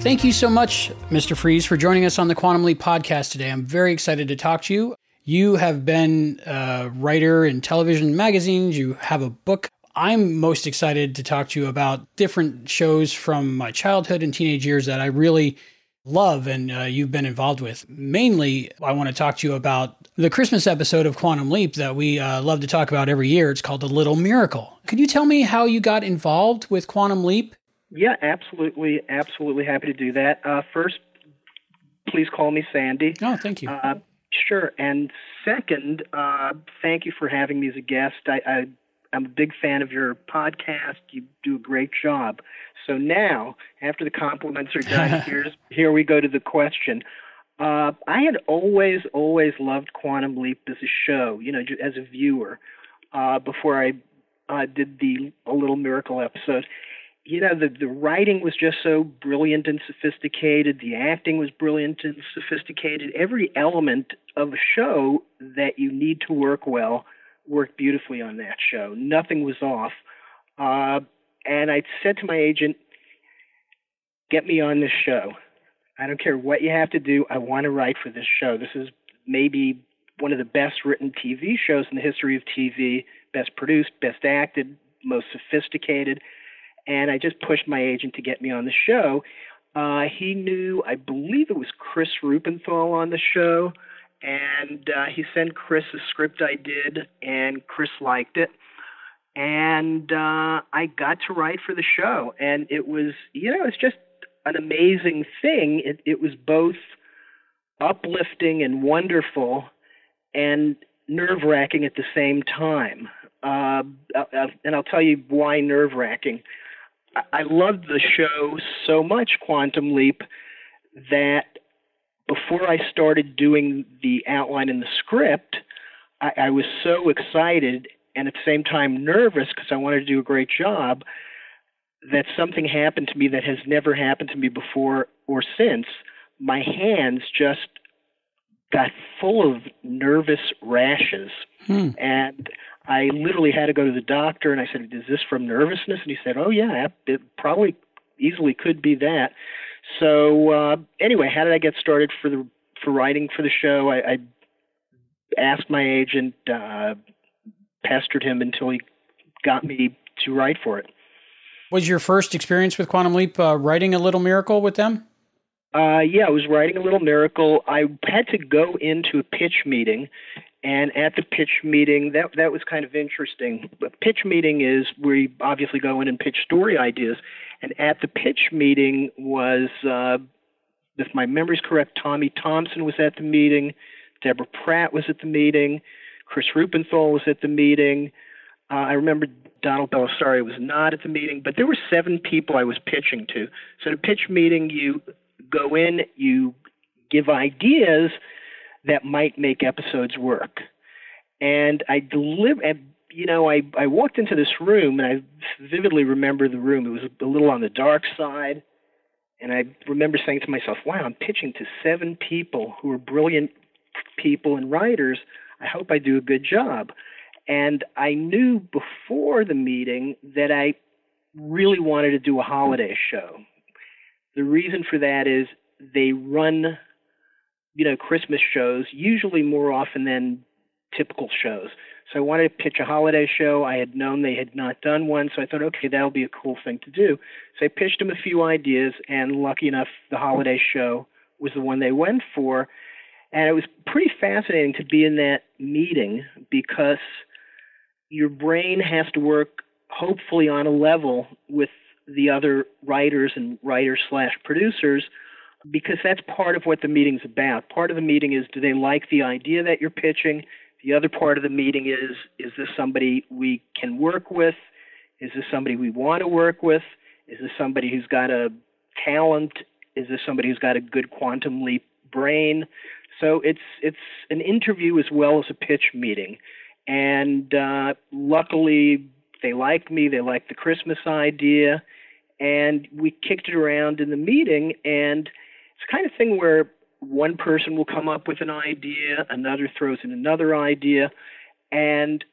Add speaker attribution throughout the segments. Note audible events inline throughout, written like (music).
Speaker 1: Thank you so much, Mr. Fries, for joining us on the Quantum Leap podcast today. I'm very excited to talk to you. You have been a writer in television magazines, you have a book. I'm most excited to talk to you about different shows from my childhood and teenage years that I really love and uh, you've been involved with. Mainly, I want to talk to you about the Christmas episode of Quantum Leap that we uh, love to talk about every year. It's called The Little Miracle. Could you tell me how you got involved with Quantum Leap?
Speaker 2: Yeah, absolutely, absolutely happy to do that. Uh, first, please call me Sandy.
Speaker 1: Oh, thank you.
Speaker 2: Uh, sure. And second, uh, thank you for having me as a guest. I, I I'm a big fan of your podcast. You do a great job. So now, after the compliments are done, (laughs) here's here we go to the question. Uh, I had always, always loved Quantum Leap as a show, you know, as a viewer, uh, before I uh, did the A Little Miracle episode. You know, the, the writing was just so brilliant and sophisticated. The acting was brilliant and sophisticated. Every element of a show that you need to work well worked beautifully on that show. Nothing was off. Uh, and I said to my agent, get me on this show. I don't care what you have to do. I want to write for this show. This is maybe one of the best written TV shows in the history of TV, best produced, best acted, most sophisticated. And I just pushed my agent to get me on the show. Uh, he knew, I believe it was Chris Ruppenthal on the show, and uh, he sent Chris a script I did, and Chris liked it. And uh, I got to write for the show, and it was, you know, it's just an amazing thing. It, it was both uplifting and wonderful and nerve wracking at the same time. Uh, and I'll tell you why nerve wracking. I loved the show so much, Quantum Leap, that before I started doing the outline and the script, I, I was so excited and at the same time nervous because I wanted to do a great job that something happened to me that has never happened to me before or since. My hands just got full of nervous rashes. Hmm. And I literally had to go to the doctor and I said, Is this from nervousness? And he said, Oh, yeah, it probably easily could be that. So, uh, anyway, how did I get started for the for writing for the show? I, I asked my agent, uh, pestered him until he got me to write for it.
Speaker 1: Was your first experience with Quantum Leap uh, writing a little miracle with them?
Speaker 2: Uh, yeah, I was writing a little miracle. I had to go into a pitch meeting, and at the pitch meeting, that that was kind of interesting. A pitch meeting is where you obviously go in and pitch story ideas, and at the pitch meeting was, uh, if my memory's correct, Tommy Thompson was at the meeting, Deborah Pratt was at the meeting, Chris Ruppenthal was at the meeting. Uh, I remember Donald Bellisario was not at the meeting, but there were seven people I was pitching to. So the pitch meeting, you go in, you give ideas that might make episodes work. And I deliver, you know, I I walked into this room, and I vividly remember the room. It was a little on the dark side, and I remember saying to myself, "Wow, I'm pitching to seven people who are brilliant people and writers. I hope I do a good job." And I knew before the meeting that I really wanted to do a holiday show. The reason for that is they run, you know, Christmas shows usually more often than typical shows. So I wanted to pitch a holiday show. I had known they had not done one, so I thought, okay, that'll be a cool thing to do. So I pitched them a few ideas, and lucky enough, the holiday show was the one they went for. And it was pretty fascinating to be in that meeting because your brain has to work hopefully on a level with the other writers and writers slash producers because that's part of what the meeting's about. Part of the meeting is do they like the idea that you're pitching? The other part of the meeting is is this somebody we can work with? Is this somebody we want to work with? Is this somebody who's got a talent? Is this somebody who's got a good quantum leap brain? So it's it's an interview as well as a pitch meeting. And uh, luckily, they liked me. They liked the Christmas idea, and we kicked it around in the meeting. And it's the kind of thing where one person will come up with an idea, another throws in another idea, and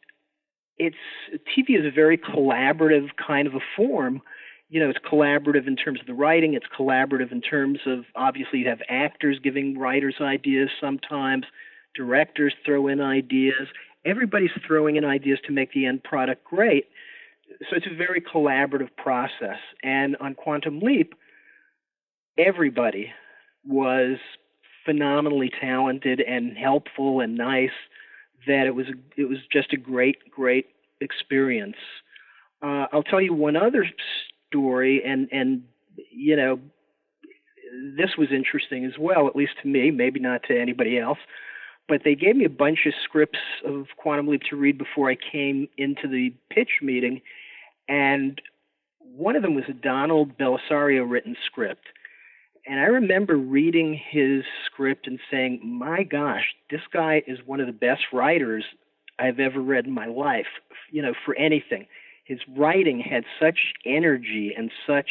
Speaker 2: it's TV is a very collaborative kind of a form, you know, it's collaborative in terms of the writing. It's collaborative in terms of obviously you have actors giving writers ideas sometimes, directors throw in ideas. Everybody's throwing in ideas to make the end product great. So it's a very collaborative process. And on Quantum Leap, everybody was phenomenally talented and helpful and nice that it was it was just a great great experience. Uh, I'll tell you one other story, and and you know this was interesting as well, at least to me, maybe not to anybody else. But they gave me a bunch of scripts of Quantum Leap to read before I came into the pitch meeting, and one of them was a Donald Bellisario written script. And I remember reading his script and saying, my gosh, this guy is one of the best writers I've ever read in my life, you know, for anything. His writing had such energy and such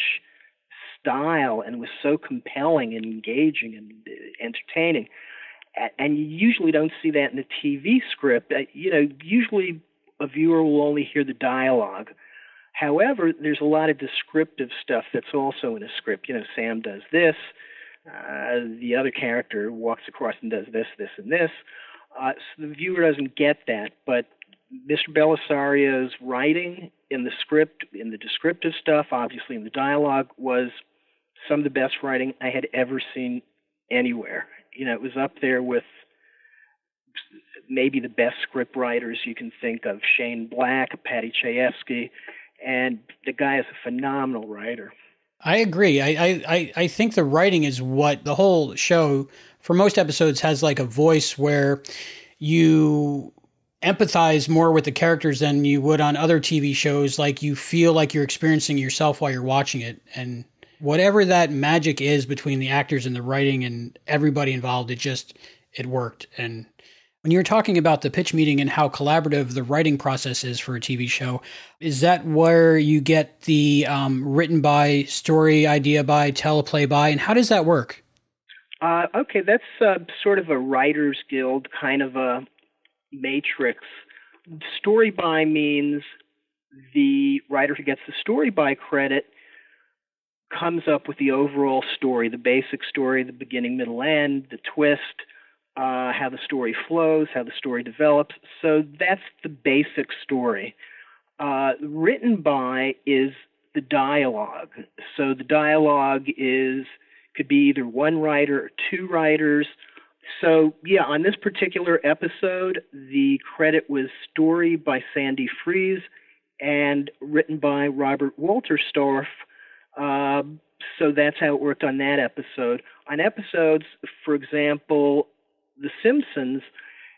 Speaker 2: style and was so compelling and engaging and uh, entertaining. And you usually don't see that in a TV script. Uh, you know, usually a viewer will only hear the dialogue However, there's a lot of descriptive stuff that's also in a script. You know, Sam does this, uh, the other character walks across and does this, this, and this. Uh, so the viewer doesn't get that, but Mr. Bellisario's writing in the script, in the descriptive stuff, obviously in the dialogue, was some of the best writing I had ever seen anywhere. You know, it was up there with maybe the best script writers you can think of Shane Black, Paddy Chayefsky and the guy is a phenomenal writer.
Speaker 1: I agree. I, I, I think the writing is what the whole show, for most episodes, has like a voice where you empathize more with the characters than you would on other TV shows. Like you feel like you're experiencing yourself while you're watching it. And whatever that magic is between the actors and the writing and everybody involved, it just, it worked. And when you're talking about the pitch meeting and how collaborative the writing process is for a TV show, is that where you get the um, written by, story idea by, teleplay by, and how does that work?
Speaker 2: Uh, okay, that's uh, sort of a writers guild kind of a matrix. Story by means the writer who gets the story by credit comes up with the overall story, the basic story, the beginning, middle, end, the twist uh, how the story flows, how the story develops. So that's the basic story. Uh, written by is the dialogue. So the dialogue is could be either one writer or two writers. So yeah, on this particular episode, the credit was story by Sandy Fries and written by Robert Wolterstorff. Uh, so that's how it worked on that episode. On episodes, for example, the Simpsons,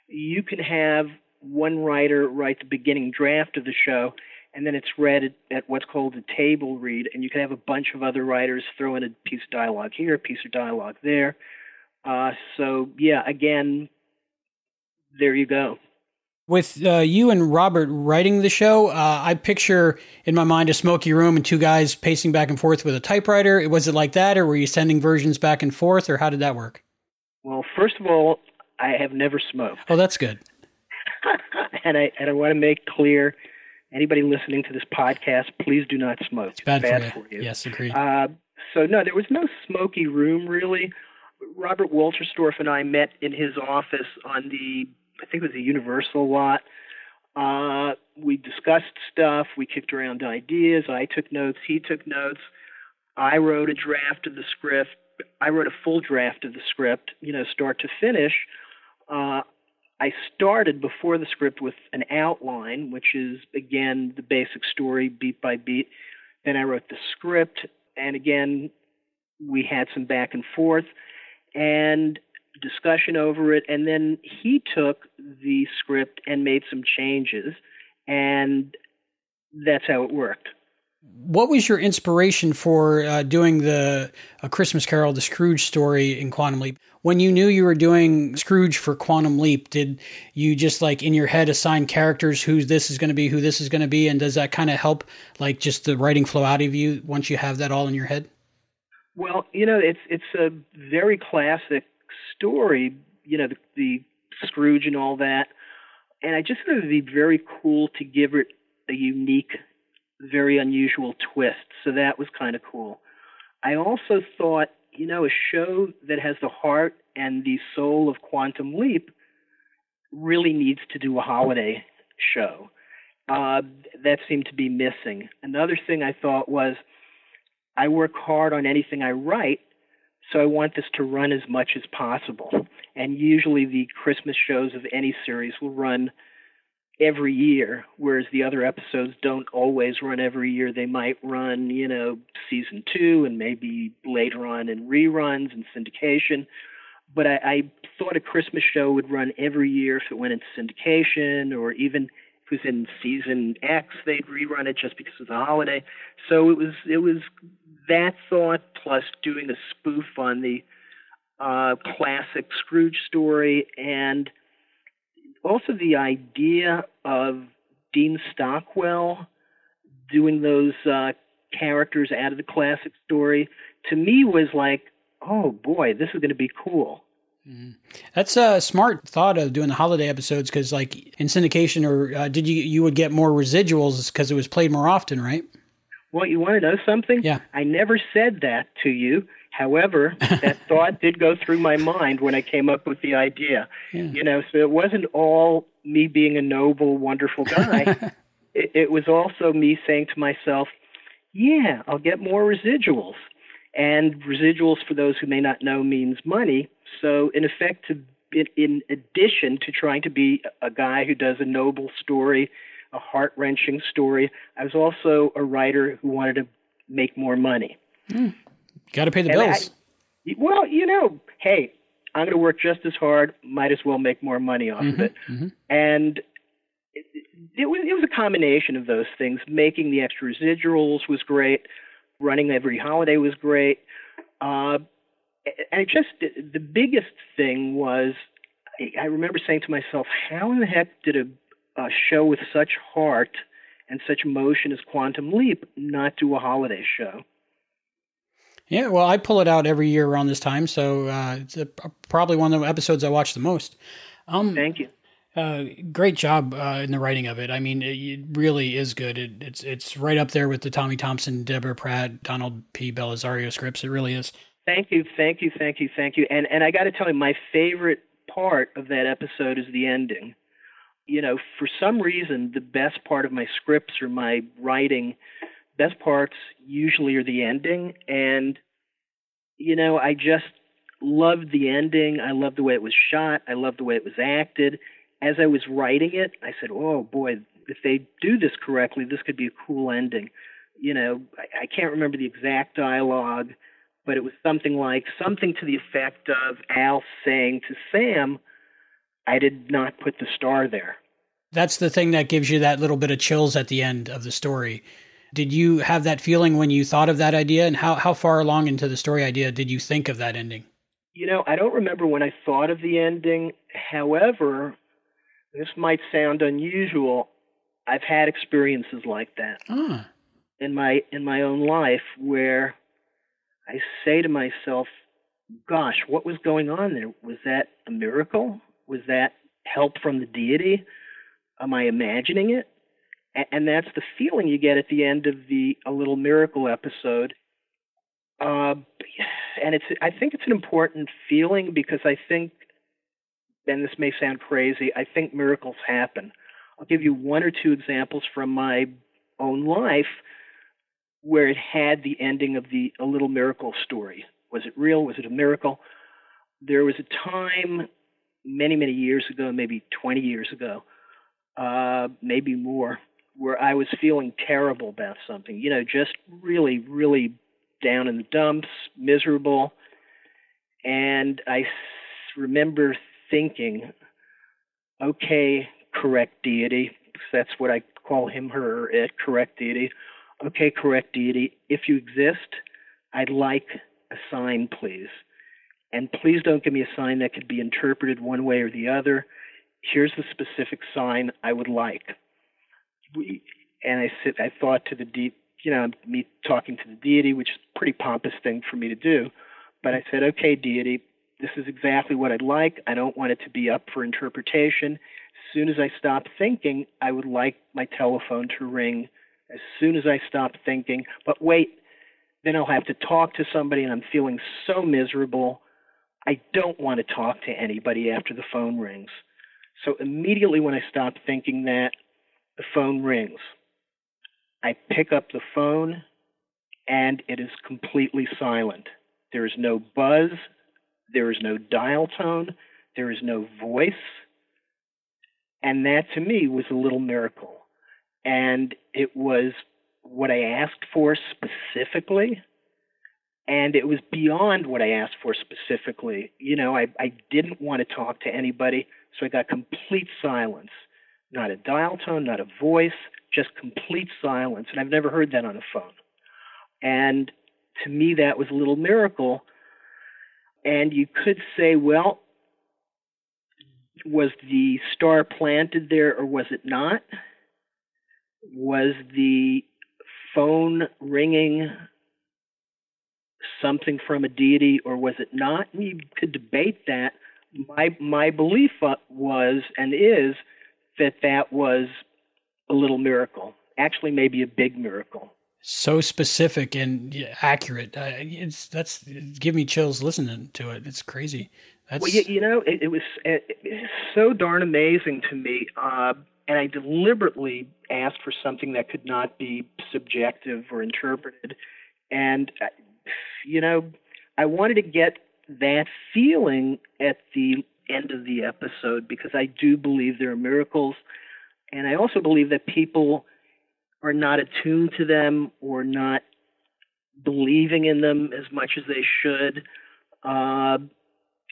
Speaker 2: you can have one writer write the beginning draft of the show, and then it's read at, at what's called a table read, and you can have a bunch of other writers throw in a piece of dialogue here, a piece of dialogue there. Uh, so yeah, again, there you go.
Speaker 1: With uh, you and Robert writing the show, uh, I picture in my mind a smoky room and two guys pacing back and forth with a typewriter. Was it like that, or were you sending versions back and forth, or how did that work?
Speaker 2: Well, first of all, I have never smoked.
Speaker 1: Oh, that's good. (laughs)
Speaker 2: and I and I want to make clear, anybody listening to this podcast, please do not smoke.
Speaker 1: It's bad, it's bad for, you. for, you. Yes, agreed. Uh,
Speaker 2: so no, there was no smoky room really. Robert Wolterstorff and I met in his office on the I think it was the Universal lot. Uh, we discussed stuff. We kicked around ideas. I took notes. He took notes. I wrote a draft of the script. I wrote a full draft of the script, you know, start to finish. Uh, I started before the script with an outline, which is again the basic story, beat by beat. Then I wrote the script, and again, we had some back and forth and discussion over it. And then he took the script and made some changes, and that's how it worked.
Speaker 1: What was your inspiration for uh, doing the A Christmas Carol, the Scrooge story in Quantum Leap? When you knew you were doing Scrooge for Quantum Leap, did you just like in your head assign characters who this is going to be, who this is going to be, and does that kind of help like just the writing flow out of you once you have that all in your head?
Speaker 2: Well, you know, it's it's a very classic story, you know, the, the Scrooge and all that, and I just thought it would be very cool to give it a unique very unusual twist. So that was kind of cool. I also thought, you know, a show that has the heart and the soul of Quantum Leap really needs to do a holiday show. Uh, that seemed to be missing. Another thing I thought was I work hard on anything I write, so I want this to run as much as possible. And usually the Christmas shows of any series will run every year, whereas the other episodes don't always run every year. They might run, you know, season two and maybe later on in reruns and syndication. But I, I thought a Christmas show would run every year if it went into syndication, or even if it was in season X, they'd rerun it just because of the holiday. So it was it was that thought plus doing a spoof on the uh, classic Scrooge story and also the idea of Dean Stockwell doing those uh, characters out of the classic story to me was like, oh boy, this is going to be cool.
Speaker 1: Mm-hmm. That's a smart thought of doing the holiday episodes because, like in syndication, or uh, did you you would get more residuals because it was played more often, right?
Speaker 2: Well, you want to know something?
Speaker 1: Yeah.
Speaker 2: I never said that to you. However, (laughs) that thought did go through my mind when I came up with the idea. Yeah. You know, so it wasn't all me being a noble, wonderful guy. (laughs) it, it was also me saying to myself, yeah, I'll get more residuals. And residuals, for those who may not know, means money. So, in effect, to, in addition to trying to be a guy who does a noble story a heart wrenching story. I was also a writer who wanted to make more money.
Speaker 1: Mm. Got to pay the and bills.
Speaker 2: I, well, you know, hey, I'm going to work just as hard. Might as well make more money off
Speaker 1: mm-hmm,
Speaker 2: of it.
Speaker 1: Mm-hmm.
Speaker 2: And it, it, was it was a combination of those things. Making the extra residuals was great. Running every holiday was great. Uh, and just the biggest thing was I remember saying to myself, how in the heck did a a show with such heart and such emotion as Quantum Leap not do a holiday show.
Speaker 1: Yeah, well, I pull it out every year around this time, so uh, it's a, probably one of the episodes I watch the most.
Speaker 2: Um, Thank you.
Speaker 1: Uh, great job uh, in the writing of it. I mean, it, it really is good. It, it's it's right up there with the Tommy Thompson, Deborah Pratt, Donald P. Bellisario scripts. It really is.
Speaker 2: Thank you, thank you, thank you, thank you. And and I got to tell you, my favorite part of that episode is the ending you know, for some reason, the best part of my scripts or my writing, best parts usually are the ending. And, you know, I just loved the ending. I loved the way it was shot. I loved the way it was acted. As I was writing it, I said, oh boy, if they do this correctly, this could be a cool ending. You know, I, I can't remember the exact dialogue, but it was something like something to the effect of Al saying to Sam, I did not put the star there.
Speaker 1: That's the thing that gives you that little bit of chills at the end of the story. Did you have that feeling when you thought of that idea? And how, how far along into the story idea did you think of that ending?
Speaker 2: You know, I don't remember when I thought of the ending. However, this might sound unusual. I've had experiences like that
Speaker 1: ah.
Speaker 2: in my in my own life where I say to myself, "Gosh, what was going on there? Was that a miracle? Was that help from the deity? Am I imagining it? And that's the feeling you get at the end of the A Little Miracle episode. Uh, and it's I think it's an important feeling because I think, and this may sound crazy, I think miracles happen. I'll give you one or two examples from my own life where it had the ending of the A Little Miracle story. Was it real? Was it a miracle? There was a time many, many years ago, maybe 20 years ago, uh, maybe more, where I was feeling terrible about something. You know, just really, really down in the dumps, miserable. And I remember thinking, okay, correct deity, that's what I call him, her, it, correct deity. Okay, correct deity, if you exist, I'd like a sign, please. And please don't give me a sign that could be interpreted one way or the other. Here's the specific sign I would like. We, and I sit, I thought to the deep, you know, me talking to the deity, which is a pretty pompous thing for me to do. But I said, okay, deity, this is exactly what I'd like. I don't want it to be up for interpretation. As soon as I stop thinking, I would like my telephone to ring as soon as I stop thinking, but wait, then I'll have to talk to somebody and I'm feeling so miserable. I don't want to talk to anybody after the phone rings. So immediately when I stop thinking that, the phone rings. I pick up the phone and it is completely silent. There is no buzz, there is no dial tone, there is no voice. And that to me was a little miracle. And it was what I asked for specifically. And it was beyond what I asked for specifically. You know, I, I didn't want to talk to anybody, so I got complete silence. Not a dial tone, not a voice, just complete silence. And I've never heard that on a phone. And to me, that was a little miracle. And you could say, well, was the star planted there or was it not? Was the phone ringing something from a deity or was it not? And You could debate that. My my belief uh, was and is that that was a little miracle. Actually, maybe a big miracle.
Speaker 1: So specific and accurate. Uh, it's that's give me chills listening to it. It's crazy. That's...
Speaker 2: Well, you, you know, it, it was it, it so darn amazing to me. Uh, and I deliberately asked for something that could not be subjective or interpreted. And, uh, you know, I wanted to get that feeling at the end of the episode because I do believe there are miracles. And I also believe that people are not attuned to them or not believing in them as much as they should. Uh,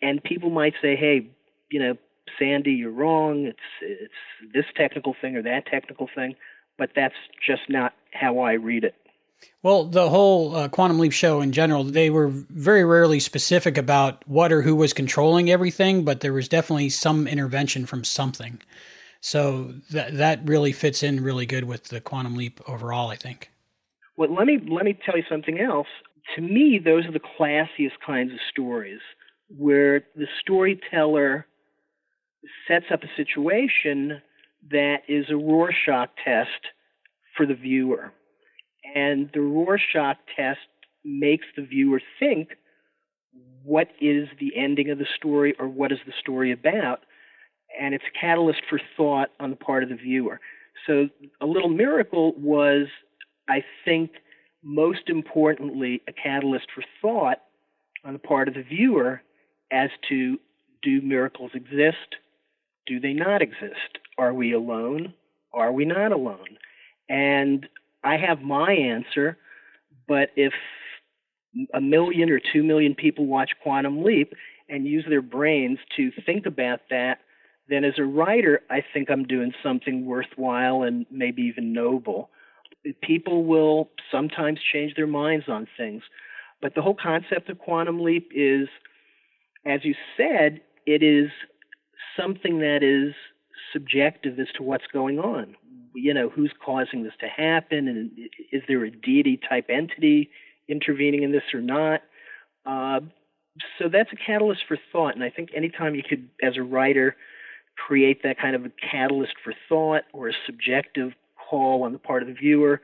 Speaker 2: and people might say, hey, you know, Sandy, you're wrong. It's it's this technical thing or that technical thing, but that's just not how I read it.
Speaker 1: Well, the whole uh, Quantum Leap show in general, they were very rarely specific about what or who was controlling everything, but there was definitely some intervention from something. So that that really fits in really good with the Quantum Leap overall, I think.
Speaker 2: Well, let me let me tell you something else. To me, those are the classiest kinds of stories where the storyteller sets up a situation that is a Rorschach test for the viewer. And the Rorschach test makes the viewer think what is the ending of the story or what is the story about. And it's a catalyst for thought on the part of the viewer. So, A Little Miracle was, I think, most importantly, a catalyst for thought on the part of the viewer as to do miracles exist? Do they not exist? Are we alone? Are we not alone? And I have my answer, but if a million or two million people watch Quantum Leap and use their brains to think about that, then as a writer, I think I'm doing something worthwhile and maybe even noble. People will sometimes change their minds on things, but the whole concept of Quantum Leap is as you said, it is something that is subjective as to what's going on. You know, who's causing this to happen, and is there a deity type entity intervening in this or not? Uh, so that's a catalyst for thought, and I think anytime you could, as a writer, create that kind of a catalyst for thought or a subjective call on the part of the viewer,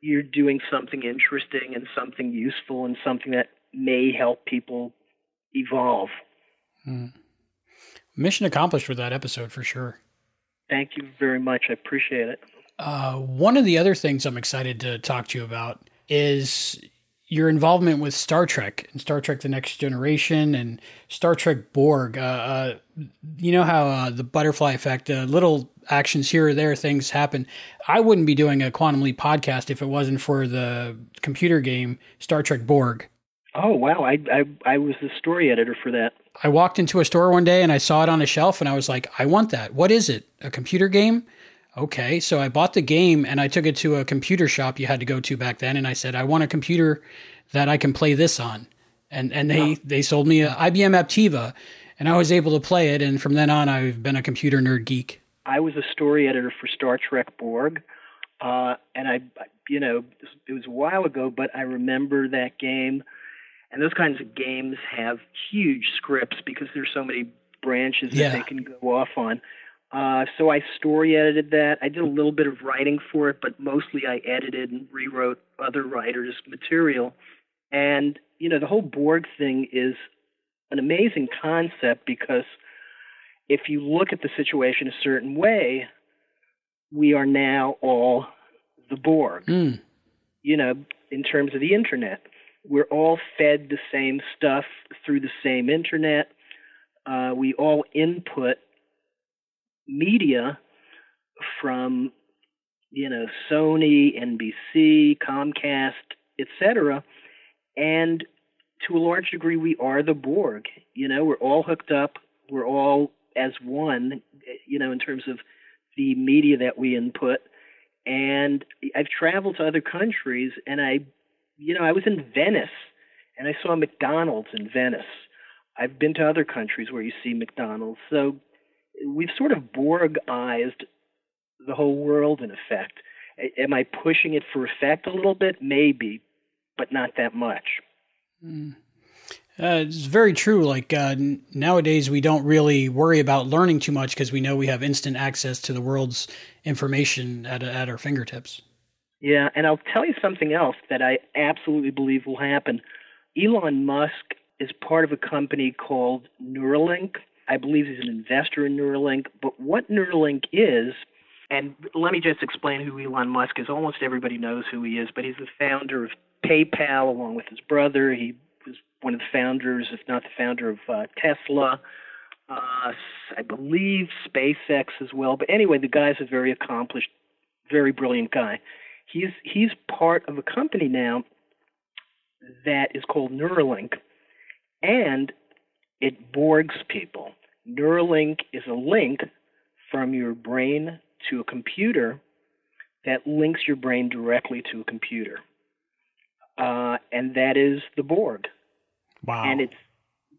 Speaker 2: you're doing something interesting and something useful and something that may help people evolve.
Speaker 1: Mm. Mission accomplished with that episode for sure.
Speaker 2: Thank you very much. I appreciate it.
Speaker 1: Uh, one of the other things I'm excited to talk to you about is your involvement with Star Trek and Star Trek: The Next Generation and Star Trek Borg. Uh, uh, you know how uh, the butterfly effect, uh, little actions here or there, things happen. I wouldn't be doing a Quantum Leap podcast if it wasn't for the computer game Star Trek Borg.
Speaker 2: Oh wow! I, I I was the story editor for that.
Speaker 1: I walked into a store one day and I saw it on a shelf and I was like, I want that. What is it? A computer game? Okay, so I bought the game and I took it to a computer shop you had to go to back then, and I said, I want a computer that I can play this on, and and they they sold me a IBM Aptiva, and I was able to play it, and from then on I've been a computer nerd geek.
Speaker 2: I was a story editor for Star Trek Borg, uh, and I, you know, it was a while ago, but I remember that game and those kinds of games have huge scripts because there's so many branches yeah. that they can go off on. Uh, so I story edited that. I did a little bit of writing for it, but mostly I edited and rewrote other writers' material. And, you know, the whole Borg thing is an amazing concept because if you look at the situation a certain way, we are now all the Borg.
Speaker 1: Mm.
Speaker 2: You know, in terms of the internet, we're all fed the same stuff through the same internet. Uh, we all input media from, you know, Sony, NBC, Comcast, etc. And to a large degree, we are the Borg. You know, we're all hooked up. We're all as one. You know, in terms of the media that we input. And I've traveled to other countries, and I, you know, I was in Venice, and I saw McDonald's in Venice. I've been to other countries where you see McDonald's. So we've sort of Borgized the whole world in effect. Am I pushing it for effect a little bit? Maybe, but not that much.
Speaker 1: Mm. Uh, it's very true. Like uh, nowadays, we don't really worry about learning too much because we know we have instant access to the world's information at, at our fingertips.
Speaker 2: Yeah, and I'll tell you something else that I absolutely believe will happen. Elon Musk is part of a company called Neuralink. I believe he's an investor in Neuralink. But what Neuralink is, and let me just explain who Elon Musk is. Almost everybody knows who he is, but he's the founder of PayPal along with his brother. He was one of the founders, if not the founder of uh, Tesla. Uh, I believe SpaceX as well. But anyway, the guy's a very accomplished, very brilliant guy. He's he's part of a company now that is called Neuralink, and it borgs people. Neuralink is a link from your brain to a computer that links your brain directly to a computer. Uh, and that is the Borg.
Speaker 1: Wow.
Speaker 2: And it's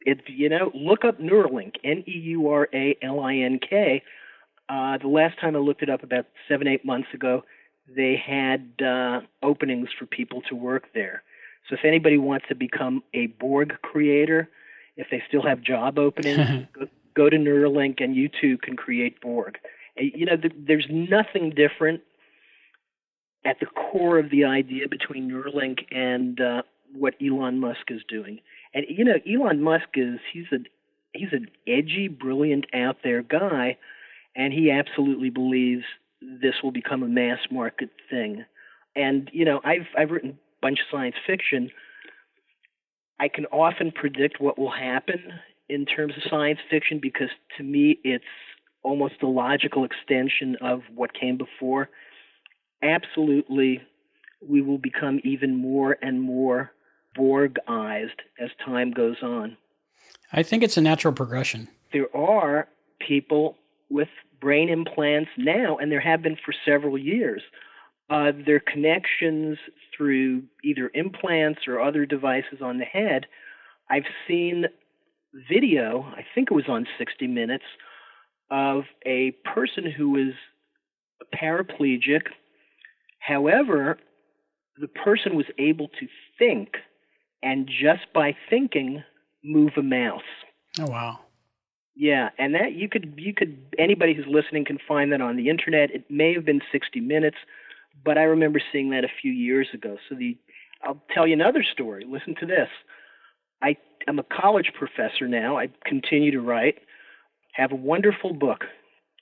Speaker 2: it's you know look up Neuralink N E U R A L I N K. Uh, the last time I looked it up about seven eight months ago, they had uh, openings for people to work there. So if anybody wants to become a Borg creator, if they still have job openings, (laughs) go, go, to Neuralink and you too can create Borg. You know, th- there's nothing different at the core of the idea between Neuralink and uh, what Elon Musk is doing. And you know, Elon Musk is he's a he's an edgy, brilliant, out there guy, and he absolutely believes this will become a mass market thing. And you know, I've I've written a bunch of science fiction. I can often predict what will happen in terms of science fiction because to me it's almost a logical extension of what came before. Absolutely, we will become even more and more Borgized as time goes on.
Speaker 1: I think it's a natural progression.
Speaker 2: There are people with brain implants now, and there have been for several years. Uh, their connections through either implants or other devices on the head. I've seen video, I think it was on 60 Minutes, of a person who was paraplegic. However, the person was able to think and just by thinking move a mouse.
Speaker 1: Oh wow.
Speaker 2: Yeah, and that you could you could anybody who's listening can find that on the internet. It may have been 60 minutes, but I remember seeing that a few years ago. So the I'll tell you another story. Listen to this. I am a college professor now. I continue to write. Have a wonderful book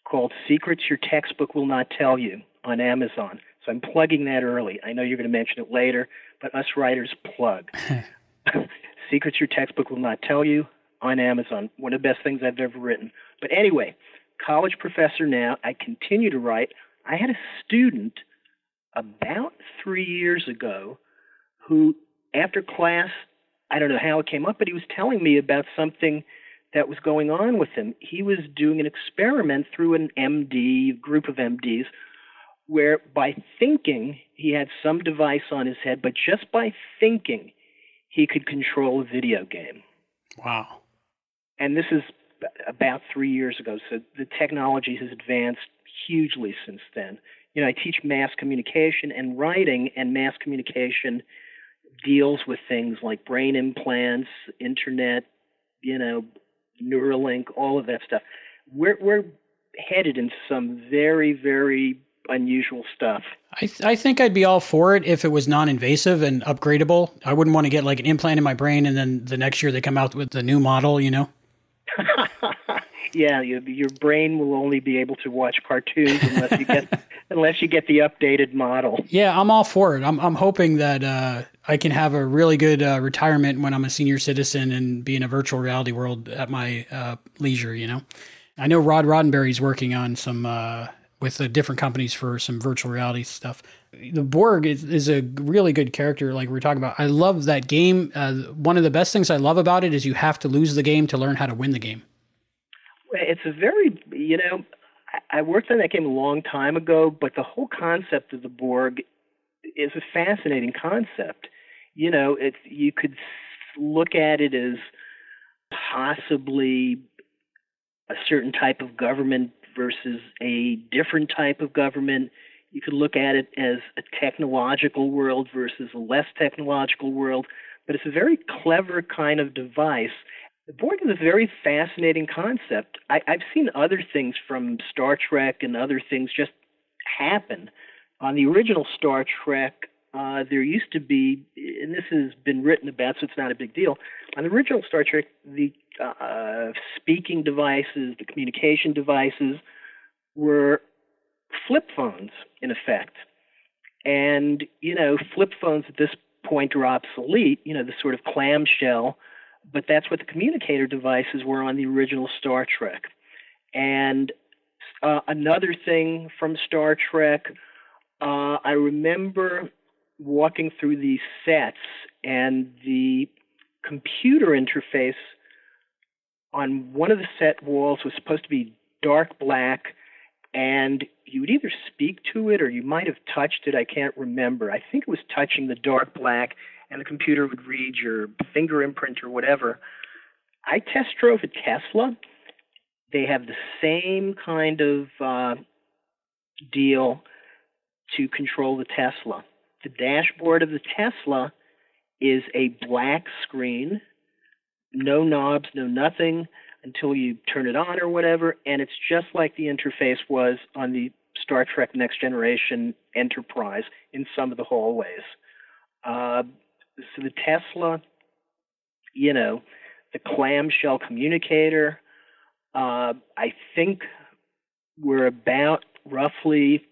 Speaker 2: called Secrets Your Textbook Will Not Tell You on Amazon. So I'm plugging that early. I know you're going to mention it later, but us writers plug. (laughs) (laughs) Secrets your textbook will not tell you on Amazon. One of the best things I've ever written. But anyway, college professor now. I continue to write. I had a student about three years ago who, after class, I don't know how it came up, but he was telling me about something that was going on with him. He was doing an experiment through an MD, group of MDs, where by thinking, he had some device on his head, but just by thinking, he could control a video game.
Speaker 1: Wow.
Speaker 2: And this is about three years ago, so the technology has advanced hugely since then. You know, I teach mass communication and writing, and mass communication deals with things like brain implants, internet, you know, Neuralink, all of that stuff. We're, we're headed into some very, very unusual stuff.
Speaker 1: I, th- I think I'd be all for it if it was non-invasive and upgradable. I wouldn't want to get like an implant in my brain and then the next year they come out with the new model, you know? (laughs)
Speaker 2: yeah, you, your brain will only be able to watch cartoons unless you get (laughs) unless you get the updated model.
Speaker 1: Yeah, I'm all for it. I'm I'm hoping that uh, I can have a really good uh, retirement when I'm a senior citizen and be in a virtual reality world at my uh, leisure. You know, I know Rod Roddenberry's working on some uh, with different companies for some virtual reality stuff. The Borg is, is, a really good character, like we are talking about. I love that game. Uh, one of the best things I love about it is you have to lose the game to learn how to win the game.
Speaker 2: It's a very, you know, I worked on that game a long time ago, but the whole concept of the Borg is a fascinating concept. You know, it's you could look at it as possibly a certain type of government versus a different type of government. You could look at it as a technological world versus a less technological world, but it's a very clever kind of device. The Borg is a very fascinating concept. I, I've seen other things from Star Trek and other things just happen. On the original Star Trek, uh, there used to be, and this has been written about, so it's not a big deal. On the original Star Trek, the uh, speaking devices, the communication devices, were flip phones in effect. And, you know, flip phones at this point are obsolete, you know, the sort of clamshell, but that's what the communicator devices were on the original Star Trek. And uh, another thing from Star Trek, uh, I remember walking through these sets and the computer interface on one of the set walls was supposed to be dark black and you would either speak to it or you might have touched it. I can't remember. I think it was touching the dark black, and the computer would read your finger imprint or whatever. I test drove a Tesla. They have the same kind of uh, deal to control the Tesla. The dashboard of the Tesla is a black screen, no knobs, no nothing until you turn it on or whatever, and it's just like the interface was on the Star Trek Next Generation Enterprise in some of the hallways. Uh, so the Tesla, you know, the clamshell communicator, uh, I think we're about roughly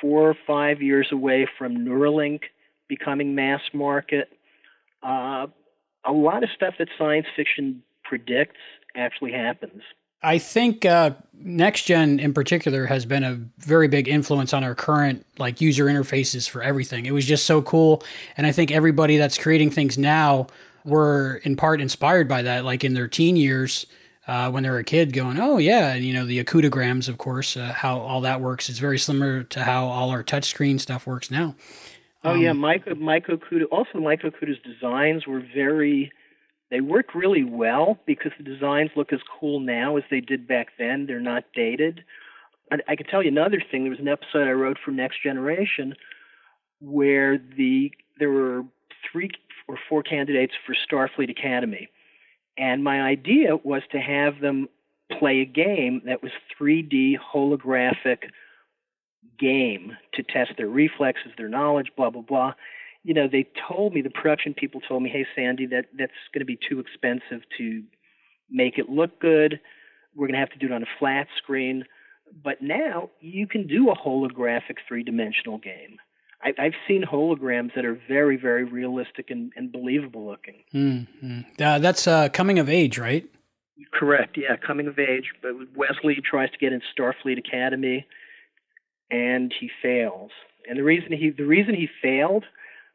Speaker 2: four or five years away from Neuralink becoming mass market. Uh, a lot of stuff that science fiction predicts actually happens.
Speaker 1: I think uh, next gen in particular has been a very big influence on our current like user interfaces for everything. It was just so cool, and I think everybody that's creating things now were in part inspired by that. Like in their teen years, uh, when they were a kid, going, "Oh yeah," and you know the Okudagrams, of course, uh, how all that works is very similar to how all our touchscreen stuff works now.
Speaker 2: Oh um, yeah, Mike Mike Okuda. Also, Mike Okuda's designs were very they work really well because the designs look as cool now as they did back then. They're not dated. I, I can tell you another thing. There was an episode I wrote for Next Generation where the there were three or four candidates for Starfleet Academy, and my idea was to have them play a game that was 3D holographic game to test their reflexes, their knowledge, blah blah blah you know, they told me the production people told me, "Hey, Sandy, that that's going to be too expensive to make it look good. We're going to have to do it on a flat screen." But now you can do a holographic three-dimensional game. I, I've seen holograms that are very, very realistic and, and believable looking.
Speaker 1: Mm-hmm. Uh, that's uh, coming of age, right?
Speaker 2: Correct. Yeah, coming of age. But Wesley tries to get in Starfleet Academy, and he fails. And the reason he the reason he failed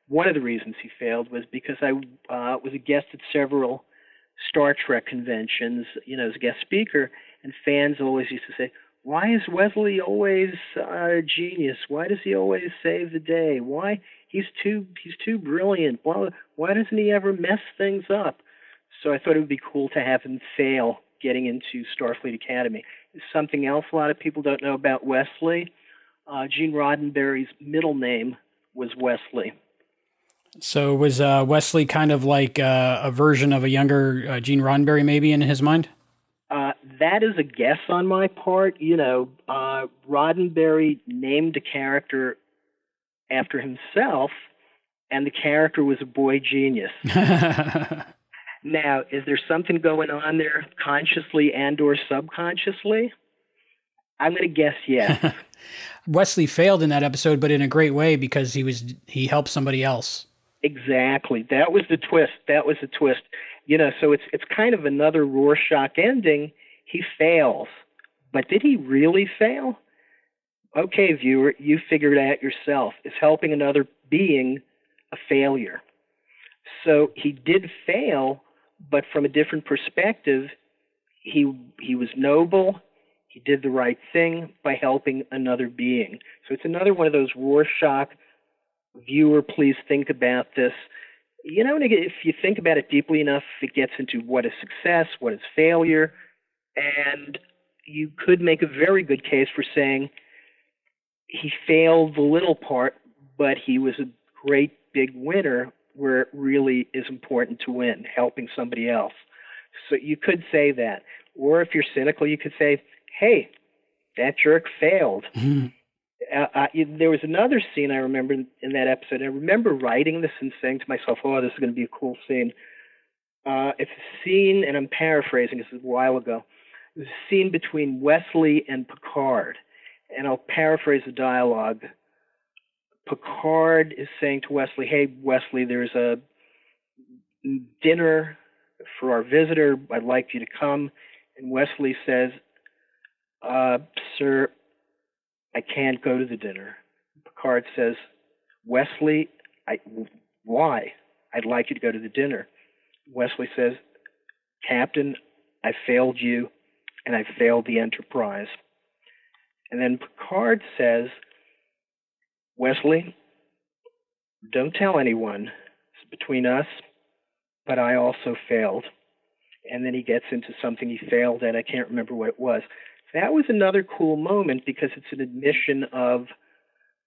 Speaker 2: one of the reasons he failed was because I uh, was a guest at several Star Trek conventions, you know, as a guest speaker, and fans always used to say, "Why is Wesley always a genius? Why does he always save the day? Why he's too he's too brilliant? Why why doesn't he ever mess things up?" So I thought it would be cool to have him fail getting into Starfleet Academy. Something else a lot of people don't know about Wesley. Uh, Gene Roddenberry's middle name was Wesley.
Speaker 1: So was uh, Wesley kind of like uh, a version of a younger uh, Gene Roddenberry, maybe in his mind?
Speaker 2: Uh, that is a guess on my part. You know, uh, Roddenberry named a character after himself, and the character was a boy genius. (laughs) now, is there something going on there consciously and/or subconsciously? I'm going to guess yes. (laughs)
Speaker 1: Wesley failed in that episode, but in a great way because he was he helped somebody else.
Speaker 2: Exactly. That was the twist. That was the twist. You know, so it's it's kind of another Rorschach ending. He fails, but did he really fail? Okay, viewer, you figure it out yourself. Is helping another being a failure? So he did fail, but from a different perspective, he he was noble. He did the right thing by helping another being. So it's another one of those Rorschach viewer, please think about this. You know, if you think about it deeply enough, it gets into what is success, what is failure, and you could make a very good case for saying he failed the little part, but he was a great big winner where it really is important to win, helping somebody else. So you could say that. Or if you're cynical, you could say, hey, that jerk failed. Mm-hmm. Uh, there was another scene I remember in, that episode. I remember writing this and saying to myself, "Oh, this is going to be a cool scene." Uh, it's a scene, and I'm paraphrasing. This is a while ago. It's a scene between Wesley and Picard, and I'll paraphrase the dialogue. Picard is saying to Wesley, "Hey, Wesley, there's a dinner for our visitor. I'd like you to come." And Wesley says, uh, "Sir, I can't go to the dinner. Picard says, Wesley, I, why? I'd like you to go to the dinner. Wesley says, Captain, I failed you and I failed the Enterprise. And then Picard says, Wesley, don't tell anyone. It's between us, but I also failed. And then he gets into something he failed at. I can't remember what it was that was another cool moment because it's an admission of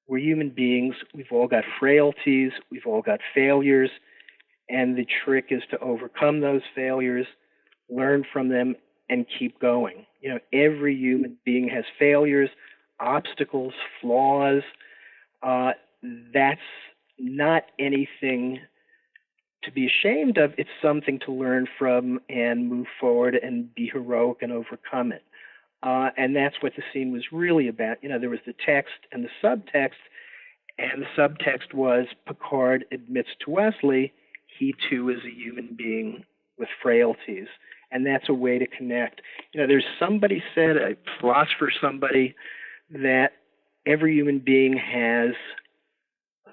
Speaker 2: we're human beings, we've all got frailties, we've all got failures, and the trick is to overcome those failures, learn from them, and keep going. You know, every human being has failures, obstacles, flaws. Uh, that's not anything to be ashamed of. It's something to learn from and move forward and be heroic and overcome it. Uh, and that's what the scene was really about. You know, there was the text and the subtext, and the subtext was Picard admits to Wesley he too is a human being with frailties, and that's a way to connect. You know, there's somebody said, a philosopher, somebody, that every human being has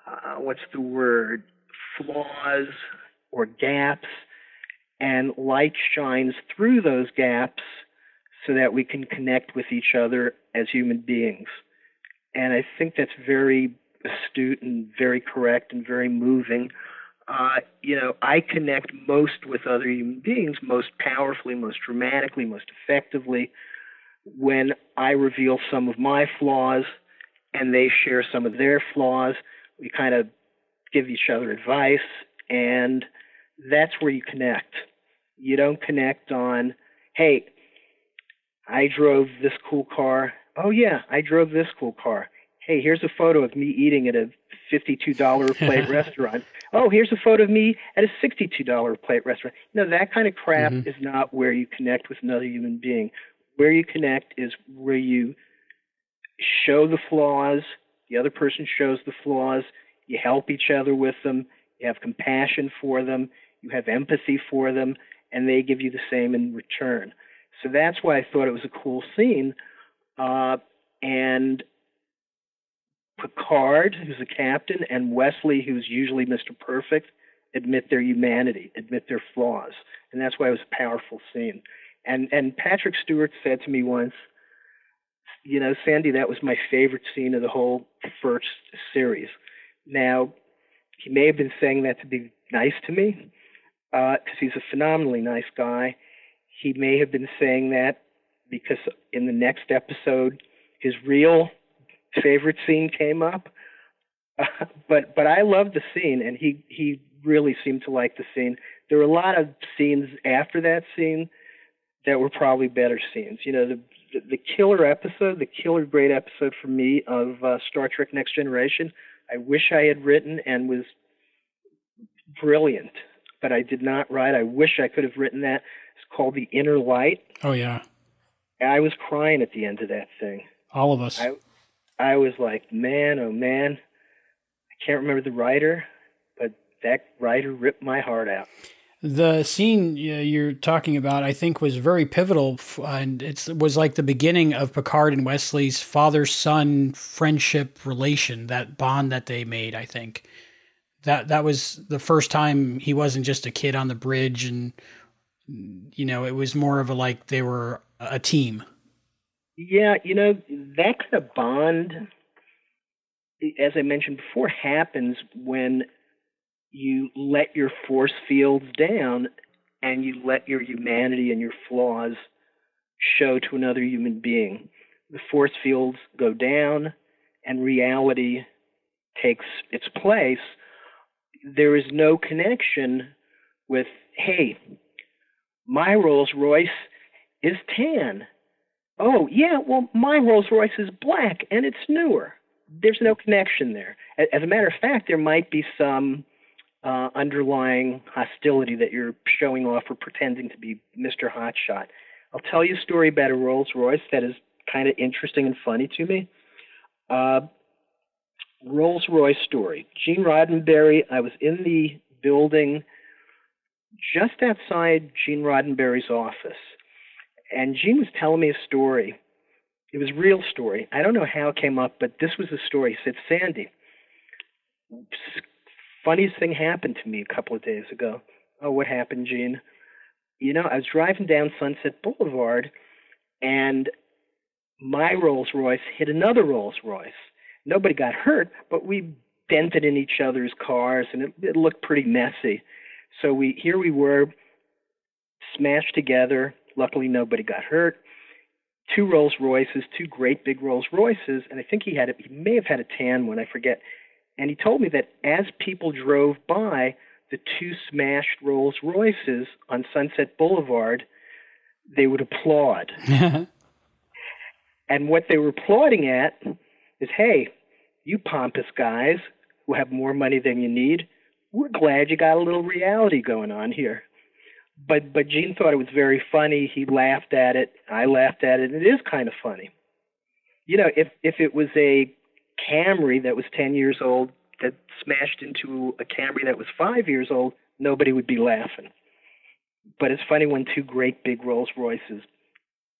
Speaker 2: uh, what's the word, flaws or gaps, and light shines through those gaps so that we can connect with each other as human beings. And I think that's very astute and very correct and very moving. Uh, you know, I connect most with other human beings most powerfully, most dramatically, most effectively when I reveal some of my flaws and they share some of their flaws. We kind of give each other advice, and that's where you connect. You don't connect on, hey, I drove this cool car. Oh yeah, I drove this cool car. Hey, here's a photo of me eating at a $52 (laughs) plate restaurant. Oh, here's a photo of me at a $62 plate restaurant. You know, that kind of crap mm-hmm. is not where you connect with another human being. Where you connect is where you show the flaws, the other person shows the flaws, you help each other with them, you have compassion for them, you have empathy for them, and they give you the same in return. So that's why I thought it was a cool scene. Uh, and Picard, who's the captain, and Wesley, who's usually Mr. Perfect, admit their humanity, admit their flaws, and that's why it was a powerful scene. And and Patrick Stewart said to me once, you know, Sandy, that was my favorite scene of the whole first series. Now, he may have been saying that to be nice to me, because uh, he's a phenomenally nice guy, he may have been saying that because in the next episode, his real favorite scene came up. Uh, (laughs) but but I love the scene, and he he really seemed to like the scene. There were a lot of scenes after that scene that were probably better scenes. You know, the the, the killer episode, the killer great episode for me of uh, Star Trek Next Generation. I wish I had written and was brilliant, but I did not write. I wish I could have written that. It's called The Inner Light.
Speaker 1: Oh yeah.
Speaker 2: I was crying at the end of that thing.
Speaker 1: All of us.
Speaker 2: I I was like, man, oh man, I can't remember the writer, but that writer ripped my heart out.
Speaker 1: The scene you're talking about, I think, was very pivotal, and it was like the beginning of Picard and Wesley's father-son friendship relation, that bond that they made. I think that that was the first time he wasn't just a kid on the bridge, and you know, it was more of a like they were a team.
Speaker 2: Yeah, you know, that kind of bond, as I mentioned before, happens when you let your force fields down and you let your humanity and your flaws show to another human being. The force fields go down and reality takes its place. There is no connection with, hey, my Rolls Royce is tan. Oh, yeah, well, my Rolls Royce is black and it's newer. There's no connection there. As a matter of fact, there might be some uh, underlying hostility that you're showing off or pretending to be Mr. Hotshot. I'll tell you a story about a Rolls Royce that is kind of interesting and funny to me. Uh, Rolls Royce story. Gene Roddenberry, I was in the building just outside Gene Roddenberry's office, and Gene was telling me a story. It was a real story. I don't know how it came up, but this was the story. He said, Sandy, funniest thing happened to me a couple of days ago. Oh, what happened, Gene? You know, I was driving down Sunset Boulevard and my Rolls Royce hit another Rolls Royce. Nobody got hurt, but we dented in each other's cars and it, it looked pretty messy. So we here we were smashed together. Luckily nobody got hurt. Two Rolls Royces, two great big Rolls Royces, and I think he had a, he may have had a tan one, I forget. And he told me that as people drove by the two smashed Rolls Royces on Sunset Boulevard, they would applaud. (laughs) and what they were applauding at is hey, you pompous guys who have more money than you need, we're glad you got a little reality going on here. But but Gene thought it was very funny. He laughed at it. I laughed at it. It is kind of funny. You know, if if it was a Camry that was 10 years old that smashed into a Camry that was five years old, nobody would be laughing. But it's funny when two great big Rolls Royces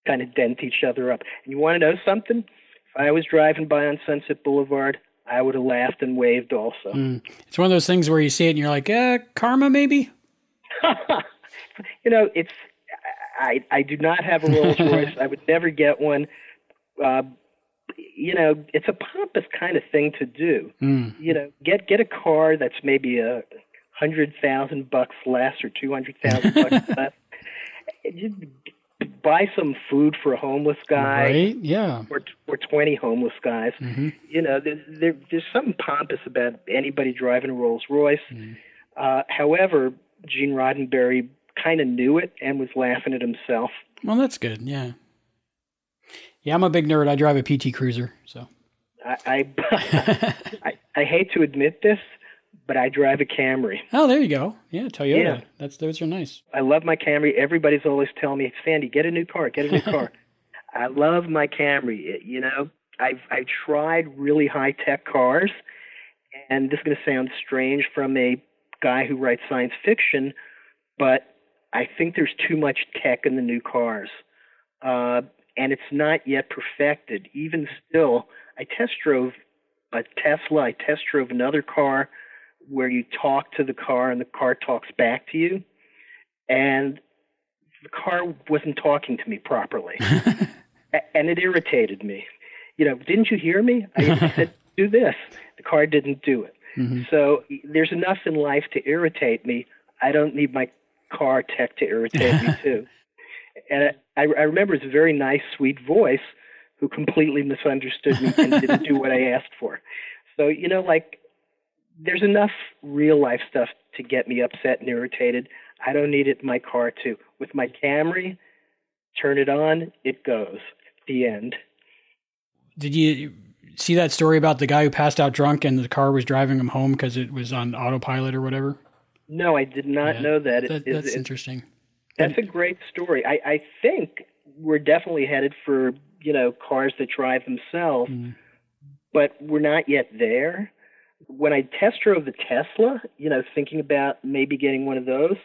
Speaker 2: kind of dent each other up. And you want to know something? If I was driving by on Sunset Boulevard, I would have laughed and waved also.
Speaker 1: Mm. It's one of those things where you see it and you're like, eh, karma maybe? (laughs) (laughs)
Speaker 2: you know, it's I I do not have a Rolls Royce. (laughs) I would never get one. Uh, you know, it's a pompous kind of thing to do. Mm. You know, get get a car that's maybe a hundred thousand bucks less or two hundred thousand bucks less. Just buy some food for a homeless guy,
Speaker 1: right? Yeah,
Speaker 2: or or twenty homeless guys. Mm-hmm. You know, there, there, there's something pompous about anybody driving a Rolls Royce. Mm-hmm. Uh, however, Gene Roddenberry kind of knew it and was laughing at himself.
Speaker 1: Well, that's good. Yeah. Yeah, I'm a big nerd. I drive a PT Cruiser, so.
Speaker 2: I I, (laughs) (laughs) I, I hate to admit this, but I drive a Camry.
Speaker 1: Oh, there you go. Yeah, Toyota. Yeah. That's those are nice.
Speaker 2: I love my Camry. Everybody's always telling me, Sandy, get a new car, get a new (laughs) car. I love my Camry. You know, I've I've tried really high tech cars, and this is going to sound strange from a guy who writes science fiction, but I think there's too much tech in the new cars. Uh, and it's not yet perfected. Even still, I test drove a Tesla. I test drove another car where you talk to the car and the car talks back to you, and the car wasn't talking to me properly, (laughs) and it irritated me. You know, didn't you hear me? I said (laughs) do this. The car didn't do it. Mm-hmm. So there's enough in life to irritate me. I don't need my car tech to irritate me too (laughs) and I, I remember his very nice, sweet voice, who completely misunderstood me and didn't do what I asked for. So you know, like there's enough real life stuff to get me upset and irritated. I don't need it in my car too. With my Camry, Turn it on, it goes. The end.
Speaker 1: Did you see that story about the guy who passed out drunk and the car was driving him home because it was on autopilot or whatever?
Speaker 2: No, I did not yeah, know that.
Speaker 1: that that's it, interesting.
Speaker 2: That's a great story. I, I think we're definitely headed for you know cars that drive themselves, mm. but we're not yet there. When I test drove the Tesla, you know, thinking about maybe getting one of those,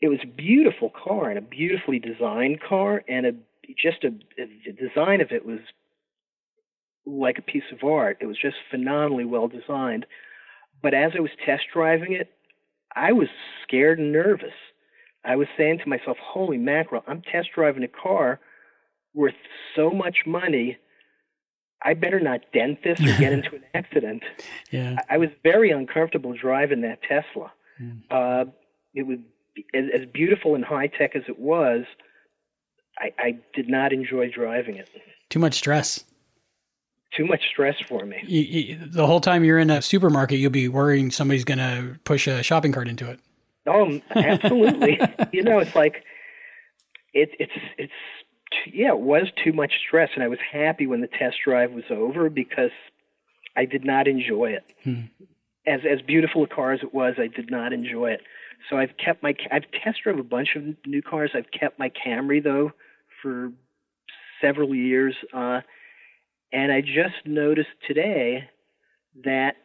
Speaker 2: it was a beautiful car and a beautifully designed car, and a just a, the design of it was like a piece of art. It was just phenomenally well designed. But as I was test driving it, I was scared and nervous. I was saying to myself, holy mackerel, I'm test driving a car worth so much money. I better not dent this or get into an (laughs) accident.
Speaker 1: Yeah.
Speaker 2: I, I was very uncomfortable driving that Tesla. Mm. Uh, it was as, as beautiful and high tech as it was. I, I did not enjoy driving it.
Speaker 1: Too much stress
Speaker 2: too much stress for me.
Speaker 1: You, you, the whole time you're in a supermarket, you'll be worrying somebody's going to push a shopping cart into it.
Speaker 2: Oh, absolutely. (laughs) you know, it's like it, it's it's yeah, it was too much stress, and I was happy when the test drive was over because I did not enjoy it. Hmm. As as beautiful a car as it was, I did not enjoy it. So I've kept my I've test drove a bunch of new cars. I've kept my Camry though for several years. Uh, and I just noticed today that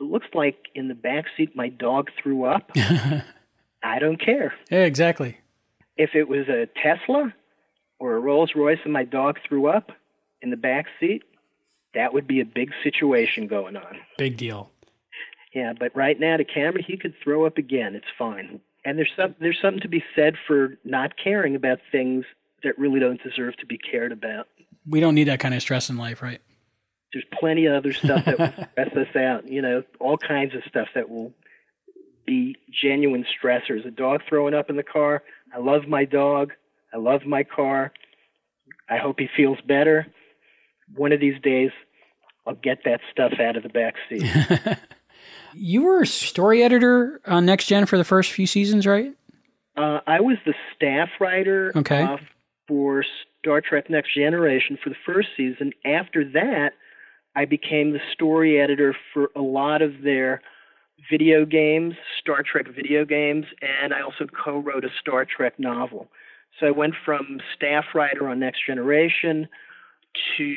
Speaker 2: it looks like in the back seat my dog threw up. (laughs) I don't care.
Speaker 1: Yeah, exactly.
Speaker 2: If it was a Tesla or a Rolls Royce and my dog threw up in the back seat, that would be a big situation going on.
Speaker 1: Big deal.
Speaker 2: Yeah, but right now the Camry he could throw up again. It's fine. And there's some there's something to be said for not caring about things that really don't deserve to be cared about
Speaker 1: we don't need that kind of stress in life, right?
Speaker 2: There's plenty of other stuff that will (laughs) stress us out. You know, all kinds of stuff that will be genuine stressors. A dog throwing up in the car. I love my dog. I love my car. I hope he feels better. One of these days, I'll get that stuff out of the back seat. (laughs)
Speaker 1: you were a story editor on Next Gen for the first few seasons, right?
Speaker 2: Uh, I was the staff writer
Speaker 1: okay.
Speaker 2: uh, for Star Trek Next Generation for the first season. After that, I became the story editor for a lot of their video games, Star Trek video games, and I also co wrote a Star Trek novel. So I went from staff writer on Next Generation to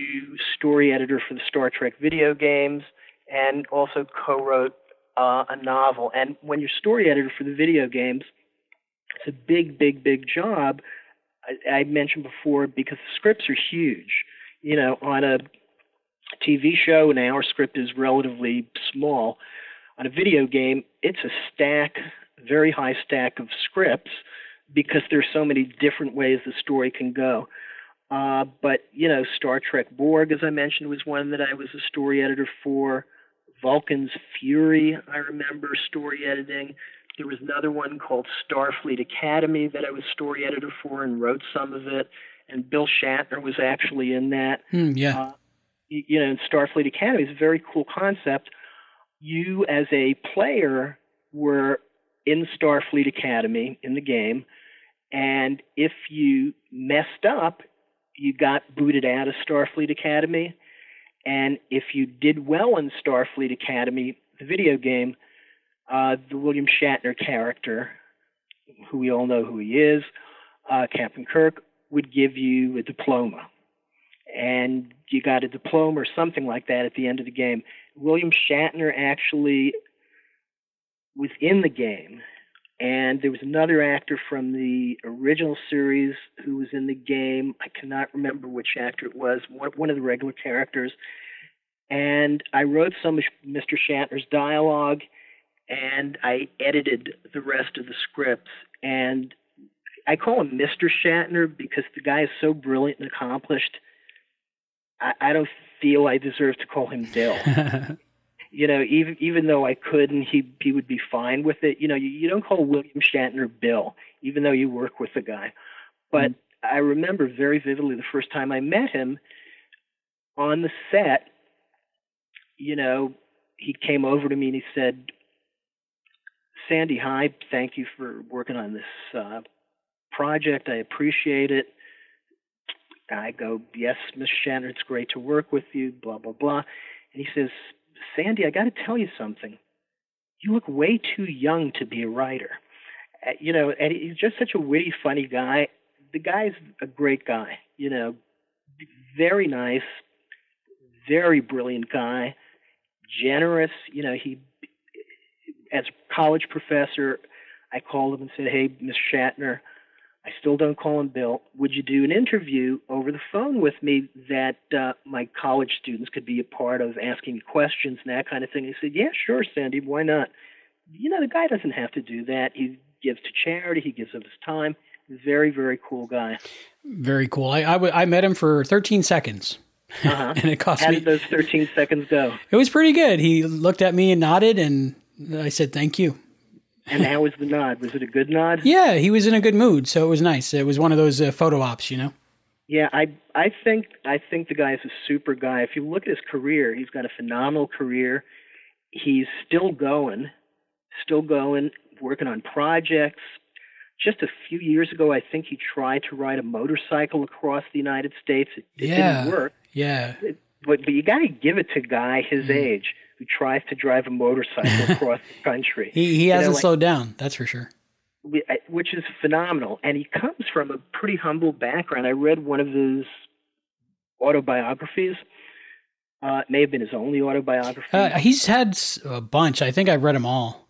Speaker 2: story editor for the Star Trek video games, and also co wrote uh, a novel. And when you're story editor for the video games, it's a big, big, big job I, I mentioned before because the scripts are huge. You know, on a TV show, an hour script is relatively small. On a video game, it's a stack, very high stack of scripts because there's so many different ways the story can go. Uh, but you know, Star Trek Borg, as I mentioned, was one that I was a story editor for. Vulcan's Fury, I remember story editing. There was another one called Starfleet Academy that I was story editor for and wrote some of it. And Bill Shatner was actually in that.
Speaker 1: Mm, yeah. Uh,
Speaker 2: you know, Starfleet Academy is a very cool concept. You, as a player, were in Starfleet Academy in the game, and if you messed up, you got booted out of Starfleet Academy. And if you did well in Starfleet Academy, the video game, uh, the William Shatner character, who we all know who he is, uh, Captain Kirk, would give you a diploma. And you got a diploma or something like that at the end of the game. William Shatner actually was in the game. And there was another actor from the original series who was in the game. I cannot remember which actor it was, one, of the regular characters. And I wrote some of Mr. Shatner's dialogue and I edited the rest of the scripts. And I call him Mr. Shatner because the guy is so brilliant and accomplished. I, I don't feel I deserve to call him Bill. (laughs) you know, even even though I could and he he would be fine with it. You know, you, you don't call William Shatner Bill, even though you work with the guy. But mm-hmm. I remember very vividly the first time I met him on the set. You know, he came over to me and he said, Sandy, hi. Thank you for working on this uh, project. I appreciate it. I go, yes, Miss Shatner, it's great to work with you, blah, blah, blah. And he says, Sandy, I got to tell you something. You look way too young to be a writer. Uh, you know, and he's just such a witty, funny guy. The guy's a great guy, you know, very nice, very brilliant guy, generous. You know, he, as a college professor, I called him and said, hey, Miss Shatner, I still don't call him Bill. Would you do an interview over the phone with me that uh, my college students could be a part of, asking me questions and that kind of thing? He said, Yeah, sure, Sandy. Why not? You know, the guy doesn't have to do that. He gives to charity. He gives of his time. Very, very cool guy.
Speaker 1: Very cool. I, I, w- I met him for 13 seconds.
Speaker 2: Uh-huh. (laughs)
Speaker 1: and it cost
Speaker 2: How
Speaker 1: me.
Speaker 2: did those 13 seconds go?
Speaker 1: It was pretty good. He looked at me and nodded, and I said, Thank you.
Speaker 2: And how was the nod? Was it a good nod?
Speaker 1: Yeah, he was in a good mood, so it was nice. It was one of those uh, photo ops, you know.
Speaker 2: Yeah, I I think I think the guy is a super guy. If you look at his career, he's got a phenomenal career. He's still going, still going, working on projects. Just a few years ago, I think he tried to ride a motorcycle across the United States. It, it
Speaker 1: Yeah.
Speaker 2: didn't work.
Speaker 1: Yeah,
Speaker 2: But but you got to give it to guy his age who tries to drive a motorcycle (laughs) across the country.
Speaker 1: he he hasn't
Speaker 2: like-
Speaker 1: slowed down. That's for sure.
Speaker 2: which is phenomenal. And he comes from a pretty humble background. I read one of his autobiographies. Uh, it may have been his only autobiography.
Speaker 1: Uh, he's had a bunch. I think I've read them all.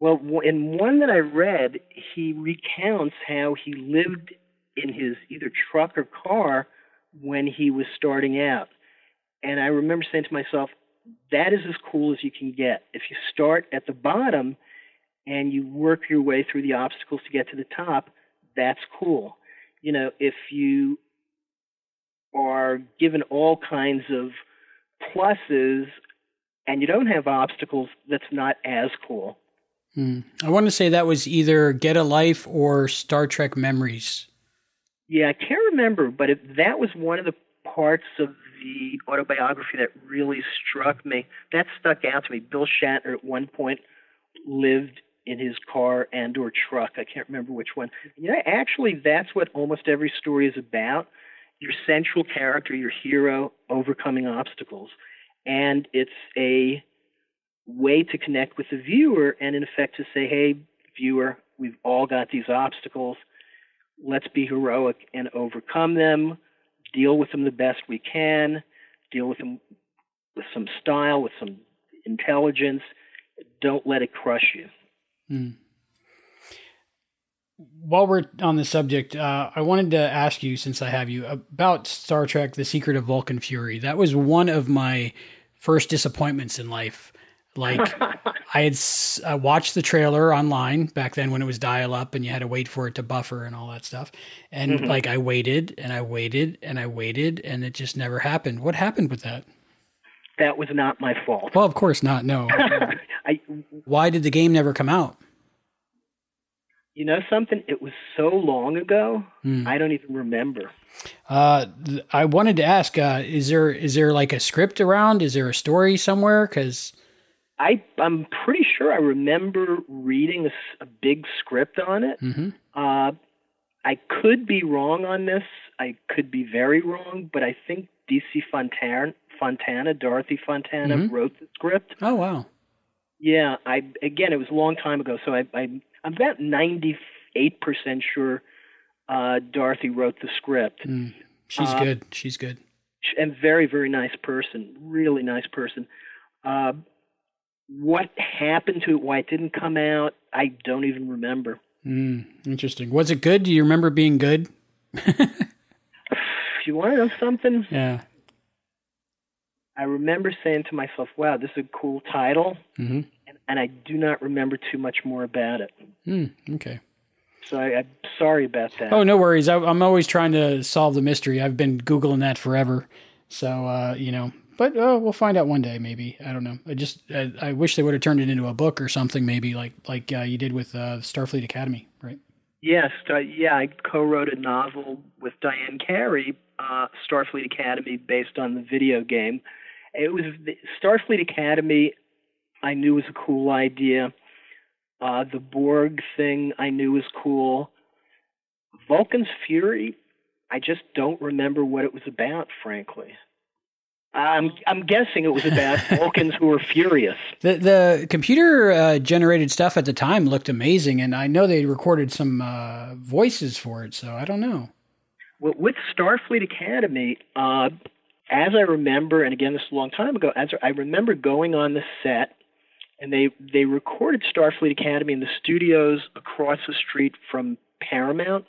Speaker 2: well, in one that I read, he recounts how he lived in his either truck or car when he was starting out. And I remember saying to myself, that is as cool as you can get. If you start at the bottom and you work your way through the obstacles to get to the top, that's cool. You know, if you are given all kinds of pluses and you don't have obstacles, that's not as cool.
Speaker 1: Hmm. I want to say that was either Get a Life or Star Trek Memories.
Speaker 2: Yeah, I can't remember, but it, that was one of the parts of the autobiography that really struck me. That stuck out to me. Bill Shatner at one point lived in his car and or truck. I can't remember which one. You know, actually, that's what almost every story is about. Your central character, your hero, overcoming obstacles, and it's a way to connect with the viewer and, in effect, to say, "Hey, viewer, we've all got these obstacles." let's be heroic and overcome them, deal with them the best we can, deal with them with some style, with some intelligence. Don't let it crush you.
Speaker 1: Hmm. While we're on the subject, uh, I wanted to ask you, since I have you, about Star Trek: The Secret of Vulcan Fury. That was one of my first disappointments in life. Like (laughs) I had s- I watched the trailer online back then when it was dial up and you had to wait for it to buffer and all that stuff. And
Speaker 2: Mhm.
Speaker 1: like I waited and I waited and I waited and it just never happened. What happened with that?
Speaker 2: That was not my fault.
Speaker 1: Well, of course not. No. (laughs)
Speaker 2: I,
Speaker 1: Why did the game never come out?
Speaker 2: you know something? It was so long ago.
Speaker 1: Hmm.
Speaker 2: I don't even remember.
Speaker 1: Uh, I wanted to ask: uh, Is there is there like a script around? Is there a story somewhere? Because
Speaker 2: I I'm pretty sure I remember reading a big script on it.
Speaker 1: hmm
Speaker 2: Uh, I could be wrong on this. I could be very wrong, but I think DC Fontana, Fontana Dorothy Fontana,
Speaker 1: Mhm.
Speaker 2: wrote the script.
Speaker 1: oh wow,
Speaker 2: Yeah, I again, it was a long time ago, so I, I I'm about ninety eight percent sure uh, Dorothy wrote the script.
Speaker 1: Mm. she's
Speaker 2: Uh,
Speaker 1: good. She's good.
Speaker 2: And very very nice person, really nice person. Uh, what happened to it? Why it didn't come out? I don't even remember.
Speaker 1: Mm. Interesting. Was it good? Do you remember being good?
Speaker 2: If (sighs) you want to know something,
Speaker 1: Yeah.
Speaker 2: I remember saying to myself, "Wow, this is a cool title,"
Speaker 1: hmm
Speaker 2: and, and I do not remember too much more about it.
Speaker 1: Mm. Okay.
Speaker 2: So I, I'm sorry about that.
Speaker 1: Oh, no worries. I, I'm always trying to solve the mystery. I've been googling that forever. So uh, you know, but uh, we'll find out one day. Maybe I don't know. I just I, I wish they would have turned it into a book or something. Maybe like like uh, you did with uh, Starfleet Academy, right?
Speaker 2: Yes, uh, yeah, I co-wrote a novel with Diane Carey, uh, Starfleet Academy, based on the video game. It was the, Starfleet Academy. I knew was a cool idea. Uh, the Borg thing I knew was cool. Vulcan's Fury, I just don't remember what it was about, frankly. I'm I'm guessing it was about Vulcans who were furious. (laughs)
Speaker 1: The the computer uh, generated stuff at the time looked amazing, and I know they recorded some uh, voices for it. So I don't know.
Speaker 2: Well, with Starfleet Academy, uh, as I remember, and again this is a long time ago, as I remember going on the set, and they they recorded Starfleet Academy in the studios across the street from Paramount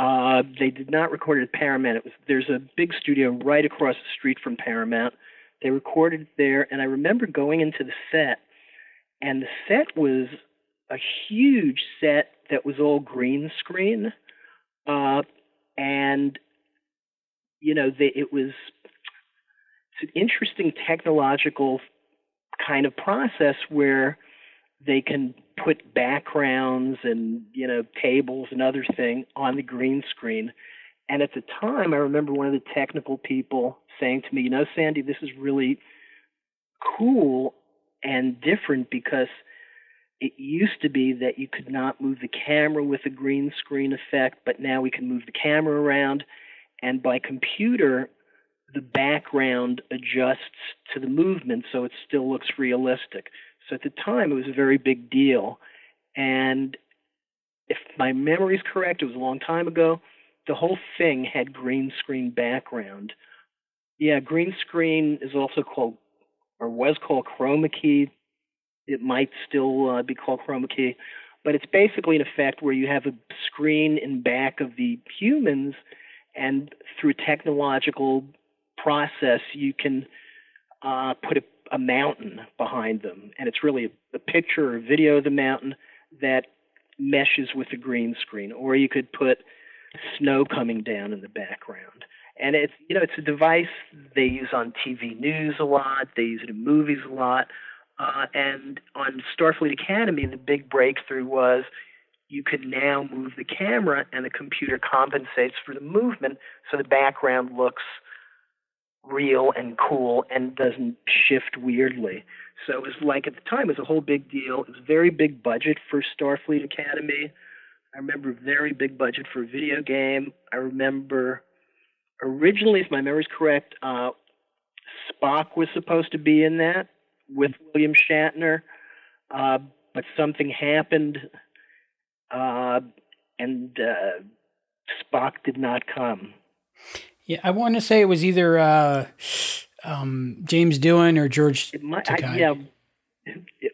Speaker 2: uh, they did not record it at Paramount. It was there's a big studio right across the street from Paramount. They recorded there, and I remember going into the set, and the set was a huge set that was all green screen, uh, and you know it was it's an interesting technological kind of process where they can put backgrounds and you know tables and other thing on the green screen. And at the time i remember one of the technical people saying to me you know sandy this is really cool and different because it used to be that you could not move the camera with a green screen effect but now we can move the camera around. And by computer the background adjusts to the movement so it still looks realistic so at the time, it was a very big deal. And if my memory is correct, it was a long time ago. The whole thing had green screen background. Yeah, green screen is also called, or was called chroma key. It might still uh, be called chroma key, but it's basically an effect where you have a screen in back of the humans, and through technological process, you can uh, put a a mountain behind them, and it's really a, picture or video of the mountain that meshes with the green screen. Or you could put snow coming down in the background. And it's you know it's a device they use on TV news a lot. They use it in movies a lot. Uh, and on Starfleet Academy, the big breakthrough was you could now move the camera, and the computer compensates for the movement, so the background looks real and cool and doesn't shift weirdly. So it was like at the time it was a whole big deal. It was very big budget for Starfleet Academy. I remember very big budget for a video game. I remember originally, if my memory is correct, uh, Spock was supposed to be in that with William Shatner, uh, but something happened, uh, and uh, Spock did not come.
Speaker 1: Yeah, I want to say it was either uh, um, James Doohan or George
Speaker 2: it might, I, yeah,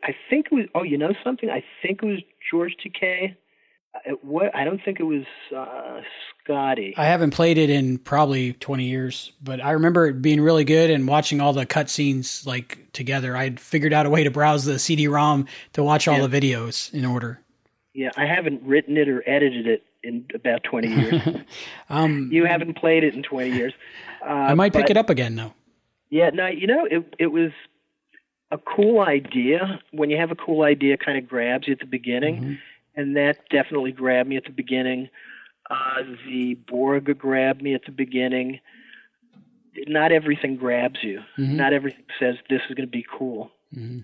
Speaker 2: I think it was. Oh, you know something? I think it was George Takei. Uh, what? I don't think it was uh, Scotty.
Speaker 1: I haven't played it in probably 20 years, but I remember it being really good and watching all the cutscenes like together. I'd figured out a way to browse the CD-ROM to watch all yeah. the videos in order.
Speaker 2: Yeah, I haven't written it or edited it in about 20 years. (laughs) um, you haven't played it in 20 years.
Speaker 1: Uh, I might pick it up again though.
Speaker 2: Yeah, no, you know, it it was a cool idea. When you have a cool idea, it kind of grabs you at the beginning, mm-hmm. and that definitely grabbed me at the beginning. Uh, the Borg grabbed me at the beginning. Not everything grabs you. Mm-hmm. Not everything says this is going to be cool.
Speaker 1: Mm-hmm.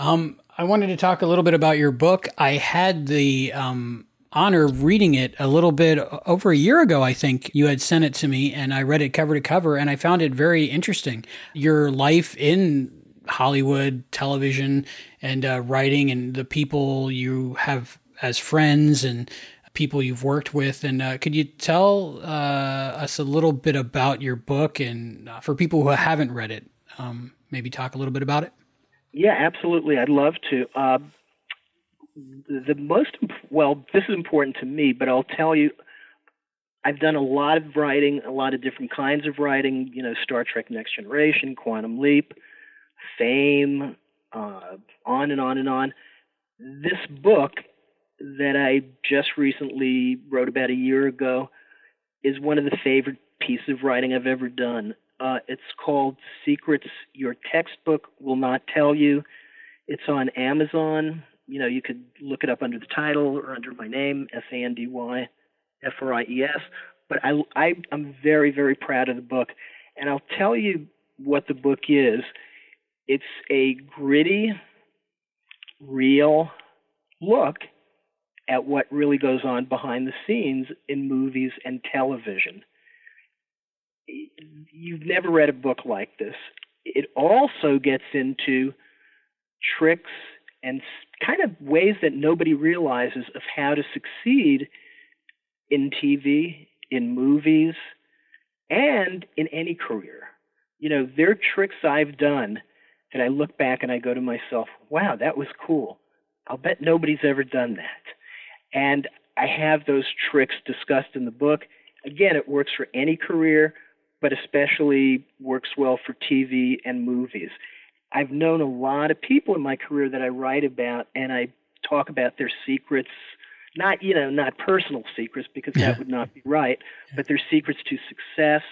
Speaker 1: Um, I wanted to talk a little bit about your book. I had the um, honor reading it a little bit over a year ago, I think you had sent it to me and I read it cover to cover and I found it very interesting. Your life in Hollywood, television, and uh, writing, and the people you have as friends and people you've worked with. And uh, could you tell uh, us a little bit about your book and uh, for people who haven't read it, um, maybe talk a little bit about it?
Speaker 2: Yeah, absolutely. I'd love to. The most well, this is important to me, but I'll tell you, I've done a lot of writing, a lot of different kinds of writing. You know, Star Trek: Next Generation, Quantum Leap, Fame, uh, on and on and on. This book that I just recently wrote about a year ago is one of the favorite pieces of writing I've ever done. Uh, it's called Secrets Your Textbook Will Not Tell You. It's on Amazon you know, you could look it up under the title or under my name, S A N D Y F R I E S. But I, I, I'm very, very proud of the book. And I'll tell you what the book is it's a gritty, real look at what really goes on behind the scenes in movies and television. You've never read a book like this. It also gets into tricks and kind of ways that nobody realizes of how to succeed in TV, in movies, and in any career. You know, there are tricks I've done that I look back and I go to myself, wow, that was cool. I'll bet nobody's ever done that. And I have those tricks discussed in the book. Again, it works for any career, but especially works well for TV and movies. I've known a lot of people in my career that I write about and I talk about their secrets, not, you know, not personal secrets because that would not be right, but their secrets to success.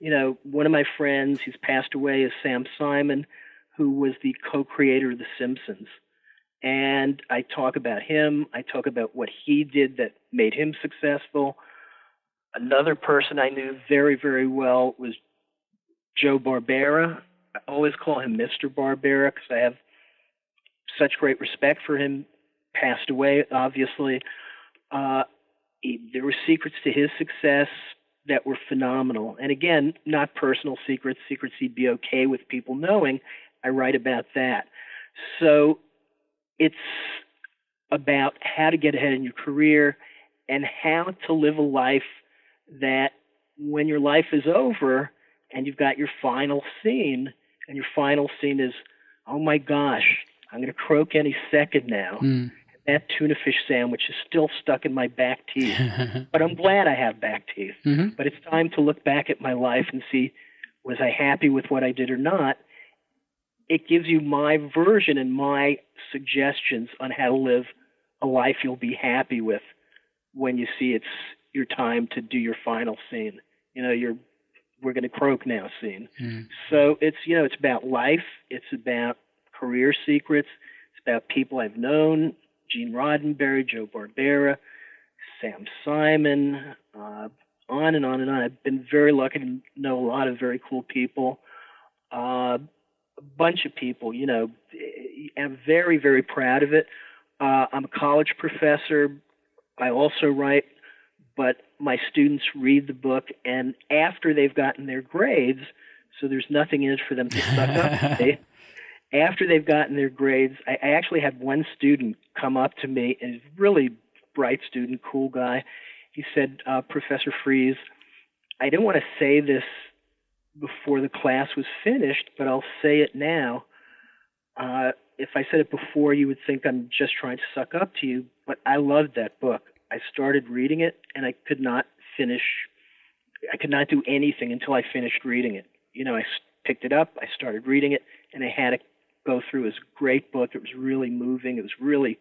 Speaker 2: You know, one of my friends who's passed away is Sam Simon, who was the co-creator of The Simpsons and I talk about him. I talk about what he did that made him successful. Another person I knew very, very well was Joe Barbera. Always call him Mr. Barbera because I have such great respect for him. Passed away, obviously. Uh, he, there were secrets to his success that were phenomenal. And again, not personal secrets, secrets he'd be okay with people knowing. I write about that. So it's about how to get ahead in your career and how to live a life that when your life is over and you've got your final scene and your final scene is oh my gosh i'm going to croak any second now mm. that tuna fish sandwich is still stuck in my back teeth (laughs) but i'm glad i have back teeth mm-hmm. but it's time to look back at my life and see was i happy with what i did or not it gives you my version and my suggestions on how to live a life you'll be happy with when you see it's your time to do your final scene. You know, you're we're going to croak now soon. Mm. So it's you know it's about life. It's about career secrets. It's about people I've known: Gene Roddenberry, Joe Barbera, Sam Simon, uh, on and on and on. I've been very lucky to know a lot of very cool people. Uh, a bunch of people. You know, I'm very, very proud of it. Uh, I'm a college professor. I also write, but my students read the book, and after they've gotten their grades, so there's nothing in it for them to suck up. (laughs) After they've gotten their grades, I, I actually had one student come up to me, and he's a really bright student, cool guy. He said, uh, Professor Fries, I didn't want to say this before the class was finished, but I'll say it now. Uh, if I said it before, you would think I'm just trying to suck up to you, but I loved that book. I started reading it and I could not finish, I could not do anything until I finished reading it. You know, I picked it up, I started reading it, and I had to go through. It a great book. It was really moving. It was really,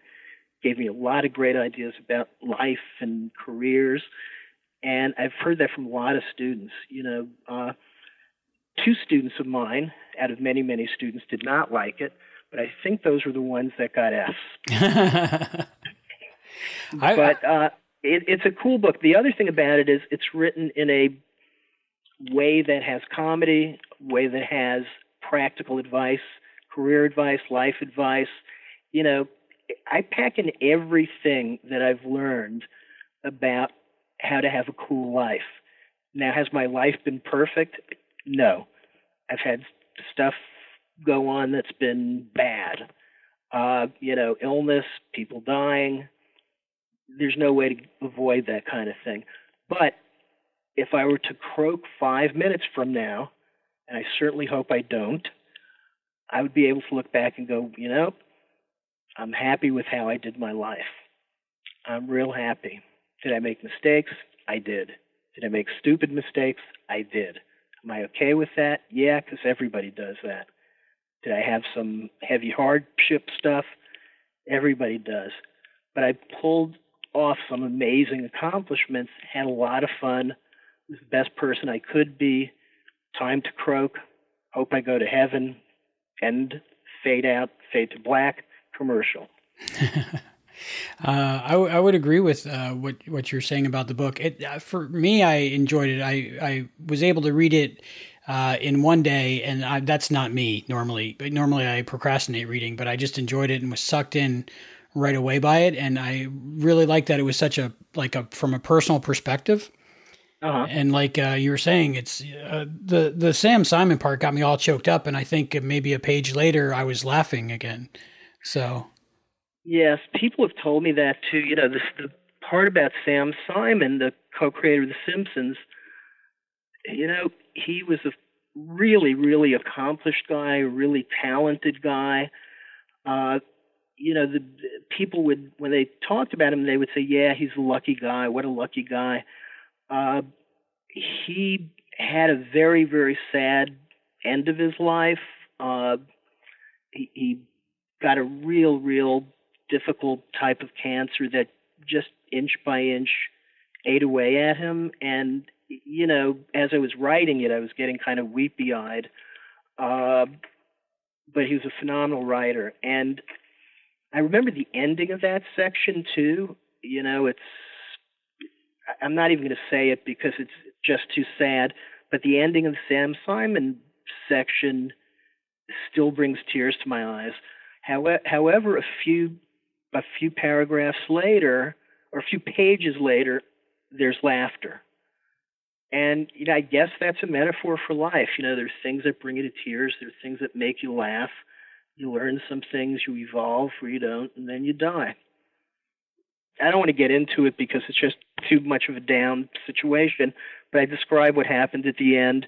Speaker 2: gave me a lot of great ideas about life and careers. And I've heard that from a lot of students. You know, uh, two students of mine out of many, many students did not like it, but I think those were the ones that got F's. (laughs) but uh, it, it's a cool book. The other thing about it is it's written in a way that has comedy, way that has practical advice, career advice, life advice. You know, I pack in everything that I've learned about how to have a cool life. Now, has my life been perfect? No. I've had stuff go on that's been bad. Uh, you know, illness, people dying. There's no way to avoid that kind of thing. But if I were to croak five minutes from now, and I certainly hope I don't, I would be able to look back and go, you know, I'm happy with how I did my life. I'm real happy. Did I make mistakes? I did. Did I make stupid mistakes? I did. Am I okay with that? Yeah, because everybody does that. Did I have some heavy hardship stuff? Everybody does. But I pulled off some amazing accomplishments, had a lot of fun, was the best person I could be. Time to croak. Hope I go to heaven. End. Fade out. Fade to black. Commercial. (laughs)
Speaker 1: Uh, I, w- I would agree with uh, what what you're saying about the book. It, uh, for me, I enjoyed it. I, I was able to read it uh, in one day, and I, that's not me normally. But normally, I procrastinate reading, but I just enjoyed it and was sucked in right away by it, and I really like that it was such a like a from a personal perspective. Uh-huh. And like uh, you were saying, it's uh, the the Sam Simon part got me all choked up, and I think maybe a page later I was laughing again. So,
Speaker 2: yes, people have told me that too. You know, this, the part about Sam Simon, the co-creator of The Simpsons. You know, he was a really, really accomplished guy, a really talented guy. Uh, you know, the, people would when they talked about him, they would say, "Yeah, he's a lucky guy. What a lucky guy." Uh, he had a very, very sad end of his life. Uh, he, he got a real, real difficult type of cancer that just inch by inch ate away at him. And, you know, as I was writing it, I was getting kind of weepy eyed. Uh, but he was a phenomenal writer. And I remember the ending of that section too. You know, it's I'm not even going to say it because it's just too sad. But the ending of the Sam Simon section still brings tears to my eyes. However, however, a few a few paragraphs later, or a few pages later, there's laughter. And you know, I guess that's a metaphor for life. You know, there's things that bring you to tears. There's things that make you laugh. You learn some things, you evolve, or you don't, and then you die. I don't want to get into it because it's just too much of a down situation, but I describe what happened at the end.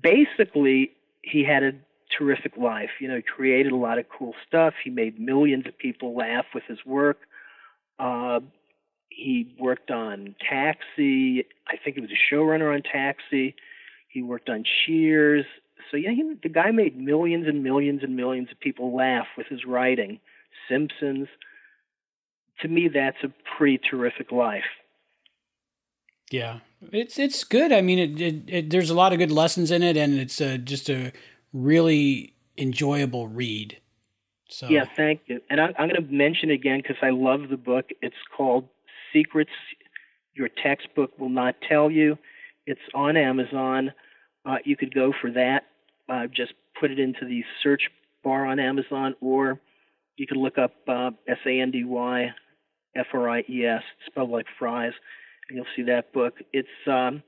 Speaker 2: Basically, he had a terrific life. You know, he created a lot of cool stuff. He made millions of people laugh with his work. Uh, he worked on Taxi. I think he was a showrunner on Taxi. He worked on Cheers. So yeah, he, the guy made millions and millions and millions of people laugh with his writing. Simpsons to me, that's a pretty terrific life.
Speaker 1: Yeah, it's it's good. I mean, it, it, it there's a lot of good lessons in it, and it's a, just a really enjoyable read. So
Speaker 2: yeah, thank you. And I, I'm going to mention again because I love the book. It's called Secrets Your Textbook Will Not Tell You. It's on Amazon. Uh, you could go for that. Uh, just put it into the search bar on Amazon, or you can look up uh, S A N D Y F R I E S, spelled like fries, and you'll see that book. It's um,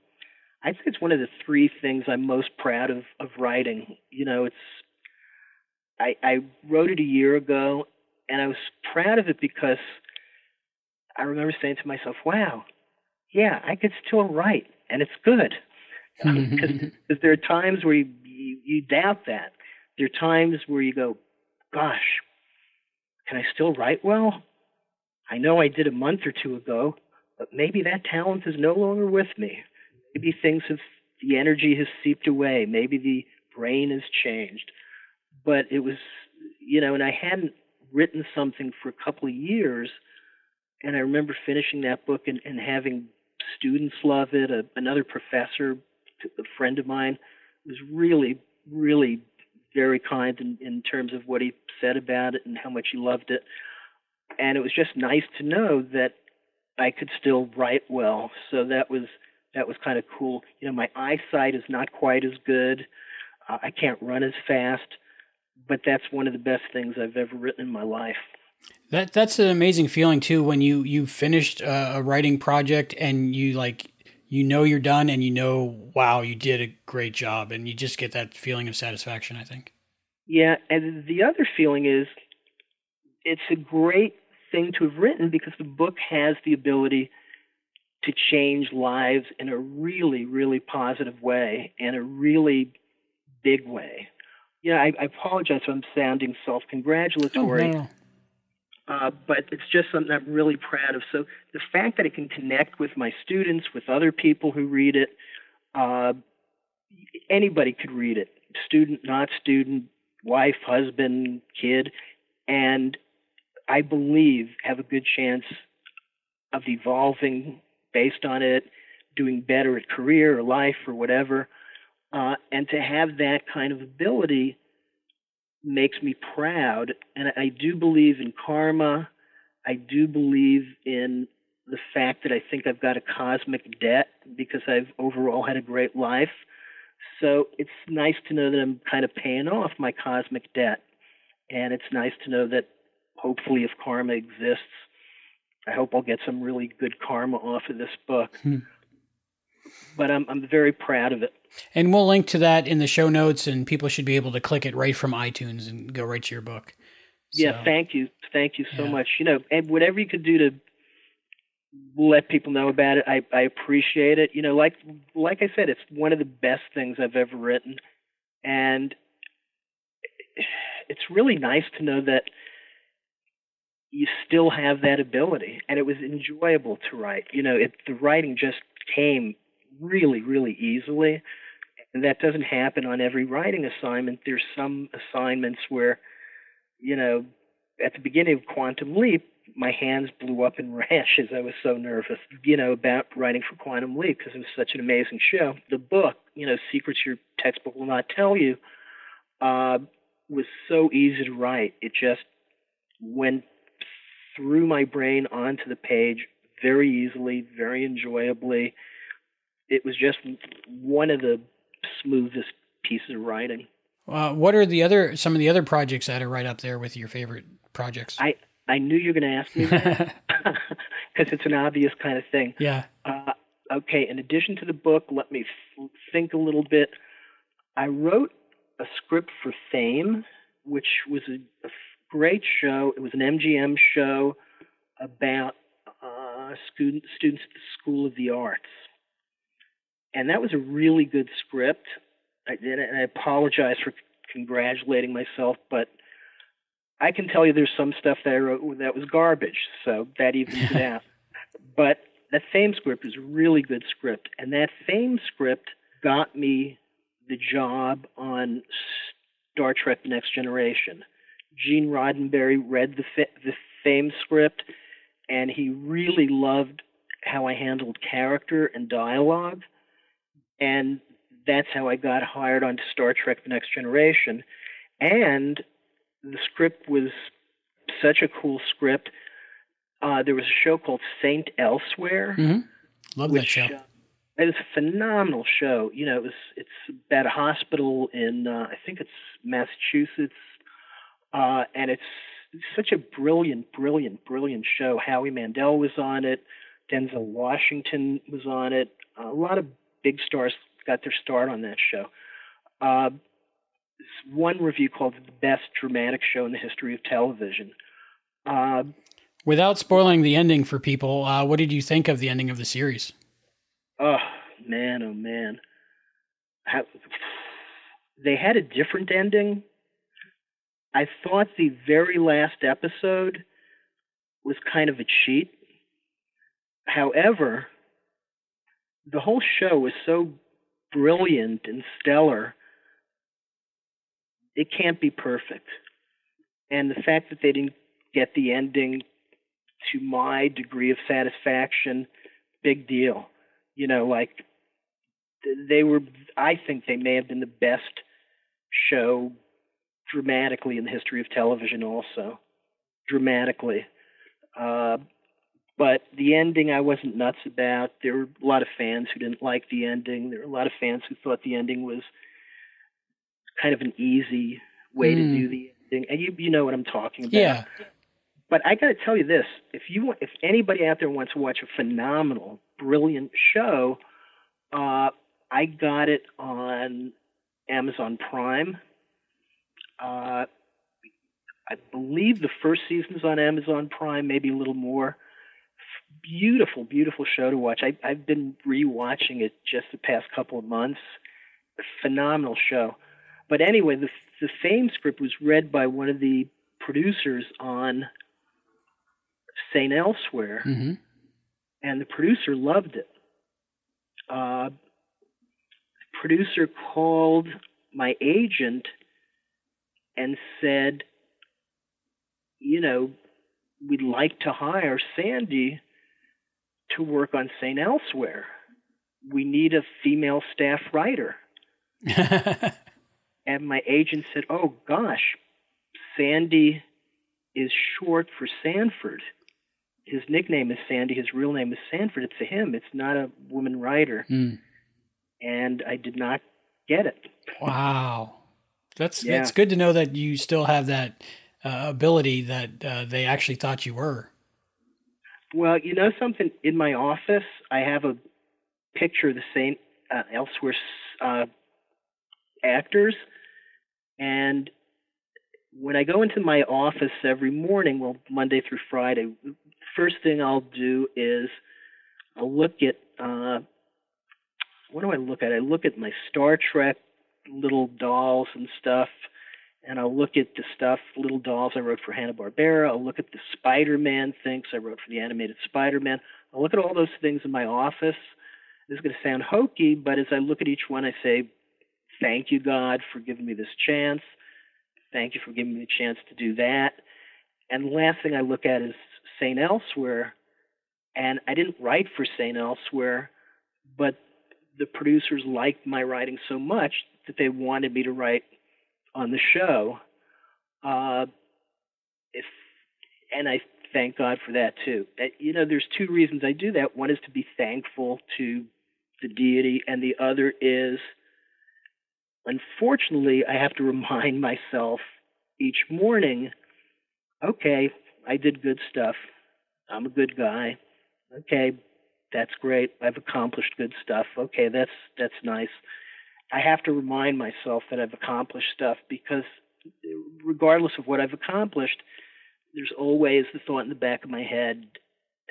Speaker 2: I think it's one of the three things I'm most proud of of writing. You know, it's I, I wrote it a year ago, and I was proud of it because I remember saying to myself, "Wow, yeah, I could still write, and it's good." (laughs) Because (laughs) there are times where you, you you doubt that. There are times where you go, "Gosh, can I still write well?" I know I did a month or two ago, but maybe that talent is no longer with me. Maybe things have, the energy has seeped away. Maybe the brain has changed. But it was, you know, and I hadn't written something for a couple of years. And I remember finishing that book and, and having students love it. A, another professor, a friend of mine, was really, really very kind in, in terms of what he said about it and how much he loved it and it was just nice to know that I could still write well. So that was that was kind of cool. You know, my eyesight is not quite as good. Uh, I can't run as fast, but that's one of the best things I've ever written in my life.
Speaker 1: That that's an amazing feeling too when you you finished a, a writing project and you like you know you're done and you know wow you did a great job and you just get that feeling of satisfaction. I think.
Speaker 2: Yeah, and the other feeling is it's a great thing to have written because the book has the ability to change lives in a really, really positive way and a really big way. Yeah, I, I apologize if I'm sounding self congratulatory. Oh, no. Uh, but it's just something I'm really proud of. So the fact that I can connect with my students, with other people who read it, uh, anybody could read it student, not student, wife, husband, kid, and I believe, have a good chance of evolving based on it, doing better at career or life or whatever. Uh, and to have that kind of ability makes me proud. And I do believe in karma. I do believe in the fact that I think I've got a cosmic debt because I've overall had a great life. So it's nice to know that I'm kind of paying off my cosmic debt. And it's nice to know that hopefully, if karma exists, I hope I'll get some really good karma off of this book. Hmm. But I'm I'm very proud of it.
Speaker 1: And we'll link to that in the show notes, and people should be able to click it right from iTunes and go right to your book.
Speaker 2: So, yeah, thank you, thank you so yeah. much. You know, and whatever you could do to let people know about it, I I appreciate it. You know, like like I said, it's one of the best things I've ever written, and it's really nice to know that you still have that ability and it was enjoyable to write you know it the writing just came really really easily. And that doesn't happen on every writing assignment. There's some assignments where you know at the beginning of quantum leap my hands blew up in (laughs) rashes. I was so nervous you know about writing for quantum leap because it was such an amazing show. The book you know secrets your textbook will not tell you uh, was so easy to write. It just went through my brain onto the page very easily, very enjoyably. It was just one of the smoothest pieces of writing.
Speaker 1: Uh, what are the other some of the other projects that are right up there with your favorite projects?
Speaker 2: I I knew you were going to ask me because (laughs) (laughs) it's an obvious kind of thing.
Speaker 1: Yeah.
Speaker 2: Uh, okay. In addition to the book, let me f- think a little bit. I wrote a script for Fame, which was a, a great show. It was an MGM show about uh, student, students at the School of the Arts. And that was a really good script. I did it, and I apologize for congratulating myself, but I can tell you there's some stuff that I wrote that was garbage, so that evens it out. But that Fame script is a really good script, and that Fame script got me the job on Star Trek: The Next Generation. Gene Roddenberry read the the Fame script, and he really loved how I handled character and dialogue, and that's how I got hired on Star Trek: The Next Generation. And the script was such a cool script. Uh, there was a show called Saint Elsewhere.
Speaker 1: Mm-hmm. Love which, that show. Uh,
Speaker 2: it was a phenomenal show. You know, it was it's about a hospital in uh, I think it's Massachusetts uh, and it's such a brilliant, brilliant, brilliant show. Howie Mandel was on it. Denzel Washington was on it. A lot of big stars got their start on that show. Uh, one review called it the best dramatic show in the history of television. Uh,
Speaker 1: Without spoiling the ending for people, uh, what did you think of the ending of the series?
Speaker 2: Oh man, oh man, How, they had a different ending I thought the very last episode was kind of a cheat. However, the whole show was so brilliant and stellar, it can't be perfect. And the fact that they didn't get the ending to my degree of satisfaction, big deal. You know, like they were, I think they may have been the best show dramatically in the history of television, also dramatically. Uh, but the ending I wasn't nuts about. There were a lot of fans who didn't like the ending. There were a lot of fans who thought the ending was kind of an easy way mm. to do hmm. the ending. And you you know what I'm talking about.
Speaker 1: Yeah.
Speaker 2: But I got to tell you this: if you want, if anybody out there wants to watch a phenomenal, brilliant show, uh, I got it on Amazon Prime. Uh, I believe the first season is on Amazon Prime, maybe a little more. Beautiful, beautiful show to watch. I, I've been rewatching it just the past couple of months. Phenomenal show. But anyway, the the Fame script was read by one of the producers on Saint Elsewhere,
Speaker 1: mm-hmm.
Speaker 2: and the producer loved it. Uh, the producer called my agent and said, you know, we'd like to hire Sandy to work on St. Elsewhere. We need a female staff writer. (laughs) and my agent said, oh gosh, Sandy is short for Sanford. His nickname is Sandy. His real name is Sanford. It's a him. It's not a woman writer.
Speaker 1: Mm.
Speaker 2: And I did not get it.
Speaker 1: Wow. That's yeah. it's good to know that you still have that uh, ability that uh, they actually thought you were.
Speaker 2: Well, you know something. In my office, I have a picture of the St. Uh, Elsewhere uh, actors, and when I go into my office every morning, well, Monday through Friday, first thing I'll do is I'll look at uh, what do I look at? I look at my Star Trek little dolls and stuff, and I'll look at the stuff, little dolls I wrote for Hanna Barbera. I'll look at the Spider-Man things I wrote for the animated Spider-Man. I'll look at all those things in my office. This is going to sound hokey, but as I look at each one, I say, "Thank you, God, for giving me this chance." Thank you for giving me the chance to do that. And the last thing I look at is St. Elsewhere. And I didn't write for St. Elsewhere, but the producers liked my writing so much that they wanted me to write on the show. Uh, if and I thank God for that too. Uh, you know, there's two reasons I do that. One is to be thankful to the deity, and the other is Unfortunately, I have to (laughs) remind myself each morning okay, I did good stuff. I'm a good guy. Okay, that's great. I've accomplished good stuff. Okay, that's that's nice. I have to remind myself that I've accomplished stuff because regardless of what I've accomplished, there's always the thought in the back of my head,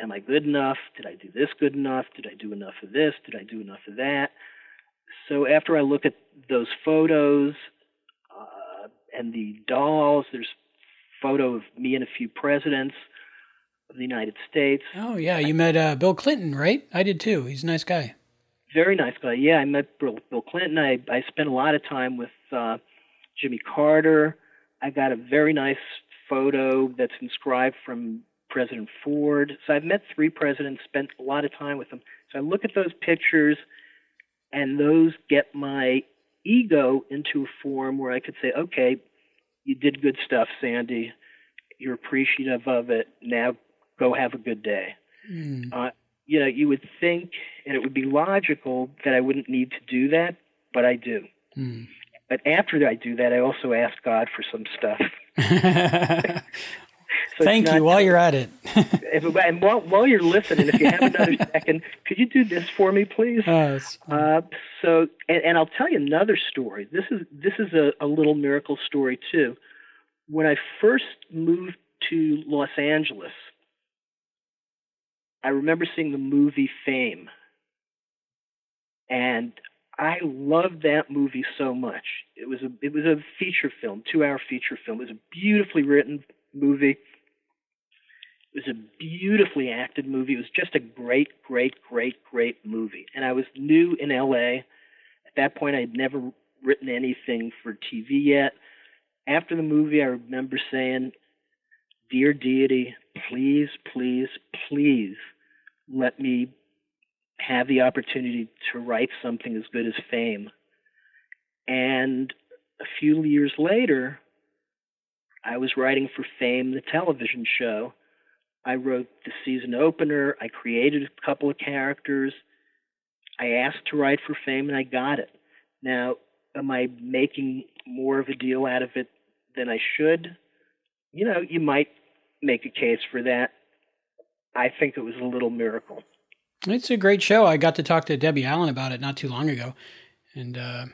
Speaker 2: am I good enough? Did I do this good enough? Did I do enough of this? Did I do enough of that? So after I look at those photos uh, and the dolls, there's a photo of me and a few presidents of the United States.
Speaker 1: Oh yeah, you met uh, Bill Clinton, right? I did too. He's a nice guy.
Speaker 2: Very nice guy. Yeah, I met Bill, Bill Clinton. I I spent a lot of time with uh, Jimmy Carter. I got a very nice photo that's inscribed from President Ford. So I've met three presidents, spent a lot of time with them. So I look at those pictures and those get my ego into a form where I could say, okay, you did good stuff, Sandy. You're appreciative of it. Now go have a good day. Mm. Uh, you know, you would think, and it would be logical that I wouldn't need to do that, but I do. Mm. But after I do that, I also ask God for some stuff. (laughs) (laughs)
Speaker 1: So Thank you. While you're at it, (laughs)
Speaker 2: if, and while, while you're listening, if you have another second, could you do this for me, please? Uh, uh, so, and, and, I'll tell you another story. This is this is a, a little miracle story too. When I first moved to Los Angeles, I remember seeing the movie Fame, and I loved that movie so much. It was a it was a feature film, two hour feature film. It was a beautifully written movie. It was a beautifully acted movie. It was just a great, great, great, great movie. And I was new in LA. At that point, I had never written anything for TV yet. After the movie, I remember saying, Dear deity, please, please, please let me have the opportunity to write something as good as fame. And a few years later, I was writing for Fame, the television show, I wrote the season opener. I created a couple of characters. I asked to write for Fame and I got it. Now, am I making more of a deal out of it than I should? You know, you might make a case for that. I think it was a little miracle.
Speaker 1: It's a great show. I got to talk to Debbie Allen about it not too long ago, and because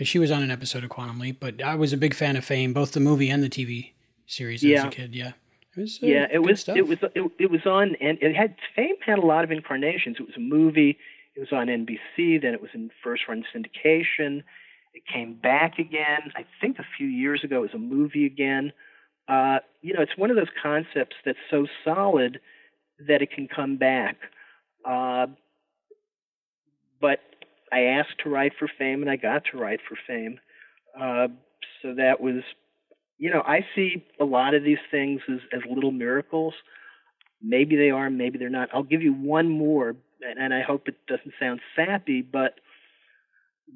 Speaker 1: uh, she was on an episode of Quantum Leap, but I was a big fan of Fame, both the movie and the TV series
Speaker 2: yeah.
Speaker 1: as a kid. Yeah.
Speaker 2: It was, uh, yeah, it was stuff. it was it, it was on and it had Fame had a lot of incarnations. It was a movie. It was on NBC. Then it was in first run syndication. It came back again. I think a few years ago. It was a movie again. Uh, you know, it's one of those concepts that's so solid that it can come back. Uh, but I asked to write for Fame, and I got to write for Fame. Uh, so that was you know, I see a lot of these things as, as little miracles. Maybe they are, maybe they're not. I'll give you one more, and, and I hope it doesn't sound sappy, but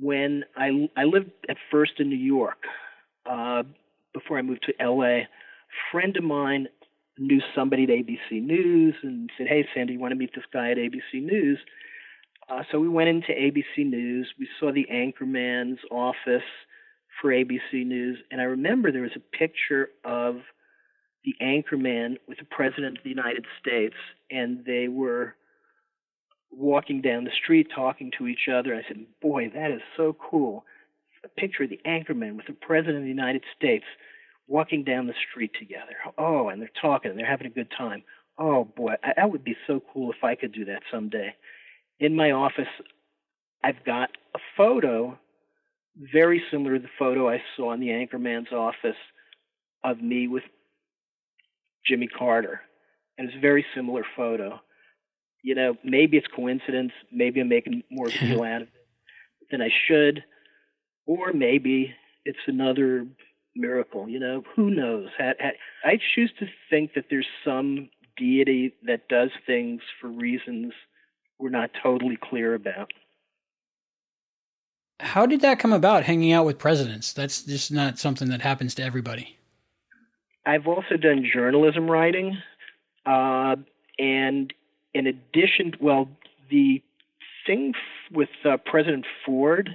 Speaker 2: when I, I lived at first in New York uh, before I moved to LA, friend of mine knew somebody at ABC News and said, Hey, Sandy, you want to meet this guy at ABC News? Uh, so we went into ABC News. We saw the anchorman's office for ABC News, and I remember there was a picture of the anchorman with the president of the United States, and they were walking down the street talking to each other. I said, "Boy, that is so cool." A picture of the anchorman with the president of the United States walking down the street together. Oh, and they're talking and they're having a good time. Oh boy, that would be so cool if I could do that someday. In my office, I've got a photo very similar to the photo I saw in the anchorman's office of me with Jimmy Carter. And it's a very similar photo. You know, maybe it's coincidence, maybe I'm making more (laughs) deal out of it than I should, or maybe it's another miracle. You know, who knows? I choose to think that there's some deity that does things for reasons we're not totally clear about.
Speaker 1: How did that come about, hanging out with presidents? That's just not something that happens to everybody.
Speaker 2: I've also done journalism writing. Uh, and in addition, well, the thing f- with uh, President Ford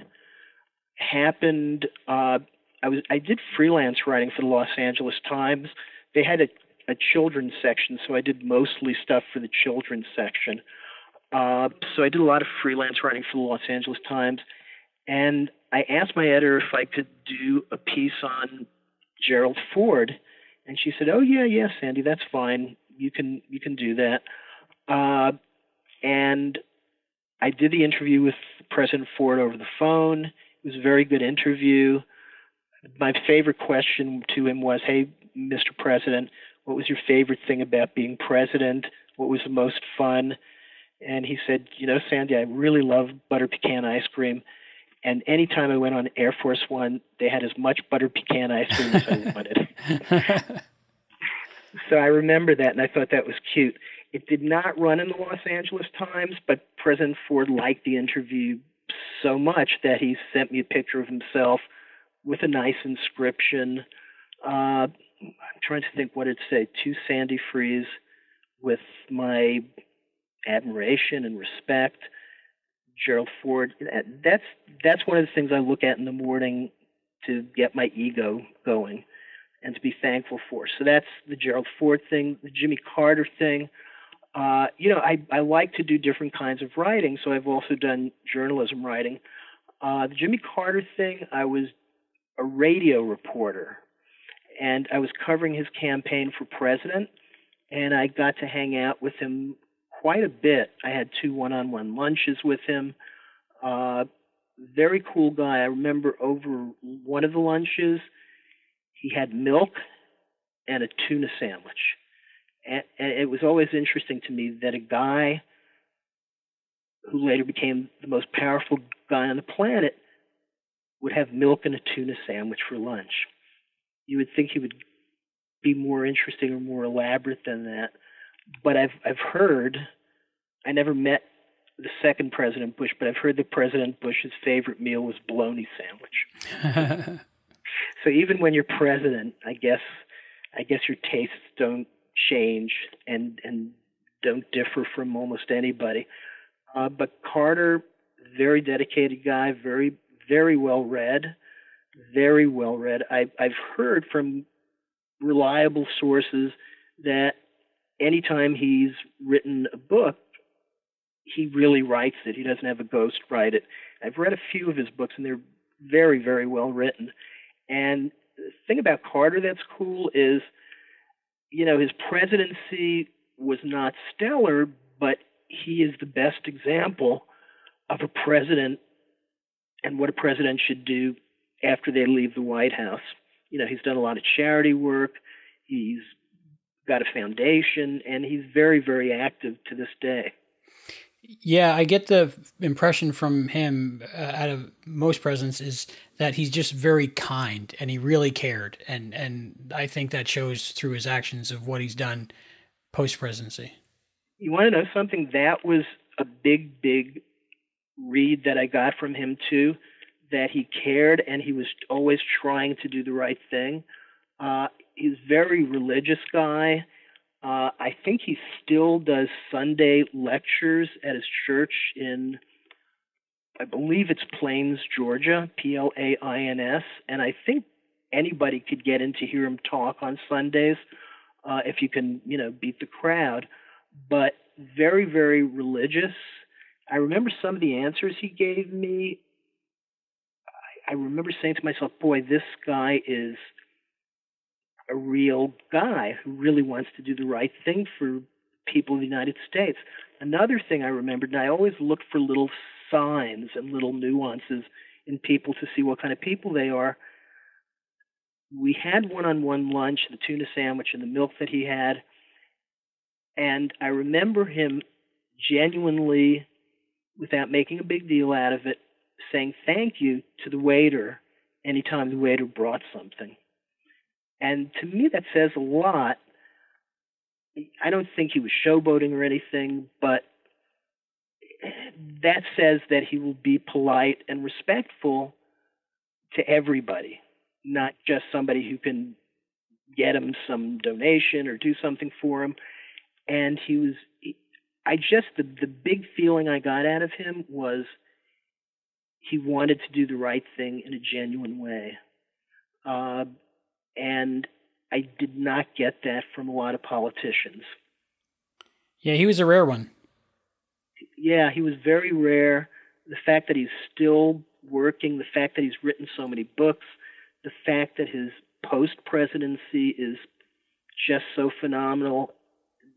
Speaker 2: happened. Uh, I was I did freelance writing for the Los Angeles Times. They had a, a children's section, so I did mostly stuff for the children's section. Uh, so I did a lot of freelance writing for the Los Angeles Times, and I asked my editor if I could do a piece on Gerald Ford, and she said, "Oh yeah, yeah, Sandy, that's fine. You can you can do that." Uh, and I did the interview with President Ford over the phone. It was a very good interview. My favorite question to him was, "Hey, Mr. President, what was your favorite thing about being president? What was the most fun?" And he said, "You know, Sandy, I really love butter pecan ice cream." And anytime I went on Air Force One, they had as much butter pecan ice cream as I (laughs) wanted. so I remember that, and I thought that was cute. It did not run in the Los Angeles Times, but President Ford liked the interview so much that he sent me a picture of himself with a nice inscription. Uh, I'm trying to think what it said. To Sandy Fries, with my admiration and respect. Gerald Ford. That's that's one of the things I look at in the morning to get my ego going and to be thankful for. So that's the Gerald Ford thing, the Jimmy Carter thing. Uh, you know, I, I like to do different kinds of writing, so I've also done journalism writing. Uh, the Jimmy Carter thing, I was a radio reporter, and I was covering his campaign for president, and I got to hang out with him quite a bit. I had two one-on-one lunches with him. Uh, very cool guy. I remember over one of the lunches, he had milk and a tuna sandwich. And, and it was always interesting to me that a guy who later became the most powerful guy on the planet would have milk and a tuna sandwich for lunch. You would think he would be more interesting or more elaborate than that but I've I've heard I never met the second President Bush, but I've heard that President Bush's favorite meal was bologna sandwich. (laughs) so even when you're president, I guess I guess your tastes don't change and and don't differ from almost anybody. Uh, but Carter, very dedicated guy, very very well read, very well read. I, I've heard from reliable sources that anytime he's written a book, he really writes it. He doesn't have a ghost write it. I've read a few of his books, and they're very, very well written. And the thing about Carter that's cool is, you know, his presidency was not stellar, but he is the best example of a president and what a president should do after they leave the White House. You know, he's done a lot of charity work. He's got a foundation, and he's very, very active to this day.
Speaker 1: Yeah, I get the impression from him uh, out of most presidents is that he's just very kind and he really cared, and and I think that shows through his actions of what he's done post presidency.
Speaker 2: You want to know something? That was a big, big read that I got from him too. That he cared and he was always trying to do the right thing. Uh, he's very religious guy. Uh, I think he still does Sunday lectures at his church in, I believe it's Plains, Georgia, P L A I N S, and I think anybody could get in to hear him talk on Sundays. uh, if you can, you know, beat the crowd. But very, very religious. I remember some of the answers he gave me. I, I remember saying to myself, "Boy, this guy is a real guy who really wants to do the right thing for people in the United States." Another thing I remembered, and I always look for little signs and little nuances in people to see what kind of people they are. We had one on one lunch, the tuna sandwich and the milk that he had. And I remember him genuinely, without making a big deal out of it, saying thank you to the waiter anytime the waiter brought something. And to me, that says a lot. I don't think he was showboating or anything, but that says that he will be polite and respectful to everybody, not just somebody who can get him some donation or do something for him. And he was, I just, the, the big feeling I got out of him was he wanted to do the right thing in a genuine way. Uh, and I did not get that from a lot of politicians.
Speaker 1: Yeah, he was a rare one
Speaker 2: yeah, he was very rare. The fact that he's still working, the fact that he's written so many books, the fact that his post presidency is just so phenomenal.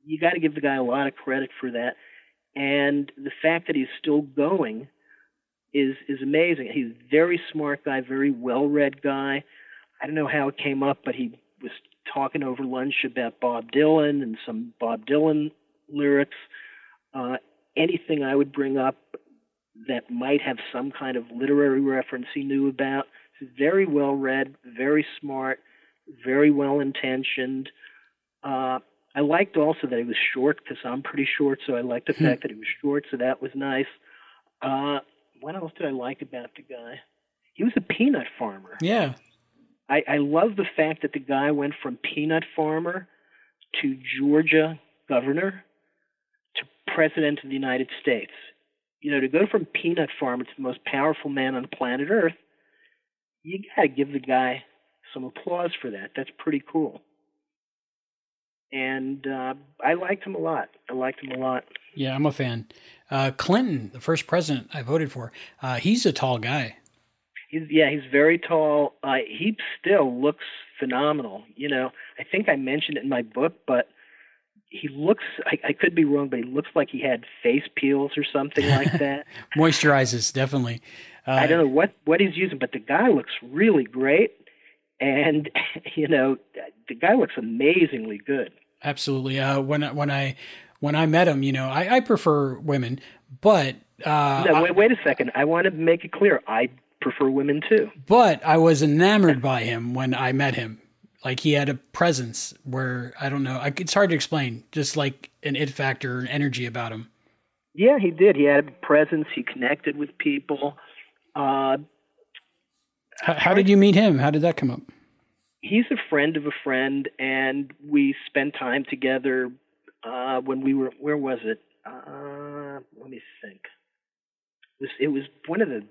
Speaker 2: You got to give the guy a lot of credit for that. And the fact that he's still going is is amazing. He's a very smart guy, very well read guy. I don't know how it came up, but he was talking over lunch about Bob Dylan and some Bob Dylan lyrics. Uh, anything I would bring up that might have some kind of literary reference he knew about. He's very well read, very smart, very well intentioned. Uh, I liked also that he was short because I'm pretty short, so I liked the hmm. fact that he was short, so that was nice. Uh, what else did I like about the guy? He was a peanut farmer.
Speaker 1: Yeah.
Speaker 2: I, I love the fact that the guy went from peanut farmer to Georgia governor to president of the United States. You know, to go from peanut farmer to the most powerful man on planet Earth, you got to give the guy some applause for that. That's pretty cool. And uh, I liked him a lot. I liked him a lot.
Speaker 1: Yeah, I'm a fan. Uh, Clinton, the first president I voted for, uh, he's a tall guy.
Speaker 2: He's, yeah, he's very tall. Uh, he still looks phenomenal. You know, I think I mentioned it in my book, but he looks I, I, could be wrong but he looks like he had face peels or something like (laughs) that
Speaker 1: moisturizes definitely
Speaker 2: uh, i don't know what what he's using but the guy looks really great and (laughs) you know the guy looks amazingly good
Speaker 1: absolutely uh, when when i when i met him you know i, I prefer women but uh,
Speaker 2: no wait, wait a second i want to make it clear i prefer women too
Speaker 1: but i was enamored by him when i met him like he had a presence where I don't know. I, it's hard to explain. Just like an it factor, an energy about him.
Speaker 2: Yeah, he did. He had a presence. He connected with people. Uh,
Speaker 1: how, how did you meet him? How did that come up?
Speaker 2: He's a friend of a friend, and we spent time together uh, when we were. Where was it? Uh, let me think. It was, it was one of the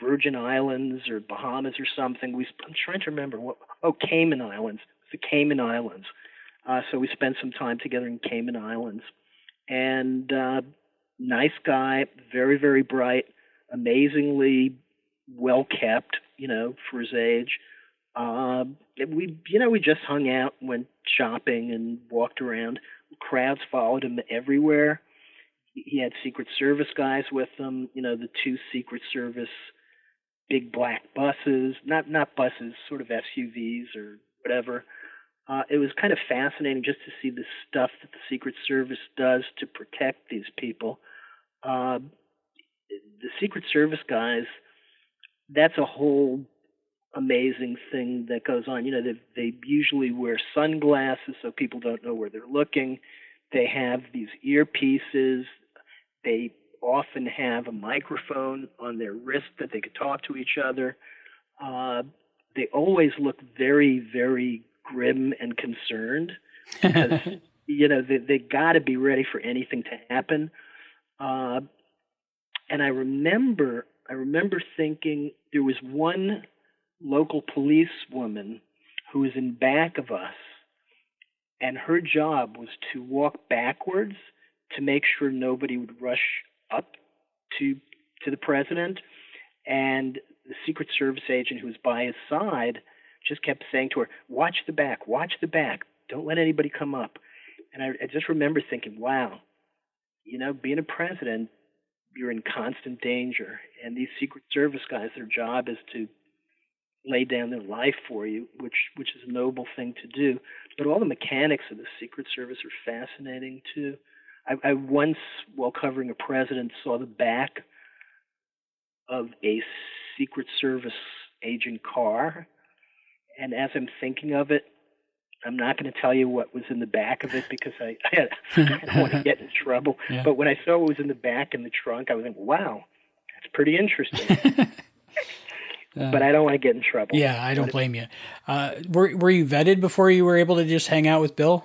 Speaker 2: Virgin Islands or Bahamas or something. We I'm trying to remember what. Oh, Cayman Islands. The Cayman Islands. Uh, so we spent some time together in Cayman Islands, and uh, nice guy, very very bright, amazingly well kept. You know, for his age. Uh, we you know we just hung out, went shopping, and walked around. Crowds followed him everywhere. He had Secret Service guys with him. You know, the two Secret Service big black buses, not not buses, sort of SUVs or whatever. Uh, it was kind of fascinating just to see the stuff that the Secret Service does to protect these people. Uh, the Secret Service guys, that's a whole amazing thing that goes on. You know, they, they usually wear sunglasses so people don't know where they're looking. They have these earpieces. They often have a microphone on their wrist that they could talk to each other. Uh, they always look very, very grim and concerned because (laughs) you know they they got to be ready for anything to happen. Uh, and I remember, I remember thinking there was one local police woman who was in back of us, and her job was to walk backwards to make sure nobody would rush up to to the president. And the Secret Service agent who was by his side just kept saying to her, "Watch the back, watch the back. Don't let anybody come up." And I, I just remember thinking, "Wow, you know, being a president, you're in constant danger. And these Secret Service guys, their job is to lay down their life for you, which which is a noble thing to do. But all the mechanics of the Secret Service are fascinating too. I, I once, while covering a president, saw the back of a Secret Service agent car, and as I'm thinking of it, I'm not going to tell you what was in the back of it because I, (laughs) I, I don't want to get in trouble. Yeah. But when I saw what was in the back in the trunk, I was like, wow, that's pretty interesting. (laughs) Uh, but I don't want to get in trouble.
Speaker 1: Yeah, I don't blame you. Uh, were Were you vetted before you were able to just hang out with Bill?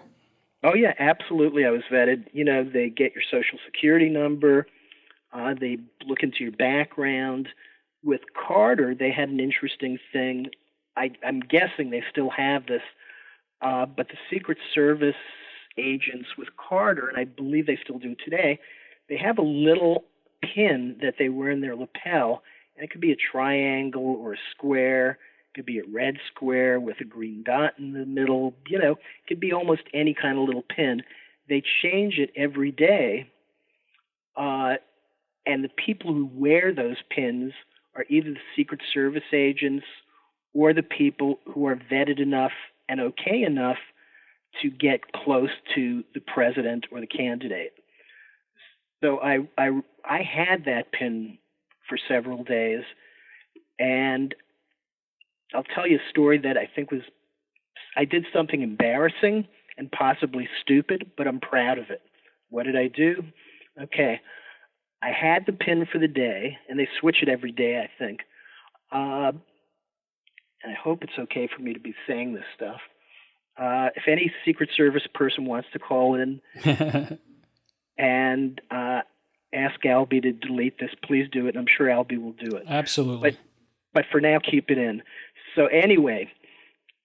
Speaker 2: Oh yeah, absolutely. I was vetted. You know, they get your social security number. Uh, they look into your background. With Carter, they had an interesting thing. I, I'm guessing they still have this uh, but the Secret Service agents with Carter, and I believe they still do today, they have a little pin that they wear in their lapel, and it could be a triangle or a square. It could be a red square with a green dot in the middle. You know, it could be almost any kind of little pin. They change it every day, uh, and the people who wear those pins are either the Secret Service agents or the people who are vetted enough and okay enough to get close to the president or the candidate. So I I I had that pin for several days, and I'll tell you a story that I think was I did something embarrassing and possibly stupid, but I'm proud of it. What did I do? Okay, I had the pin for the day, and they switch it every day, I think. Uh, and I hope it's okay for me to be saying this stuff. Uh, if any Secret Service person wants to call in (laughs) and uh, ask Albie to delete this, please do it. I'm sure Albie will do it.
Speaker 1: Absolutely.
Speaker 2: But, but for now, keep it in. So, anyway,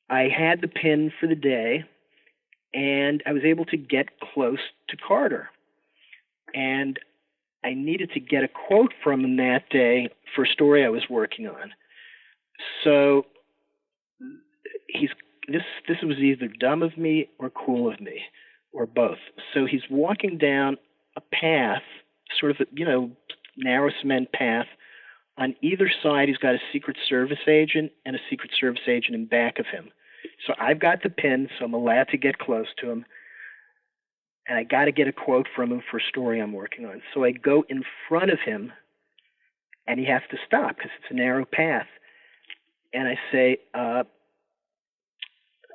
Speaker 2: I had the pin for the day, and I was able to get close to Carter. And I needed to get a quote from him that day for a story I was working on. So he's this this was either dumb of me or cool of me or both. So he's walking down a path, sort of a you know narrow cement path. On either side, he's got a Secret Service agent and a Secret Service agent in back of him. So I've got the pin, so I'm allowed to get close to him. And I got to get a quote from him for a story I'm working on. So I go in front of him, and he has to stop because it's a narrow path. And I say, uh,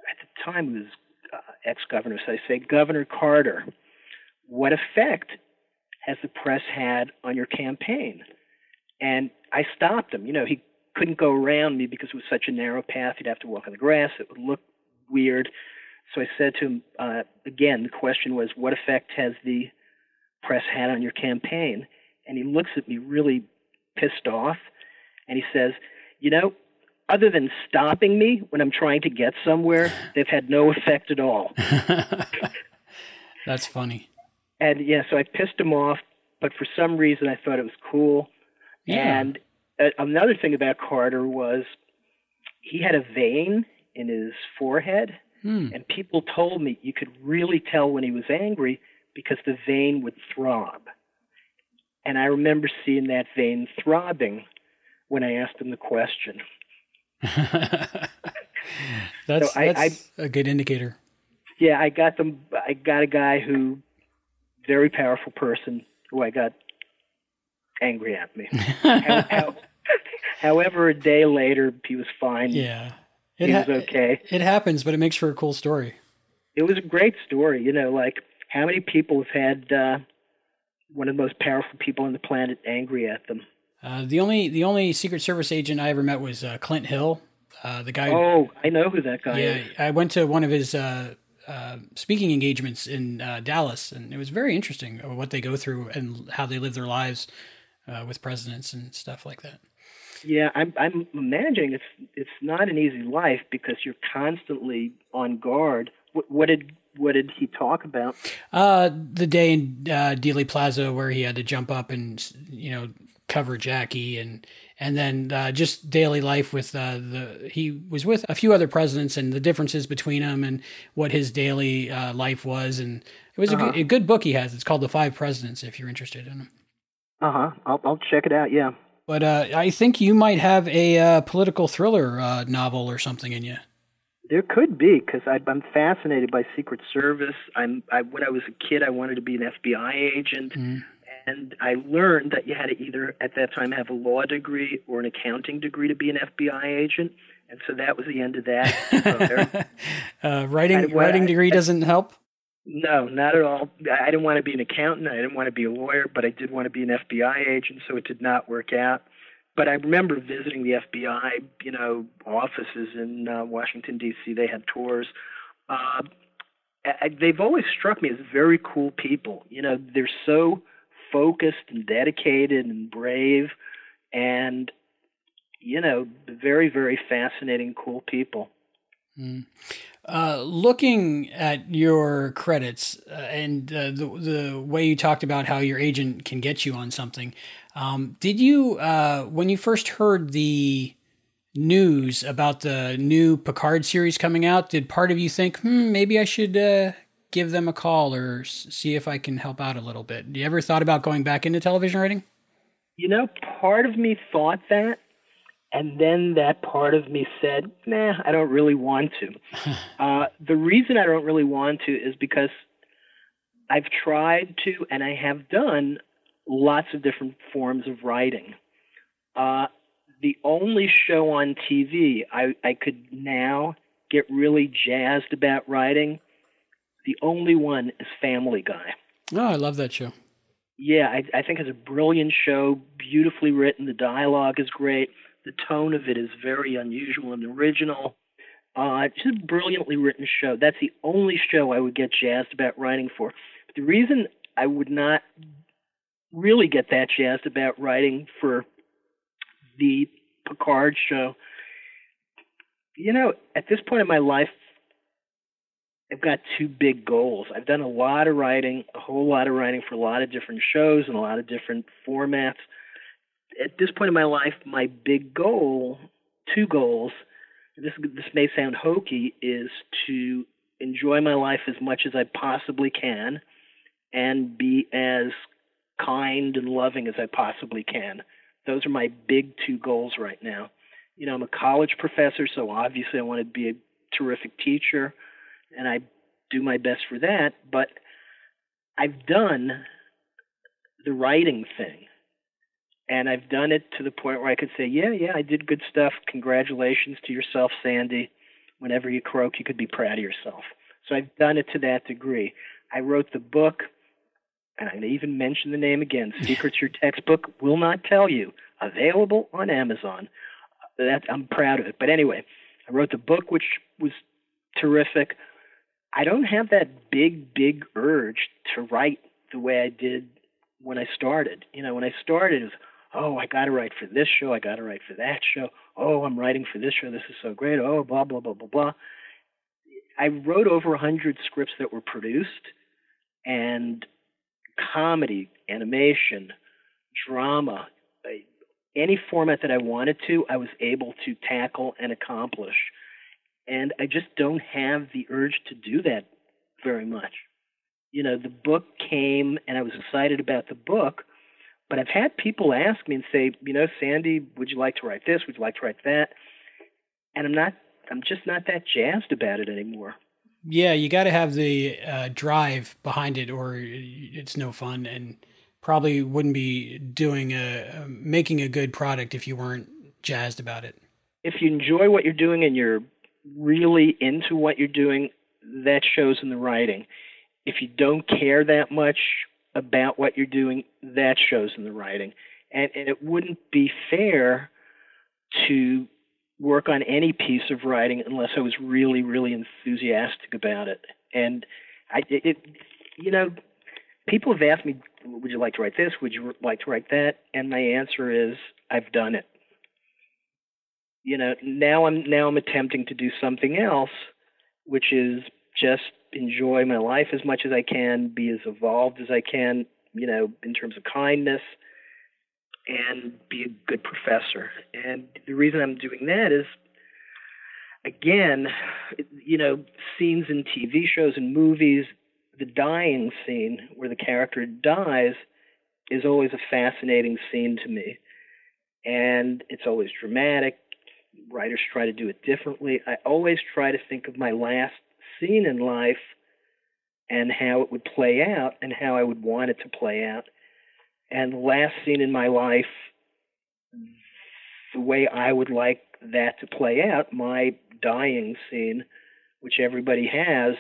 Speaker 2: at the time was uh, ex-governor, so I say, Governor Carter, what effect has the press had on your campaign? And I stopped him. You know, he couldn't go around me because it was such a narrow path. He'd have to walk on the grass. It would look weird. So I said to him uh, again. The question was, "What effect has the press had on your campaign?" And he looks at me really pissed off, and he says, "You know, other than stopping me when I'm trying to get somewhere, they've had no effect at all. (laughs)
Speaker 1: That's funny.
Speaker 2: And yeah, so I pissed him off, but for some reason I thought it was cool. Yeah. And uh, another thing about Carter was he had a vein in his forehead, hmm. and people told me you could really tell when he was angry because the vein would throb. And I remember seeing that vein throbbing when I asked him the question. (laughs)
Speaker 1: that's so I, that's I, a good indicator.
Speaker 2: Yeah, I got them. I got a guy who, very powerful person, who I got angry at me. (laughs) how, how, however, a day later, he was fine.
Speaker 1: Yeah,
Speaker 2: it he was okay.
Speaker 1: It happens, but it makes for a cool story.
Speaker 2: It was a great story. You know, like how many people have had uh, one of the most powerful people on the planet angry at them?
Speaker 1: Uh, the only the only Secret Service agent I ever met was uh, Clint Hill, uh, the guy.
Speaker 2: Oh, I know who that guy
Speaker 1: yeah,
Speaker 2: is.
Speaker 1: I went to one of his uh, uh, speaking engagements in Dallas, and it was very interesting what they go through and how they live their lives with presidents and stuff like that.
Speaker 2: Yeah, I'm, I'm imagining it's it's not an easy life because you're constantly on guard. What, what did what did he talk about?
Speaker 1: Uh, the day in uh, Dealey Plaza where he had to jump up and you know cover Jackie and and then uh, just daily life with uh, the he was with a few other presidents and the differences between them and what his daily uh, life was and it was uh-huh. a, good, a, good, book he has. It's called The Five Presidents. If you're interested in them.
Speaker 2: Uh huh. I'll I'll check it out. Yeah.
Speaker 1: But uh, I think you might have a uh, political thriller novel or something in you.
Speaker 2: There could be because I'm fascinated by Secret Service. I'm I, when I was a kid, I wanted to be an FBI agent. Mm and I learned that you had to either at that time have a law degree or an accounting degree to be an FBI agent, and so that was the end of that. (laughs)
Speaker 1: uh, writing I, writing I, degree I, doesn't help.
Speaker 2: No, not at all. I didn't want to be an accountant. I didn't want to be a lawyer, but I did want to be an FBI agent, so it did not work out. But I remember visiting the FBI, you know, offices in uh, Washington D.C. They had tours. Uh, I, they've always struck me as very cool people. You know, they're so focused and dedicated and brave and you know very very fascinating cool people
Speaker 1: mm. uh, looking at your credits uh, and uh, the the way you talked about how your agent can get you on something, um, did you uh, when you first heard the news about the new Picard series coming out? Did part of you think, hmm, maybe I should uh, give them a call or see if I can help out a little bit. Do you ever thought about going back into television writing?
Speaker 2: You know, part of me thought that, and then that part of me said, "Nah, I don't really want to." (laughs) uh, the reason I don't really want to is because I've tried to, and I have done lots of different forms of writing. Uh, the only show on TV I, I could now get really jazzed about writing the only one is Family Guy.
Speaker 1: Oh, I love that show.
Speaker 2: Yeah, I, I think it's a brilliant show, beautifully written. The dialogue is great. The tone of it is very unusual and original. Uh, it's just a brilliantly written show. That's the only show I would get jazzed about writing for. But the reason I would not really get that jazzed about writing for the Picard show, you know, at this point in my life, I've got two big goals. I've done a lot of writing, a whole lot of writing for a lot of different shows and a lot of different formats. At this point in my life, my big goal, two goals, this this may sound hokey, is to enjoy my life as much as I possibly can and be as kind and loving as I possibly can. Those are my big two goals right now. You know, I'm a college professor, so obviously I want to be a terrific teacher and I do my best for that. But I've done the writing thing, and I've done it to the point where I could say, yeah, yeah, I did good stuff. Congratulations to yourself, Sandy. Whenever you croak, you could be proud of yourself. So I've done it to that degree. I wrote the book, and I'm going to even mention the name again. (laughs) Secrets Your Textbook Will Not Tell You. Available on Amazon. That I'm proud of it. But anyway, I wrote the book, which was terrific. I don't have that big, big urge to write the way I did when I started. You know, when I started, it was, oh, I got to write for this show, I got to write for that show. Oh, I'm writing for this show, this is so great. Oh, blah, blah, blah, blah, blah. I wrote over a 100 scripts that were produced, and comedy, animation, drama, any format that I wanted to, I was able to tackle and accomplish and I just don't have the urge to do that very much. You know, the book came and I was excited about the book, but I've had people ask me and say, you know, Sandy, would you like to write this? Would you like to write that? And I'm not, I'm just not that jazzed about it anymore.
Speaker 1: Yeah, you got to have the uh, drive behind it, or it's no fun, and probably wouldn't be doing a making a good product if you weren't jazzed about it.
Speaker 2: If you enjoy what you're doing and you're really into what you're doing, that shows in the writing. If you don't care that much about what you're doing, that shows in the writing. And, and it wouldn't be fair to work on any piece of writing unless I was really, really enthusiastic about it. And I, it, it, you know, people have asked me, "Would you like to write this? Would you like to write that?" And my answer is, I've done it you know now i'm now i'm attempting to do something else which is just enjoy my life as much as I can, be as evolved as I can, you know, in terms of kindness, and be a good professor. And the reason I'm doing that is, again, you know, scenes in TV shows and movies, the dying scene where the character dies is always a fascinating scene to me. And it's always dramatic. Writers try to do it differently. I always try to think of my last scene in life and how it would play out and how I would want it to play out. And the last scene in my life, the way I would like that to play out, my dying scene, which everybody has,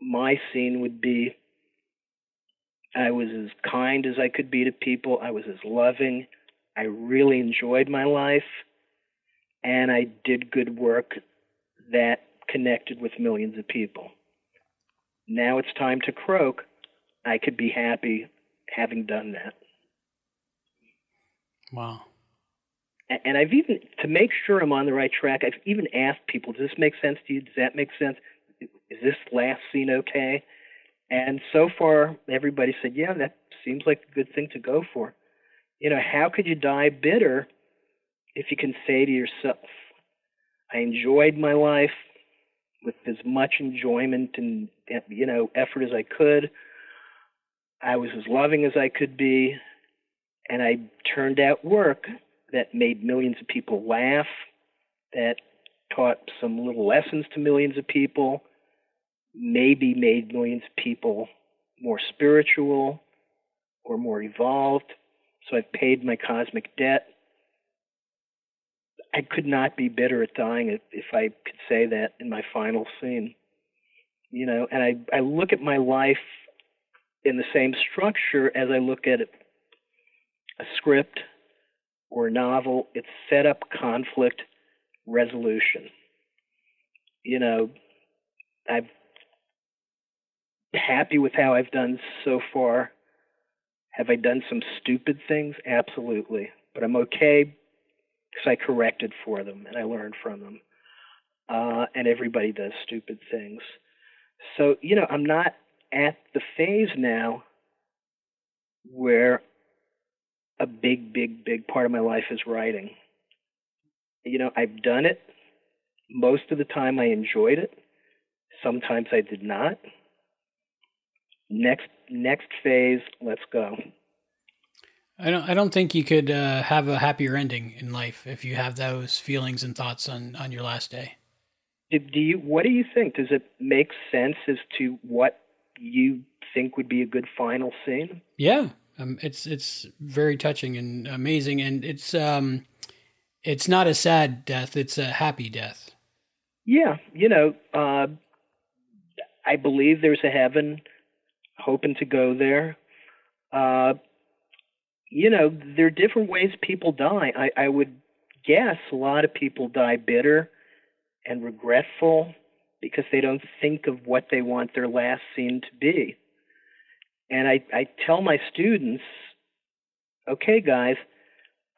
Speaker 2: my scene would be I was as kind as I could be to people, I was as loving, I really enjoyed my life, and I did good work that connected with millions of people. Now it's time to croak. I could be happy having done that.
Speaker 1: Wow.
Speaker 2: And I've even, to make sure I'm on the right track, I've even asked people, does this make sense to you? Does that make sense? Is this last scene okay? And so far, everybody said, yeah, that seems like a good thing to go for. You know, how could you die bitter if you can say to yourself, I enjoyed my life with as much enjoyment and, you know, effort as I could. I was as loving as I could be, and I turned out work that made millions of people laugh, that taught some little lessons to millions of people, maybe made millions of people more spiritual or more evolved. So I've paid my cosmic debt. I could not be bitter at dying if I could say that in my final scene. You know, and I, I look at my life in the same structure as I look at a script or a novel. It's set up conflict resolution. You know, I'm happy with how I've done so far. Have I done some stupid things? Absolutely. But I'm okay because I corrected for them and I learned from them. Uh, and everybody does stupid things. So, you know, I'm not at the phase now where a big, big, big part of my life is writing. You know, I've done it. Most of the time I enjoyed it. Sometimes I did not next next phase let's go
Speaker 1: i don't i don't think you could uh, have a happier ending in life if you have those feelings and thoughts on on your last day.
Speaker 2: Do you what do you think? Does it make sense as to what you think would be a good final scene?
Speaker 1: Yeah um, it's it's very touching and amazing and it's um it's not a sad death it's a happy death.
Speaker 2: Yeah you know uh i believe there's a heaven hoping to go there. Uh, you know, there are different ways people die. I, I would guess a lot of people die bitter and regretful because they don't think of what they want their last scene to be. And I, I tell my students, okay, guys,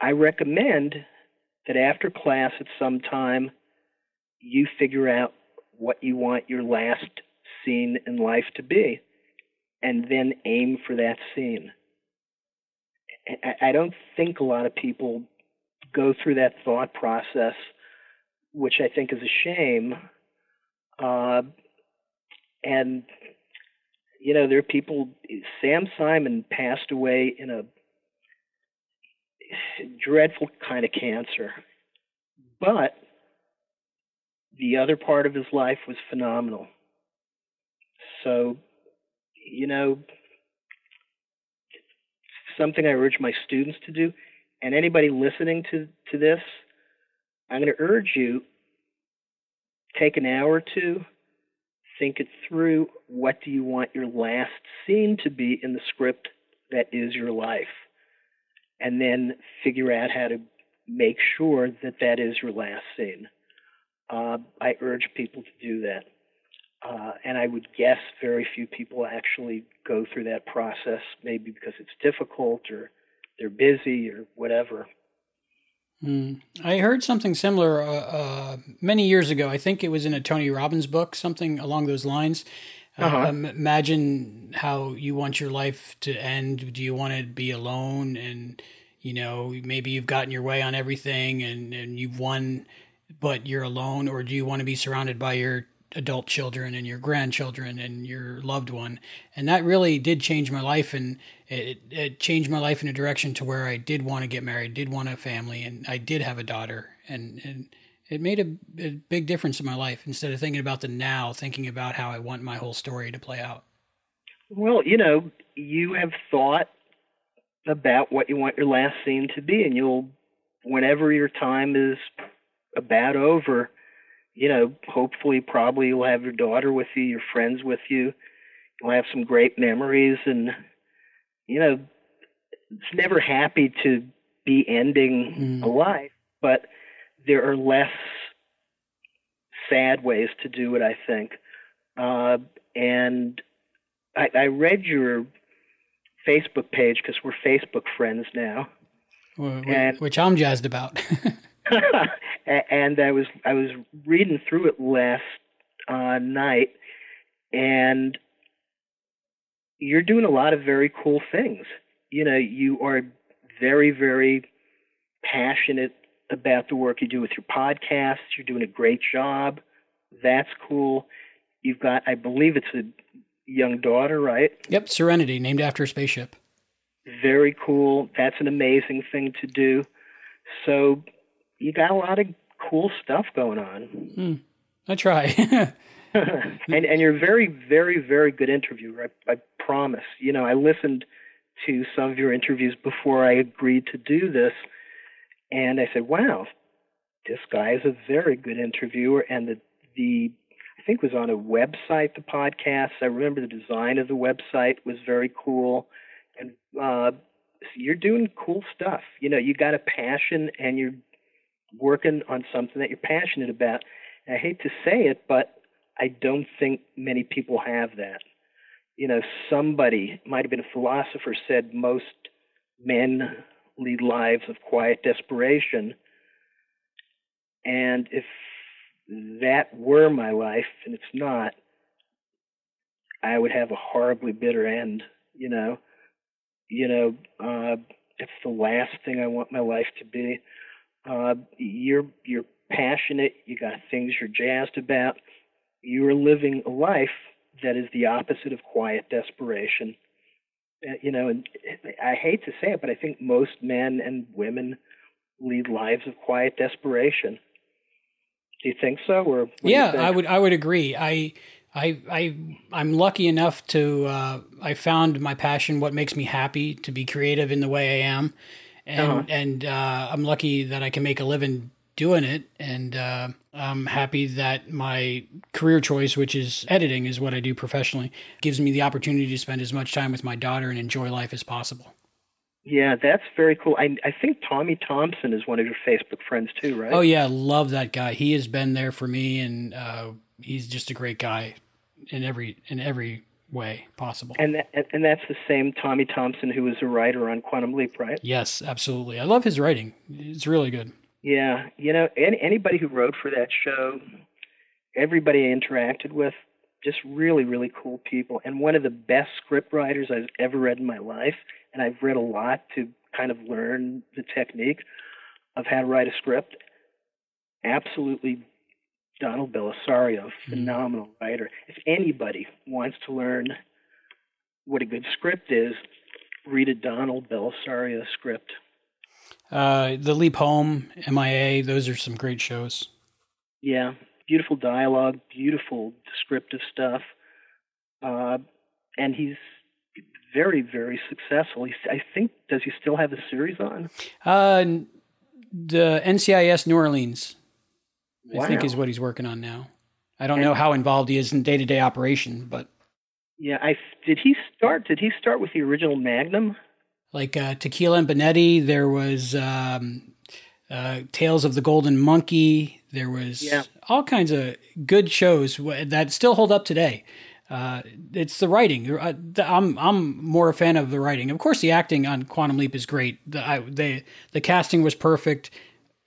Speaker 2: I recommend that after class at some time, you figure out what you want your last scene in life to be and then aim for that scene. I don't think a lot of people go through that thought process, which I think is a shame. Uh, and you know, there are people. Sam Simon passed away in a dreadful kind of cancer, but the other part of his life was phenomenal. So you know, something I urge my students to do, and anybody listening to, to this, I'm going to urge you take an hour or two, think it through. What do you want your last scene to be in the script that is your life? And then figure out how to make sure that that is your last scene. Uh, I urge people to do that. Uh, and I would guess very few people actually go through that process, maybe because it's difficult or they're busy or whatever.
Speaker 1: Mm. I heard something similar uh, uh, many years ago. I think it was in a Tony Robbins book, something along those lines. Uh, uh-huh. Uh, imagine how you want your life to end. Do you want to be alone and you know maybe you've gotten your way on everything and, and you've won, but you're alone, or do you want to be surrounded by your adult children and your grandchildren and your loved one. And that really did change my life. And it, it changed my life in a direction to where I did want to get married, did want a family, and I did have a daughter. And, and it made a, a big difference in my life instead of thinking about the now, thinking about how I want my whole story to play out.
Speaker 2: Well, you know, you have thought about what you want your last scene to be, and you'll, whenever your time is about over, you know, hopefully, probably you'll have your daughter with you, your friends with you. You'll have some great memories, and you know, it's never happy to be ending mm. a life, but there are less sad ways to do it, I think. Uh, and I, I read your Facebook page because we're Facebook friends now.
Speaker 1: Well, and, which I'm jazzed about. (laughs) (laughs)
Speaker 2: and I was I was reading through it last uh, night, and you're doing a lot of very cool things. You know, you are very very passionate about the work you do with your podcasts. You're doing a great job. That's cool. You've got, I believe it's a young daughter, right?
Speaker 1: Yep, Serenity, named after a spaceship.
Speaker 2: Very cool. That's an amazing thing to do. So you got a lot of cool stuff going on.
Speaker 1: Hmm. I try. (laughs) (laughs)
Speaker 2: and and you're very very very good interviewer. I, I promise. You know, I listened to some of your interviews before I agreed to do this, and I said, "Wow, this guy is a very good interviewer." And the the I think was on a website. The podcast. I remember the design of the website was very cool, and uh, you're doing cool stuff. You know, you got a passion, and you're working on something that you're passionate about. And I hate to say it, but I don't think many people have that. You know, somebody might have been a philosopher said most men lead lives of quiet desperation. And if that were my life, and it's not, I would have a horribly bitter end, you know. You know, uh, it's the last thing I want my life to be. Uh, you're you're passionate. You got things you're jazzed about. You're living a life that is the opposite of quiet desperation. Uh, you know, and I hate to say it, but I think most men and women lead lives of quiet desperation. Do you think so? Or
Speaker 1: yeah, I would. I would agree. I. I, I I'm lucky enough to uh, I found my passion, what makes me happy to be creative in the way I am, and uh-huh. and uh, I'm lucky that I can make a living doing it, and uh, I'm happy that my career choice, which is editing, is what I do professionally, gives me the opportunity to spend as much time with my daughter and enjoy life as possible.
Speaker 2: Yeah, that's very cool. I, I think Tommy Thompson is one of your Facebook friends too, right?
Speaker 1: Oh yeah, love that guy. He has been there for me, and uh, he's just a great guy in every in every way possible.
Speaker 2: And that, and that's the same Tommy Thompson who was a writer on Quantum Leap, right?
Speaker 1: Yes, absolutely. I love his writing. It's really good.
Speaker 2: Yeah, you know, any, anybody who wrote for that show, everybody I interacted with, just really, really cool people, and one of the best script writers I've ever read in my life. And I've read a lot to kind of learn the technique of how to write a script. Absolutely Donald Bellisario, hmm. phenomenal mm. writer. If anybody wants to learn what a good script is, read a Donald Bellisario script.
Speaker 1: Uh, the Leap Home, MIA, those are some great shows.
Speaker 2: Yeah, beautiful dialogue, beautiful descriptive stuff, uh, and he's very, very successful. He's, I think, does he still have a series on?
Speaker 1: Uh, the NCIS New Orleans wow. I think is what he's working on now. I don't and, know how involved he is in day to day operation, but
Speaker 2: yeah, I did he start? Did he start with the original Magnum?
Speaker 1: Like uh, Tequila and Bonetti, there was um, uh, Tales of the Golden Monkey. There was yeah. all kinds of good shows that still hold up today. Uh, it's the writing. Uh, I'm I'm more a fan of the writing. Of course, the acting on Quantum Leap is great. The I, they, the casting was perfect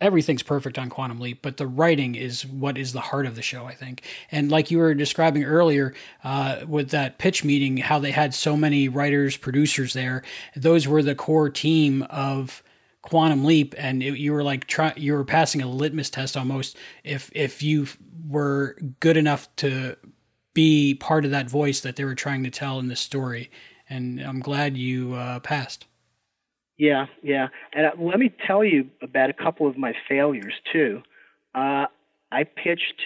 Speaker 1: everything's perfect on Quantum Leap, but the writing is what is the heart of the show, I think. And like you were describing earlier uh, with that pitch meeting, how they had so many writers, producers there, those were the core team of Quantum Leap, and it, you were like try, you were passing a litmus test almost if if you were good enough to be part of that voice that they were trying to tell in the story. And I'm glad you uh, passed.
Speaker 2: Yeah, yeah. And uh, let me tell you about a couple of my failures too. Uh, I pitched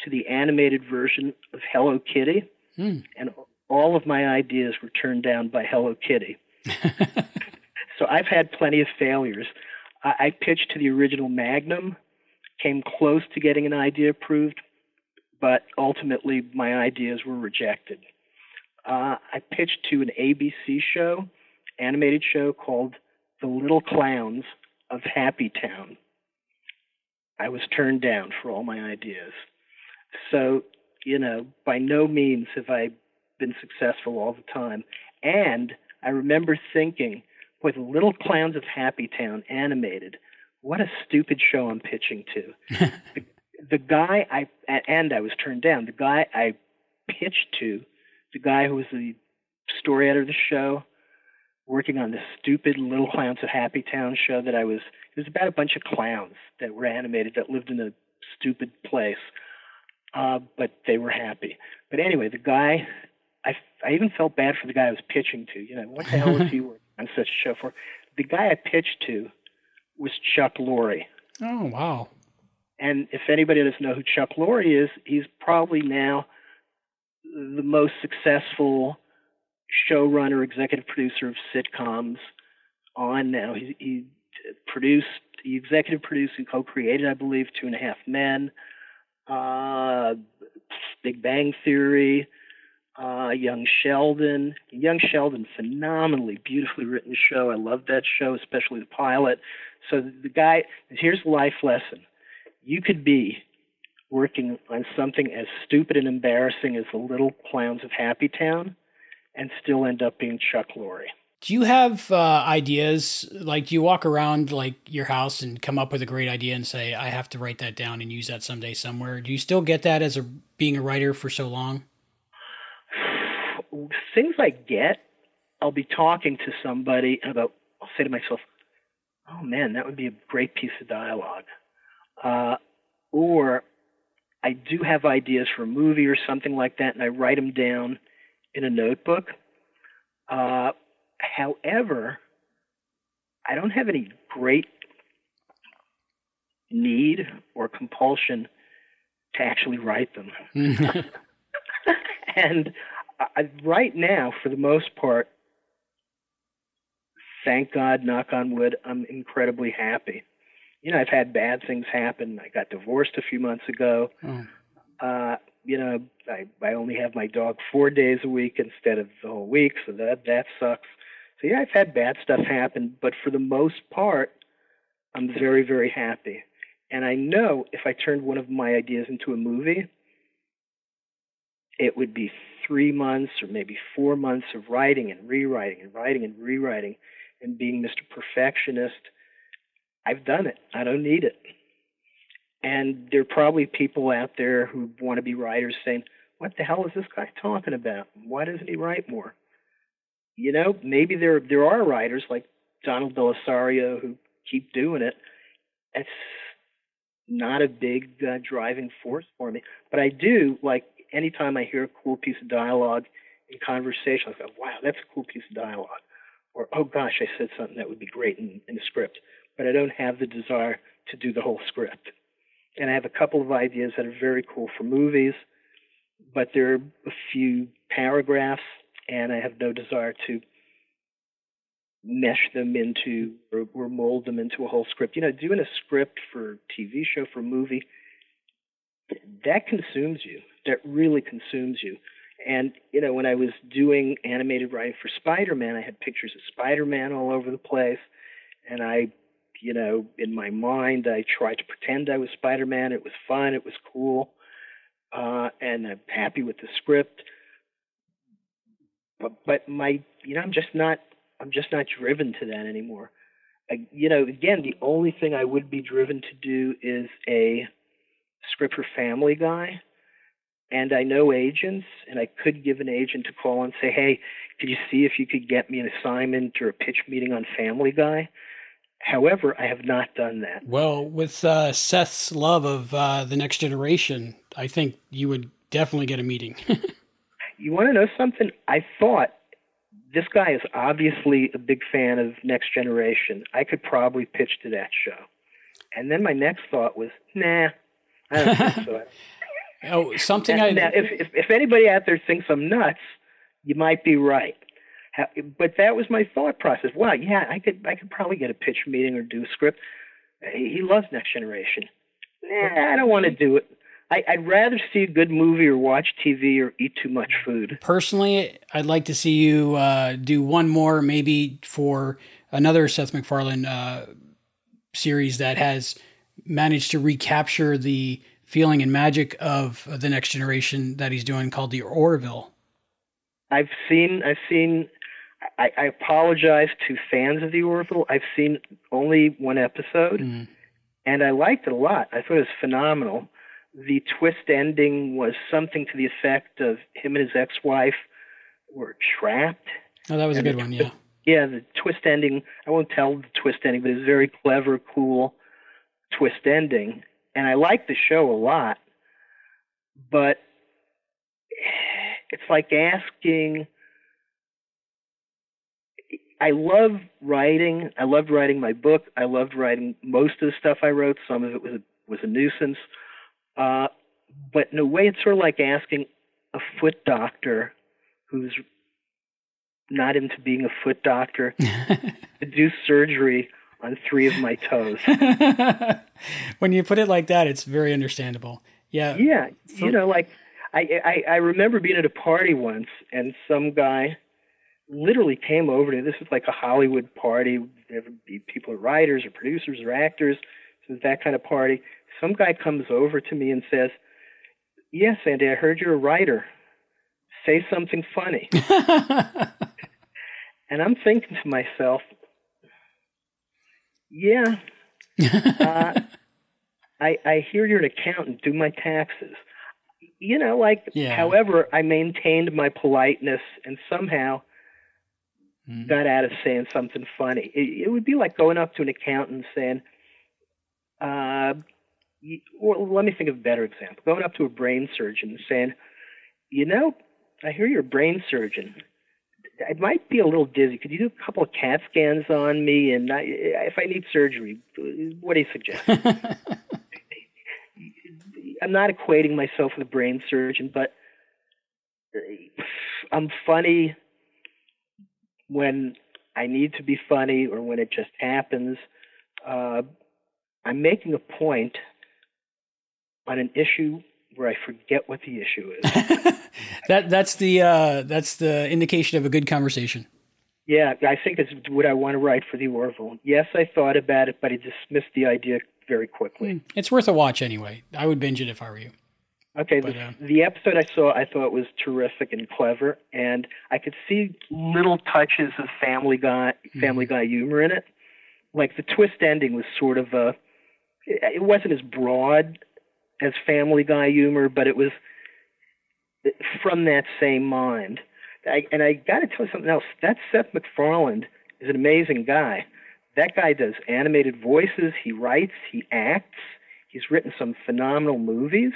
Speaker 2: to the animated version of Hello Kitty, hmm. and all of my ideas were turned down by Hello Kitty. (laughs) so I've had plenty of failures. I, I pitched to the original Magnum, came close to getting an idea approved, but ultimately my ideas were rejected. Uh, I pitched to an ABC show, animated show called the Little Clowns of Happy Town. I was turned down for all my ideas. So, you know, by no means have I been successful all the time. And I remember thinking, with Little Clowns of Happy Town animated, what a stupid show I'm pitching to. (laughs) the, the guy I, and I was turned down, the guy I pitched to, the guy who was the story editor of the show, working on this stupid Little Clowns of Happy Town show that I was. It was about a bunch of clowns that were animated that lived in a stupid place, uh, but they were happy. But anyway, the guy, I I even felt bad for the guy I was pitching to. You know, what the hell was he (laughs) working on such a show for? The guy I pitched to was Chuck Lorre.
Speaker 1: Oh wow!
Speaker 2: And if anybody doesn't know who Chuck Lorre is, he's probably now the most successful showrunner, executive producer of sitcoms on now. He, he produced, he executive produced and co-created, I believe, Two and a Half Men, uh, Big Bang Theory, uh, Young Sheldon. Young Sheldon, phenomenally beautifully written show. I love that show, especially the pilot. So the guy, here's the life lesson: you could be working on something as stupid and embarrassing as the Little Clowns of Happy Town and still end up being Chuck Lorre.
Speaker 1: Do you have uh, ideas? Like, do you walk around like your house and come up with a great idea and say, "I have to write that down and use that someday somewhere"? Do you still get that as a being a writer for so long? (sighs)
Speaker 2: Things I get, I'll be talking to somebody about. I'll say to myself, "Oh man, that would be a great piece of dialogue," uh, or I do have ideas for a movie or something like that, and I write them down in a notebook. Uh, however, I don't have any great need or compulsion to actually write them. (laughs) and I, right now, for the most part, thank God, knock on wood, I'm incredibly happy. You know, I've had bad things happen. I got divorced a few months ago. Oh. Uh, you know, I I only have my dog four days a week instead of the whole week, so that that sucks. So yeah, I've had bad stuff happen, but for the most part, I'm very very happy. And I know if I turned one of my ideas into a movie, it would be three months or maybe four months of writing and rewriting and writing and rewriting and being Mr. Perfectionist. I've done it. I don't need it. And there are probably people out there who want to be writers saying, what the hell is this guy talking about? Why doesn't he write more? You know, maybe there there are writers like Donald Bellisario who keep doing it. It's not a big uh, driving force for me, but I do like anytime I hear a cool piece of dialogue in conversation, I go, "Wow, that's a cool piece of dialogue," or "Oh gosh, I said something that would be great in, in the script," but I don't have the desire to do the whole script and I have a couple of ideas that are very cool for movies, but there are a few paragraphs, and I have no desire to mesh them into or, or mold them into a whole script. You know, doing a script for TV show, for movie, that consumes you. That really consumes you. And you know, when I was doing animated writing for Spider-Man, I had pictures of Spider-Man all over the place, and I you know, in my mind, I tried to pretend I was Spider Man. It was fun. It was cool. Uh, and I'm happy with the script. But, but my, you know, I'm just not, I'm just not driven to that anymore. you know, again, the only thing I would be driven to do is a script for Family Guy. And I know agents, and I could give an agent a call and say, hey, could you see if you could get me an assignment or a pitch meeting on Family Guy? However, I have not done that.
Speaker 1: Well, with uh, Seth's love of uh, the next generation, I think you would definitely get a meeting. (laughs)
Speaker 2: you want to know something? I thought this guy is obviously a big fan of Next Generation. I could probably pitch to that show. And then my next thought was, nah, I don't think so. (laughs) (laughs)
Speaker 1: oh, something
Speaker 2: now,
Speaker 1: I.
Speaker 2: Now, if, if, if anybody out there thinks I'm nuts, you might be right. But that was my thought process. Wow, yeah, I could I could probably get a pitch meeting or do a script. He loves Next Generation. Nah, I don't want to do it. I, would rather see a good movie or watch TV or eat too much food.
Speaker 1: Personally, I'd like to see you uh, do one more, maybe for another Seth MacFarlane uh, series that has managed to recapture the feeling and magic of the next generation that he's doing, called the Orville.
Speaker 2: I've seen, I've seen. I, I apologize to fans of the Orville. I've seen only one episode, mm. and I liked it a lot. I thought it was phenomenal the twist ending was something to the effect of him and his ex-wife were trapped.
Speaker 1: Oh, that was a good one. Yeah.
Speaker 2: Yeah, the twist ending. I won't tell the twist ending, but it's a very clever, cool twist ending, and I like the show a lot. But (sighs) it's like asking. I love writing. I loved writing my book. I loved writing most of the stuff I wrote. Some of it was a, was a nuisance. Uh, but in a way, it's sort of like asking a foot doctor who's not into being a foot doctor (laughs) to do surgery on three of my toes. (laughs)
Speaker 1: when you put it like that, it's very understandable. Yeah.
Speaker 2: Yeah. You know, like I, I, I remember being at a party once and some guy literally came over to this is like a Hollywood party. There would be people writers or producers or actors. So that kind of party some guy comes over to me and says, Yes, Andy, I heard you're a writer. Say something funny. (laughs) and I'm thinking to myself, Yeah, uh, (laughs) I, I hear you're an accountant. Do my taxes. You know, like, yeah. however, I maintained my politeness and somehow mm-hmm. got out of saying something funny. It, it would be like going up to an accountant and saying, uh, well, let me think of a better example. Going up to a brain surgeon and saying, you know, I hear you're a brain surgeon. I might be a little dizzy. Could you do a couple of CAT scans on me? And I, if I need surgery, what do you suggest? (laughs) I'm not equating myself with a brain surgeon, but I'm funny when I need to be funny or when it just happens. Uh, I'm making a point on an issue where I forget what the issue is. (laughs)
Speaker 1: that that's the uh, that's the indication of a good conversation.
Speaker 2: Yeah, I think it's what I want to write for the Orville. Yes, I thought about it, but I dismissed the idea very quickly. Hmm.
Speaker 1: It's worth a watch anyway. I would binge it if I were you.
Speaker 2: Okay, but, the, uh, the episode I saw, I thought was terrific and clever, and I could see little touches of Family Guy, Family mm-hmm. Guy humor in it. Like the twist ending was sort of a, it wasn't as broad as Family Guy humor, but it was from that same mind. I, and I got to tell you something else. That Seth MacFarlane is an amazing guy. That guy does animated voices. He writes. He acts. He's written some phenomenal movies.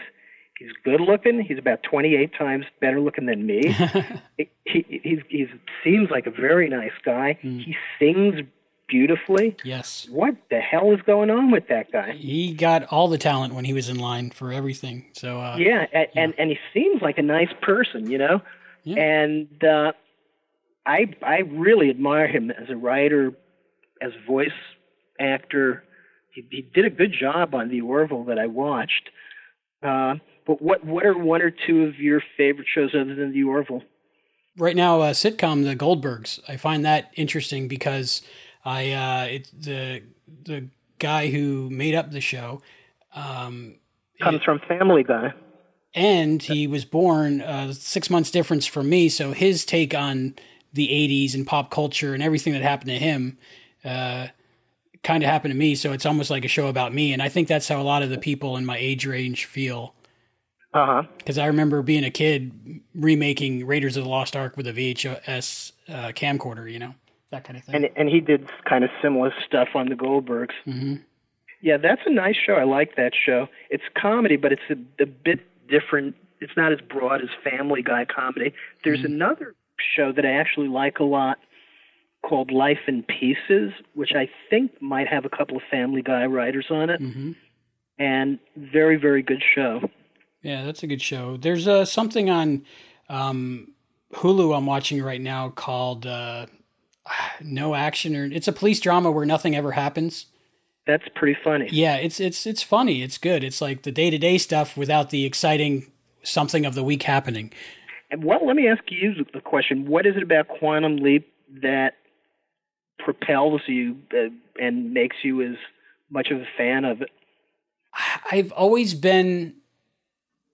Speaker 2: He's good looking. He's about 28 times better looking than me. (laughs) he, he, he seems like a very nice guy. Mm. He sings beautifully.
Speaker 1: Yes.
Speaker 2: What the hell is going on with that guy?
Speaker 1: He got all the talent when he was in line for everything. So uh,
Speaker 2: yeah, and, yeah. and and he seems like a nice person, you know. Yeah. And uh, I I really admire him as a writer, as a voice actor. He, he did a good job on the Orville that I watched. Uh, but what what are one or two of your favorite shows other than the Orville?
Speaker 1: Right now, uh, sitcom The Goldbergs. I find that interesting because I uh, it, the the guy who made up the show um,
Speaker 2: comes it, from Family Guy,
Speaker 1: and he was born uh, six months difference from me. So his take on the '80s and pop culture and everything that happened to him uh, kind of happened to me. So it's almost like a show about me. And I think that's how a lot of the people in my age range feel.
Speaker 2: Uh huh.
Speaker 1: Because I remember being a kid remaking Raiders of the Lost Ark with a VHS uh, camcorder, you know, that kind of thing.
Speaker 2: And and he did kind of similar stuff on the Goldbergs.
Speaker 1: hmm
Speaker 2: Yeah, that's a nice show. I like that show. It's comedy, but it's a, a bit different. It's not as broad as Family Guy comedy. There's
Speaker 1: Mhm.
Speaker 2: another show that I actually like a lot called Life in Pieces, which I think might have a couple of Family Guy writers on it,
Speaker 1: hmm
Speaker 2: and very, very good show.
Speaker 1: Yeah, that's a good show. There's uh, something on um, Hulu I'm watching right now called uh, (sighs) No Action, or it's a police drama where nothing ever happens.
Speaker 2: That's pretty funny.
Speaker 1: Yeah, it's it's it's funny. It's good. It's like the day to day stuff without the exciting something of the week happening.
Speaker 2: And well, let me ask you the question: What is it about Quantum Leap that propels you uh, and makes you as much of a fan of it?
Speaker 1: I've always been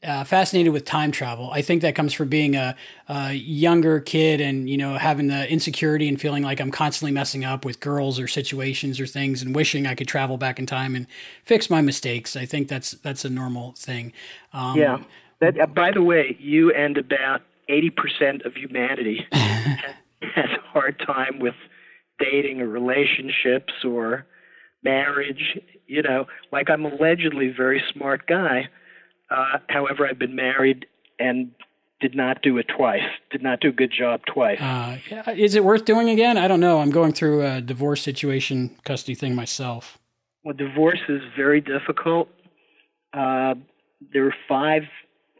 Speaker 1: uh, fascinated with time travel. I think that comes from being a, a younger kid and you know having the insecurity and feeling like I'm constantly messing up with girls or situations or things and wishing I could travel back in time and fix my mistakes. I think that's that's a normal thing. Um,
Speaker 2: Yeah. That, uh, by the way, you and about 80% of humanity (laughs) has a hard time with dating or relationships or marriage. You know, like I'm allegedly a very smart guy. Uh, however, I've been married and did not do it twice, did not do a good job twice.
Speaker 1: Uh, is it worth doing again? I don't know. I'm going through a divorce situation, custody thing myself.
Speaker 2: Well, divorce is very difficult. Uh, there were five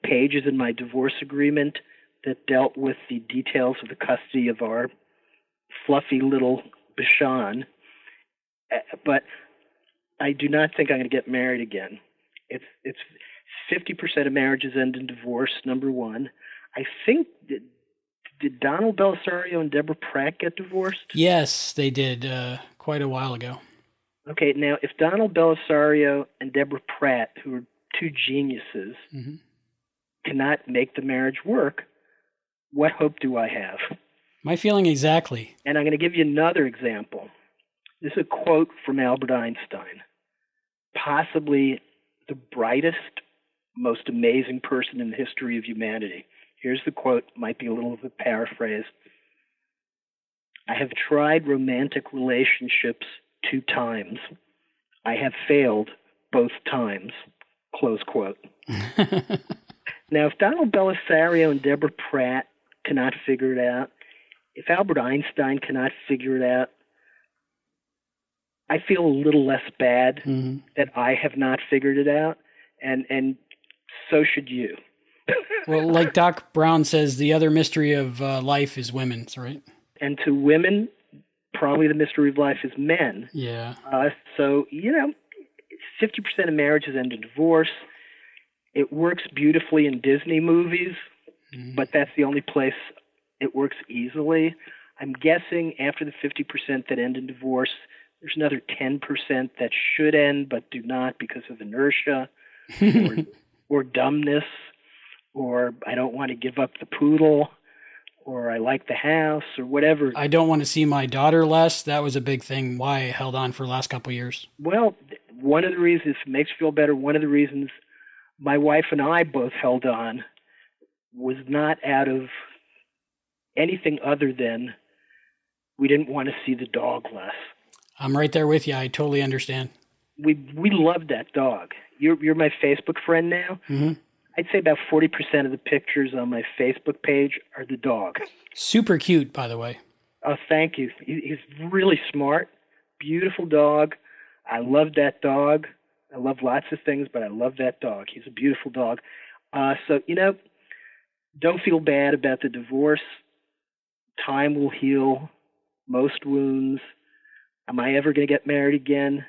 Speaker 2: pages in my divorce agreement that dealt with the details of the custody of our fluffy little Bichon. Uh, But I do not think I'm going to get married again. It's it's 50% of marriages end in divorce. Number one, I think did, did Donald Bellisario and Deborah Pratt get divorced?
Speaker 1: Yes, they did uh, quite a while ago.
Speaker 2: Okay, now if Donald Bellisario and Deborah Pratt, who are two geniuses,
Speaker 1: hmm
Speaker 2: cannot make the marriage work, what hope do I have?
Speaker 1: My feeling exactly.
Speaker 2: And I'm going to give you another example. This is a quote from Albert Einstein, possibly the brightest, most amazing person in the history of humanity. Here's the quote, might be a little of a paraphrase. I have tried romantic relationships two times. I have failed both times. Close quote. (laughs) Now, if Donald Bellisario and Deborah Pratt cannot figure it out, if Albert Einstein cannot figure it out, I feel a little less bad
Speaker 1: hmm
Speaker 2: that I have not figured it out, and and so should you. (laughs)
Speaker 1: Well, like Doc Brown says, the other mystery of uh, life is women's, right?
Speaker 2: and to women, probably the mystery of life is men.
Speaker 1: Yeah.
Speaker 2: Uh, so you know, fifty percent of marriages end in divorce. It works beautifully in Disney movies.
Speaker 1: Mhm.
Speaker 2: but that's the only place it works easily. I'm guessing after the 50% that end in divorce, there's another 10% that should end but do not because of inertia (laughs) or, or dumbness, or I don't want to give up the poodle, or I like the house, or whatever.
Speaker 1: I don't want to see my daughter less. That was a big thing. Why I held on for the last couple of years.
Speaker 2: Well, one of the reasons it makes you feel better, one of the reasons my wife and I both held on was not out of anything other than we didn't want to see the dog less.
Speaker 1: I'm right there with you. I totally understand.
Speaker 2: We we loved that dog. You're you're my Facebook friend now.
Speaker 1: hmm
Speaker 2: I'd say about forty percent of the pictures on my Facebook page are the dog.
Speaker 1: Super cute, by the way.
Speaker 2: Oh, thank you. He's really smart, beautiful dog. I love that dog. I love lots of things, but I love that dog. He's a beautiful dog. Uh, so you know, don't feel bad about the divorce. Time will heal most wounds. Am I ever going to get married again?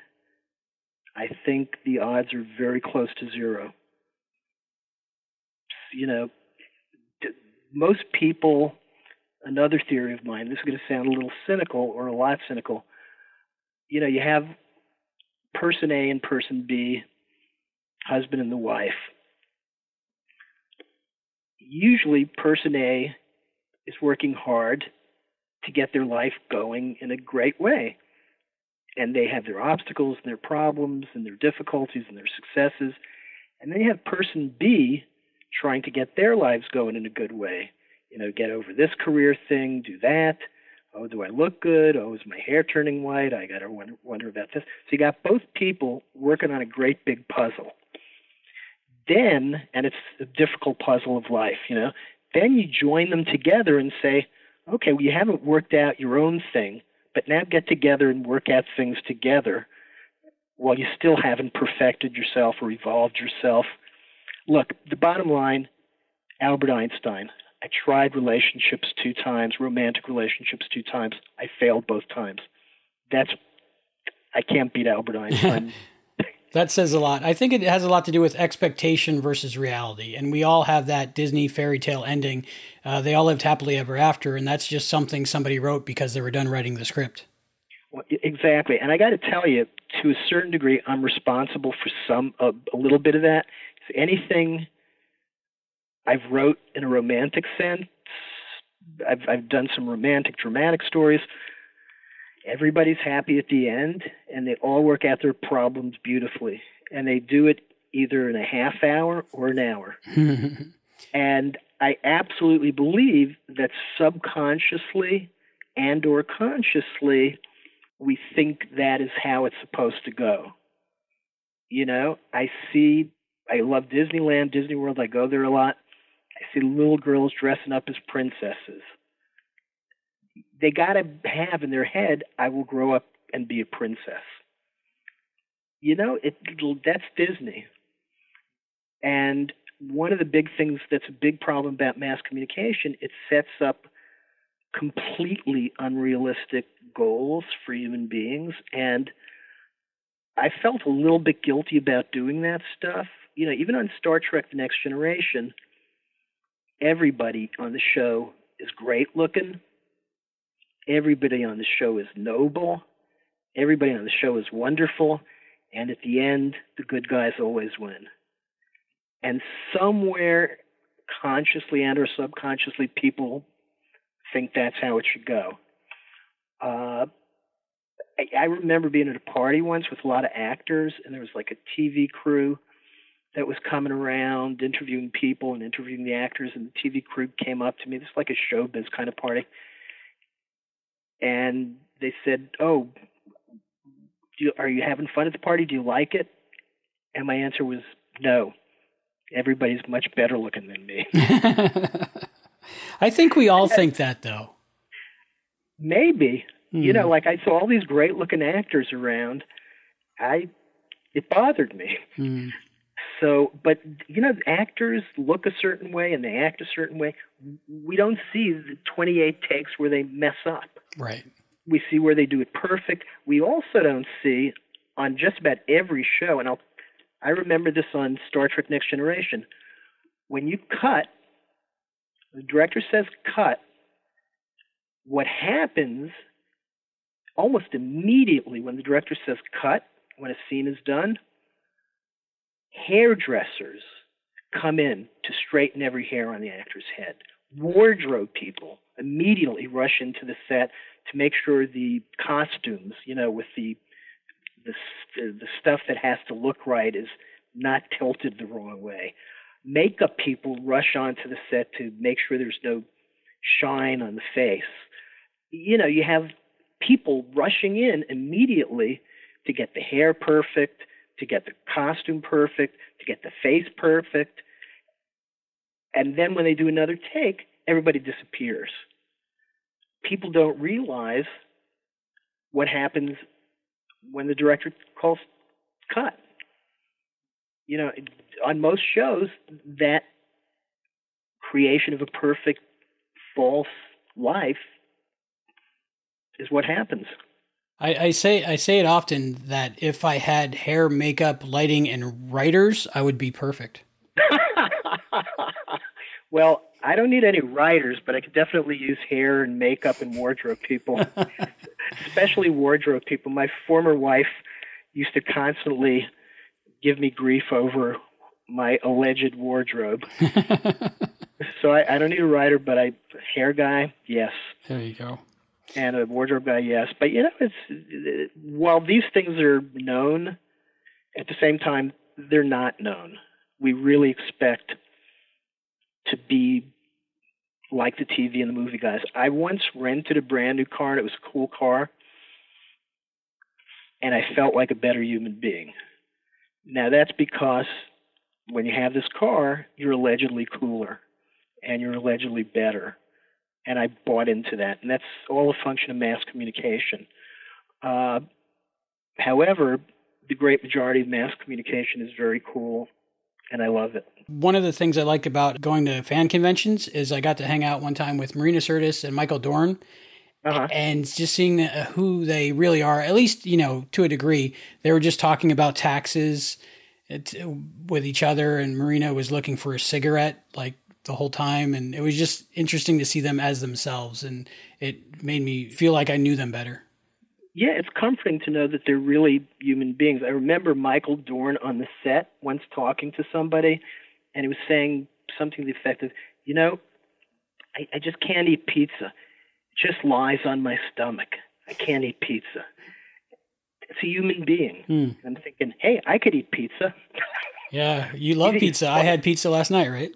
Speaker 2: I think the odds are very close to zero. You know, most people another theory of mine. This is going to sound a little cynical or a lot cynical. You know, you have person A and person B, husband and the wife. Usually, person A is working hard to get their life going in a great way. And they have their obstacles and their problems and their difficulties and their successes. And then you have person B trying to get their lives going in a good way. You know, get over this career thing, do that. Oh, do I look good? Oh, is my hair turning white? I got to wonder, wonder about this. So you got both people working on a great big puzzle. Then, and it's a difficult puzzle of life, you know, then you join them together and say, okay, well, you haven't worked out your own thing, but now get together and work out things together while you still haven't perfected yourself or evolved yourself. Look, the bottom line Albert Einstein. I tried relationships two times, romantic relationships two times. I failed both times. That's I can't beat Albert (laughs) Einstein.
Speaker 1: That says a lot. I think it has a lot to do with expectation versus reality, and we all have that Disney fairy tale ending. Uh, they all lived happily ever after, and that's just something somebody wrote because they were done writing the script.
Speaker 2: Well, exactly, and I got to tell you, to a certain degree, I'm responsible for some a, a little bit of that. If anything I've wrote in a romantic sense. I've I've done some romantic dramatic stories. Everybody's happy at the end and they all work out their problems beautifully. And they do it either in a half hour or an hour. (laughs) and I absolutely believe that subconsciously and or consciously we think that is how it's supposed to go. You know, I see I love Disneyland, Disney World, I go there a lot. I see little girls dressing up as princesses. They got to have in their head, I will grow up and be a princess. You know, it that's Disney. And one of the big things that's a big problem about mass communication, it sets up completely unrealistic goals for human beings and I felt a little bit guilty about doing that stuff. You know, even on Star Trek The Next Generation, everybody on the show is great looking. Everybody on the show is noble. Everybody on the show is wonderful. And at the end, the good guys always win. And somewhere, consciously and or subconsciously, people think that's how it should go. Uh, I, I remember being at a party once with a lot of actors, and there was like a TV crew that was coming around interviewing people and interviewing the actors and the TV crew came up to me. This is like a showbiz kind of party. And they said, "Oh, you, are you having fun at the party? Do you like it?" And my answer was, "No. Everybody's much better looking than me." (laughs)
Speaker 1: I think we all think that though.
Speaker 2: Maybe. Mm. You know, hmm. like I saw all these great looking actors around. I it bothered me. Mm. So, but you know, actors look a certain way and they act a certain way. We don't see the 28 takes where they mess up.
Speaker 1: Right.
Speaker 2: We see where they do it perfect. We also don't see on just about every show, and I'll, I remember this on Star Trek Next Generation. When you cut, the director says cut. What happens almost immediately when the director says cut, when a scene is done, hairdressers come in to straighten every hair on the actor's head. Wardrobe people immediately rush into the set to make sure the costumes, you know, with the the the stuff that has to look right is not tilted the wrong way. Makeup people rush onto the set to make sure there's no shine on the face. You know, you have people rushing in immediately to get the hair perfect, to get the costume perfect, to get the face perfect. And then when they do another take, everybody disappears. People don't realize what happens when the director calls cut. You know, on most shows, that creation of a perfect false life is what happens.
Speaker 1: I, I, say I say it often that if I had hair, makeup, lighting, and writers, I would be perfect. (laughs)
Speaker 2: well, I don't need any writers, but I could definitely use hair and makeup and wardrobe people, (laughs) especially wardrobe people. My former wife used to constantly give me grief over my alleged wardrobe. (laughs) so I, I don't need a writer, but I hair guy, yes.
Speaker 1: There you go.
Speaker 2: And a wardrobe guy, yes. But you know, it's while these things are known, at the same time they're not known. We really expect to be like the TV and the movie guys. I once rented a brand new car and it was a cool car, and I felt like a better human being. Now that's because when you have this car, you're allegedly cooler and you're allegedly better. And I bought into that. And that's all a function of mass communication. Uh, however, the great majority of mass communication is very cool, and I love it.
Speaker 1: One of the things I like about going to fan conventions is I got to hang out one time with Marina Sirtis and Michael Dorn. Uh-huh. And just seeing uh, who they really are, at least, you know, to a degree, they were just talking about taxes with each other, and Marina was looking for a cigarette like the whole time. And it was just interesting to see them as themselves. And it made me feel like I knew them better
Speaker 2: yeah, it's comforting to know that they're really human beings. I remember Michael Dorn on the set once talking to somebody, and he was saying something to the effect of, you know, I, I just can't eat pizza. It just lies on my stomach. I can't eat pizza. It's a human being. Hmm. I'm thinking, hey, I could eat pizza. (laughs)
Speaker 1: yeah, you love pizza. I had pizza last night, right?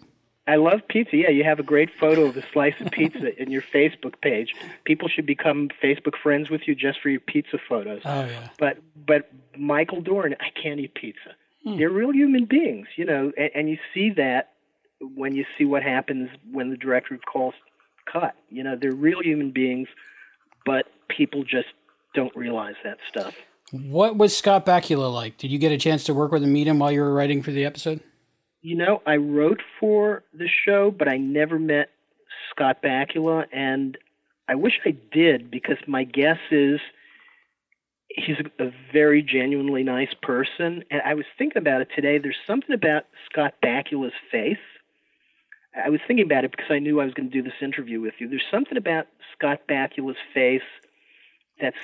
Speaker 2: I love pizza. Yeah, you have a great photo of a slice of pizza (laughs) in your Facebook page. People should become Facebook friends with you just for your pizza photos.
Speaker 1: Oh yeah.
Speaker 2: But but Michael Dorn, I can't eat pizza. Hmm. They're real human beings, you know, and, and you see that when you see what happens when the director calls cut. You know, they're real human beings, but people just don't realize that stuff.
Speaker 1: What was Scott Bakula like? Did you get a chance to work with him, meet him while you were writing for the episode?
Speaker 2: You know, I wrote for the show, but I never met Scott Bakula, and I wish I did because my guess is he's a, very genuinely nice person. And I was thinking about it today. There's something about Scott Bakula's face. I was thinking about it because I knew I was going to do this interview with you. There's something about Scott Bakula's face that's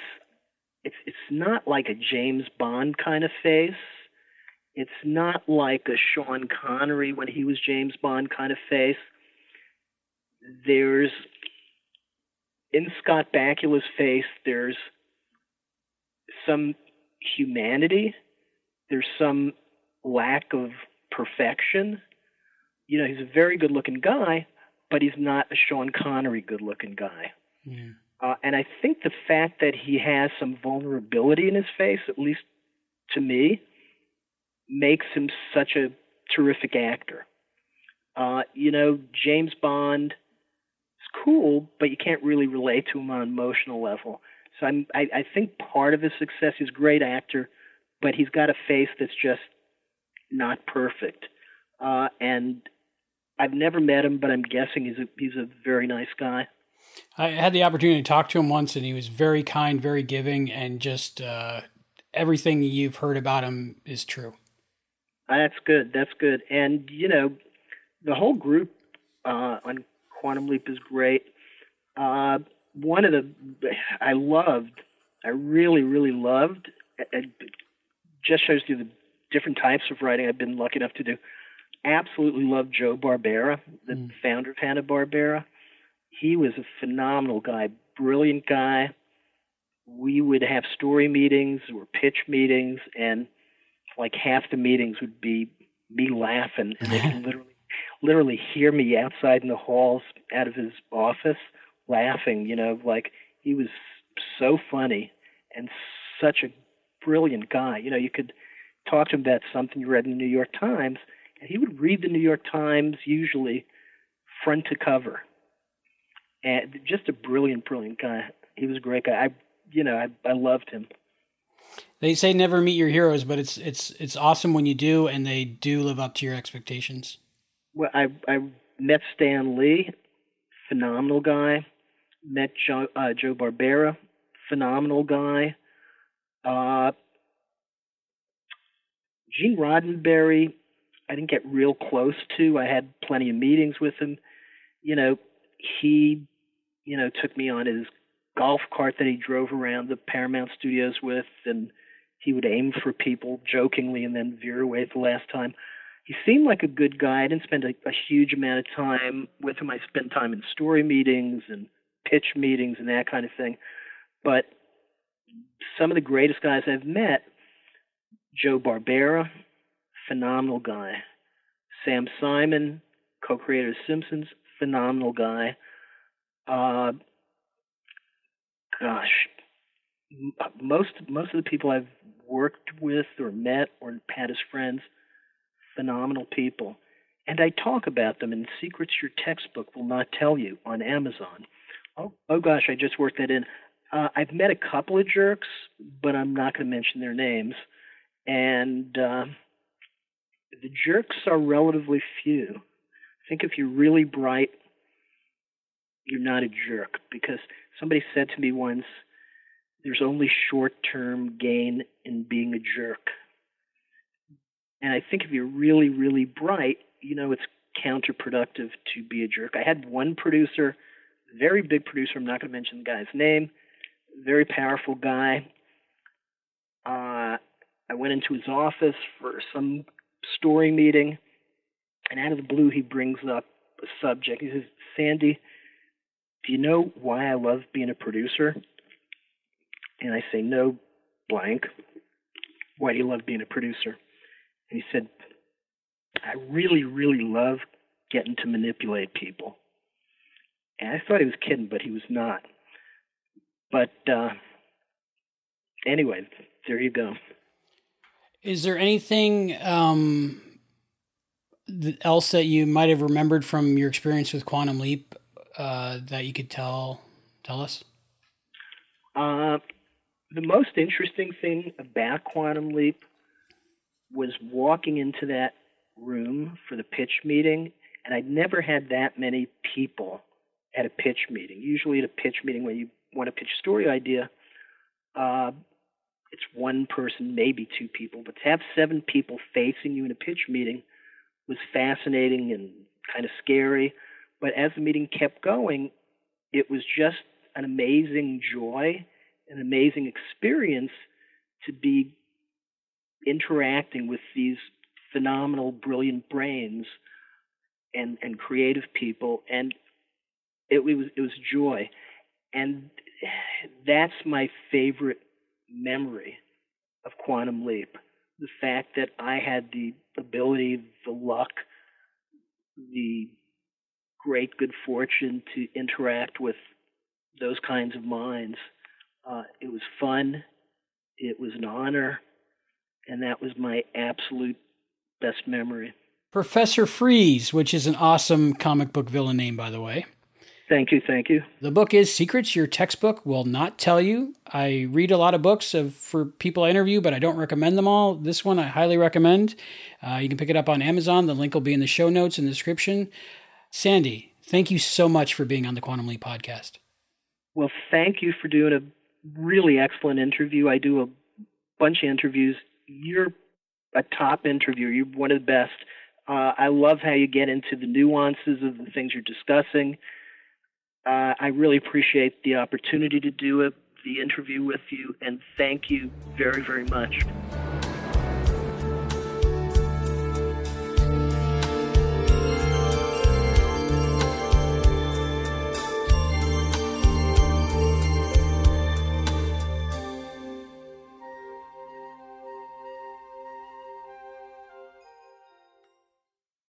Speaker 2: it's it's not like a James Bond kind of face it's not like a Sean Connery when he was James Bond kind of face. There's in Scott Bakula's face, there's some humanity. There's some lack of perfection. You know, he's a very good looking guy, but he's not a Sean Connery good looking guy. Yeah. Uh, and I think the fact that he has some vulnerability in his face, at least to me, makes him such a terrific actor. Uh, you know, James Bond is cool, but you can't really relate to him on an emotional level. So I'm, I, I think part of his success is great actor, but he's got a face that's just not perfect. Uh, and I've never met him, but I'm guessing he's a he's a very nice guy.
Speaker 1: I had the opportunity to talk to him once, and he was very kind, very giving, and just uh, everything you've heard about him is true.
Speaker 2: That's good. That's good. And you know, the whole group uh, on Quantum Leap is great. Uh, one of the I loved, I really, really loved. It just shows you the different types of writing I've been lucky enough to do. Absolutely loved Joe Barbera, the mm. founder of Hanna Barbera. He was a phenomenal guy, brilliant guy. We would have story meetings or pitch meetings, and like half the meetings would be me laughing, (laughs) and they could literally literally hear me outside in the halls out of his office laughing. You know, like he was so funny and such a brilliant guy. You know, you could talk to him about something you read in the New York Times, and he would read the New York Times usually front to cover. And just a brilliant, brilliant guy. He was a great guy. I, you know, I, I loved him
Speaker 1: they say never meet your heroes, but it's it's it's awesome when you do, and they do live up to your expectations.
Speaker 2: Well, I I met Stan Lee, phenomenal guy. Met Joe, uh, Joe Barbera, phenomenal guy. Uh, Gene Roddenberry, I didn't get real close to. I had plenty of meetings with him. You know, he, you know, took me on his golf cart that he drove around the Paramount Studios with, and he would aim for people jokingly and then veer away the last time. He seemed like a good guy. I didn't spend a, a huge amount of time with him. I spent time in story meetings and pitch meetings and that kind of thing. But some of the greatest guys I've met, Joe Barbera, phenomenal guy. Sam Simon, co-creator of Simpsons, phenomenal guy. Uh, gosh, most most of the people I've worked with or met or had as friends, phenomenal people. And I talk about them in Secrets Your Textbook Will Not Tell You on Amazon. Oh, oh gosh, I just worked that in. Uh, I've met a couple of jerks, but I'm not going to mention their names. And uh, the jerks are relatively few. I think if you're really bright, you're not a jerk because somebody said to me once, there's only short term gain in being a jerk. And I think if you're really, really bright, you know, it's counterproductive to be a jerk. I had one producer, very big producer, I'm not going to mention the guy's name, very powerful guy. Uh, I went into his office for some story meeting, and out of the blue, he brings up a subject. He says, Sandy, do you know why I love being a producer? And I say, No, blank. Why do you love being a producer? And he said, I really, really love getting to manipulate people. And I thought he was kidding, but he was not. But uh, anyway, there you go.
Speaker 1: Is there anything um, else that you might have remembered from your experience with Quantum Leap uh, that you could tell tell us?
Speaker 2: Uh, the most interesting thing about Quantum Leap was walking into that room for the pitch meeting, and I'd never had that many people at a pitch meeting. Usually, at a pitch meeting, when you want to pitch a story idea, uh, it's one person, maybe two people, but to have seven people facing you in a pitch meeting was fascinating and kind of scary. But as the meeting kept going, it was just an amazing joy, an amazing experience to be interacting with these phenomenal, brilliant brains and and creative people, and it, it was it was joy, and that's my favorite memory of Quantum Leap. The fact that I had the ability, the luck, the great good fortune to interact with those kinds of minds. Uh, it was fun. It was an honor. And that was my absolute best memory.
Speaker 1: Professor Fries, which is an awesome comic book villain name, by the way.
Speaker 2: Thank you, thank you.
Speaker 1: The book is Secrets Your Textbook Will Not Tell You. I read a lot of books of, for people I interview, but I don't recommend them all. This one I highly recommend. Uh, you can pick it up on Amazon. The link will be in the show notes in the description. Sandy, thank you so much for being on the Quantum Leap podcast.
Speaker 2: Well, thank you for doing a really excellent interview. I do a bunch of interviews. You're a top interviewer. You're one of the best. Uh, I love how you get into the nuances of the things you're discussing. Uh, I really appreciate the opportunity to do the interview with you, and thank you very, very much.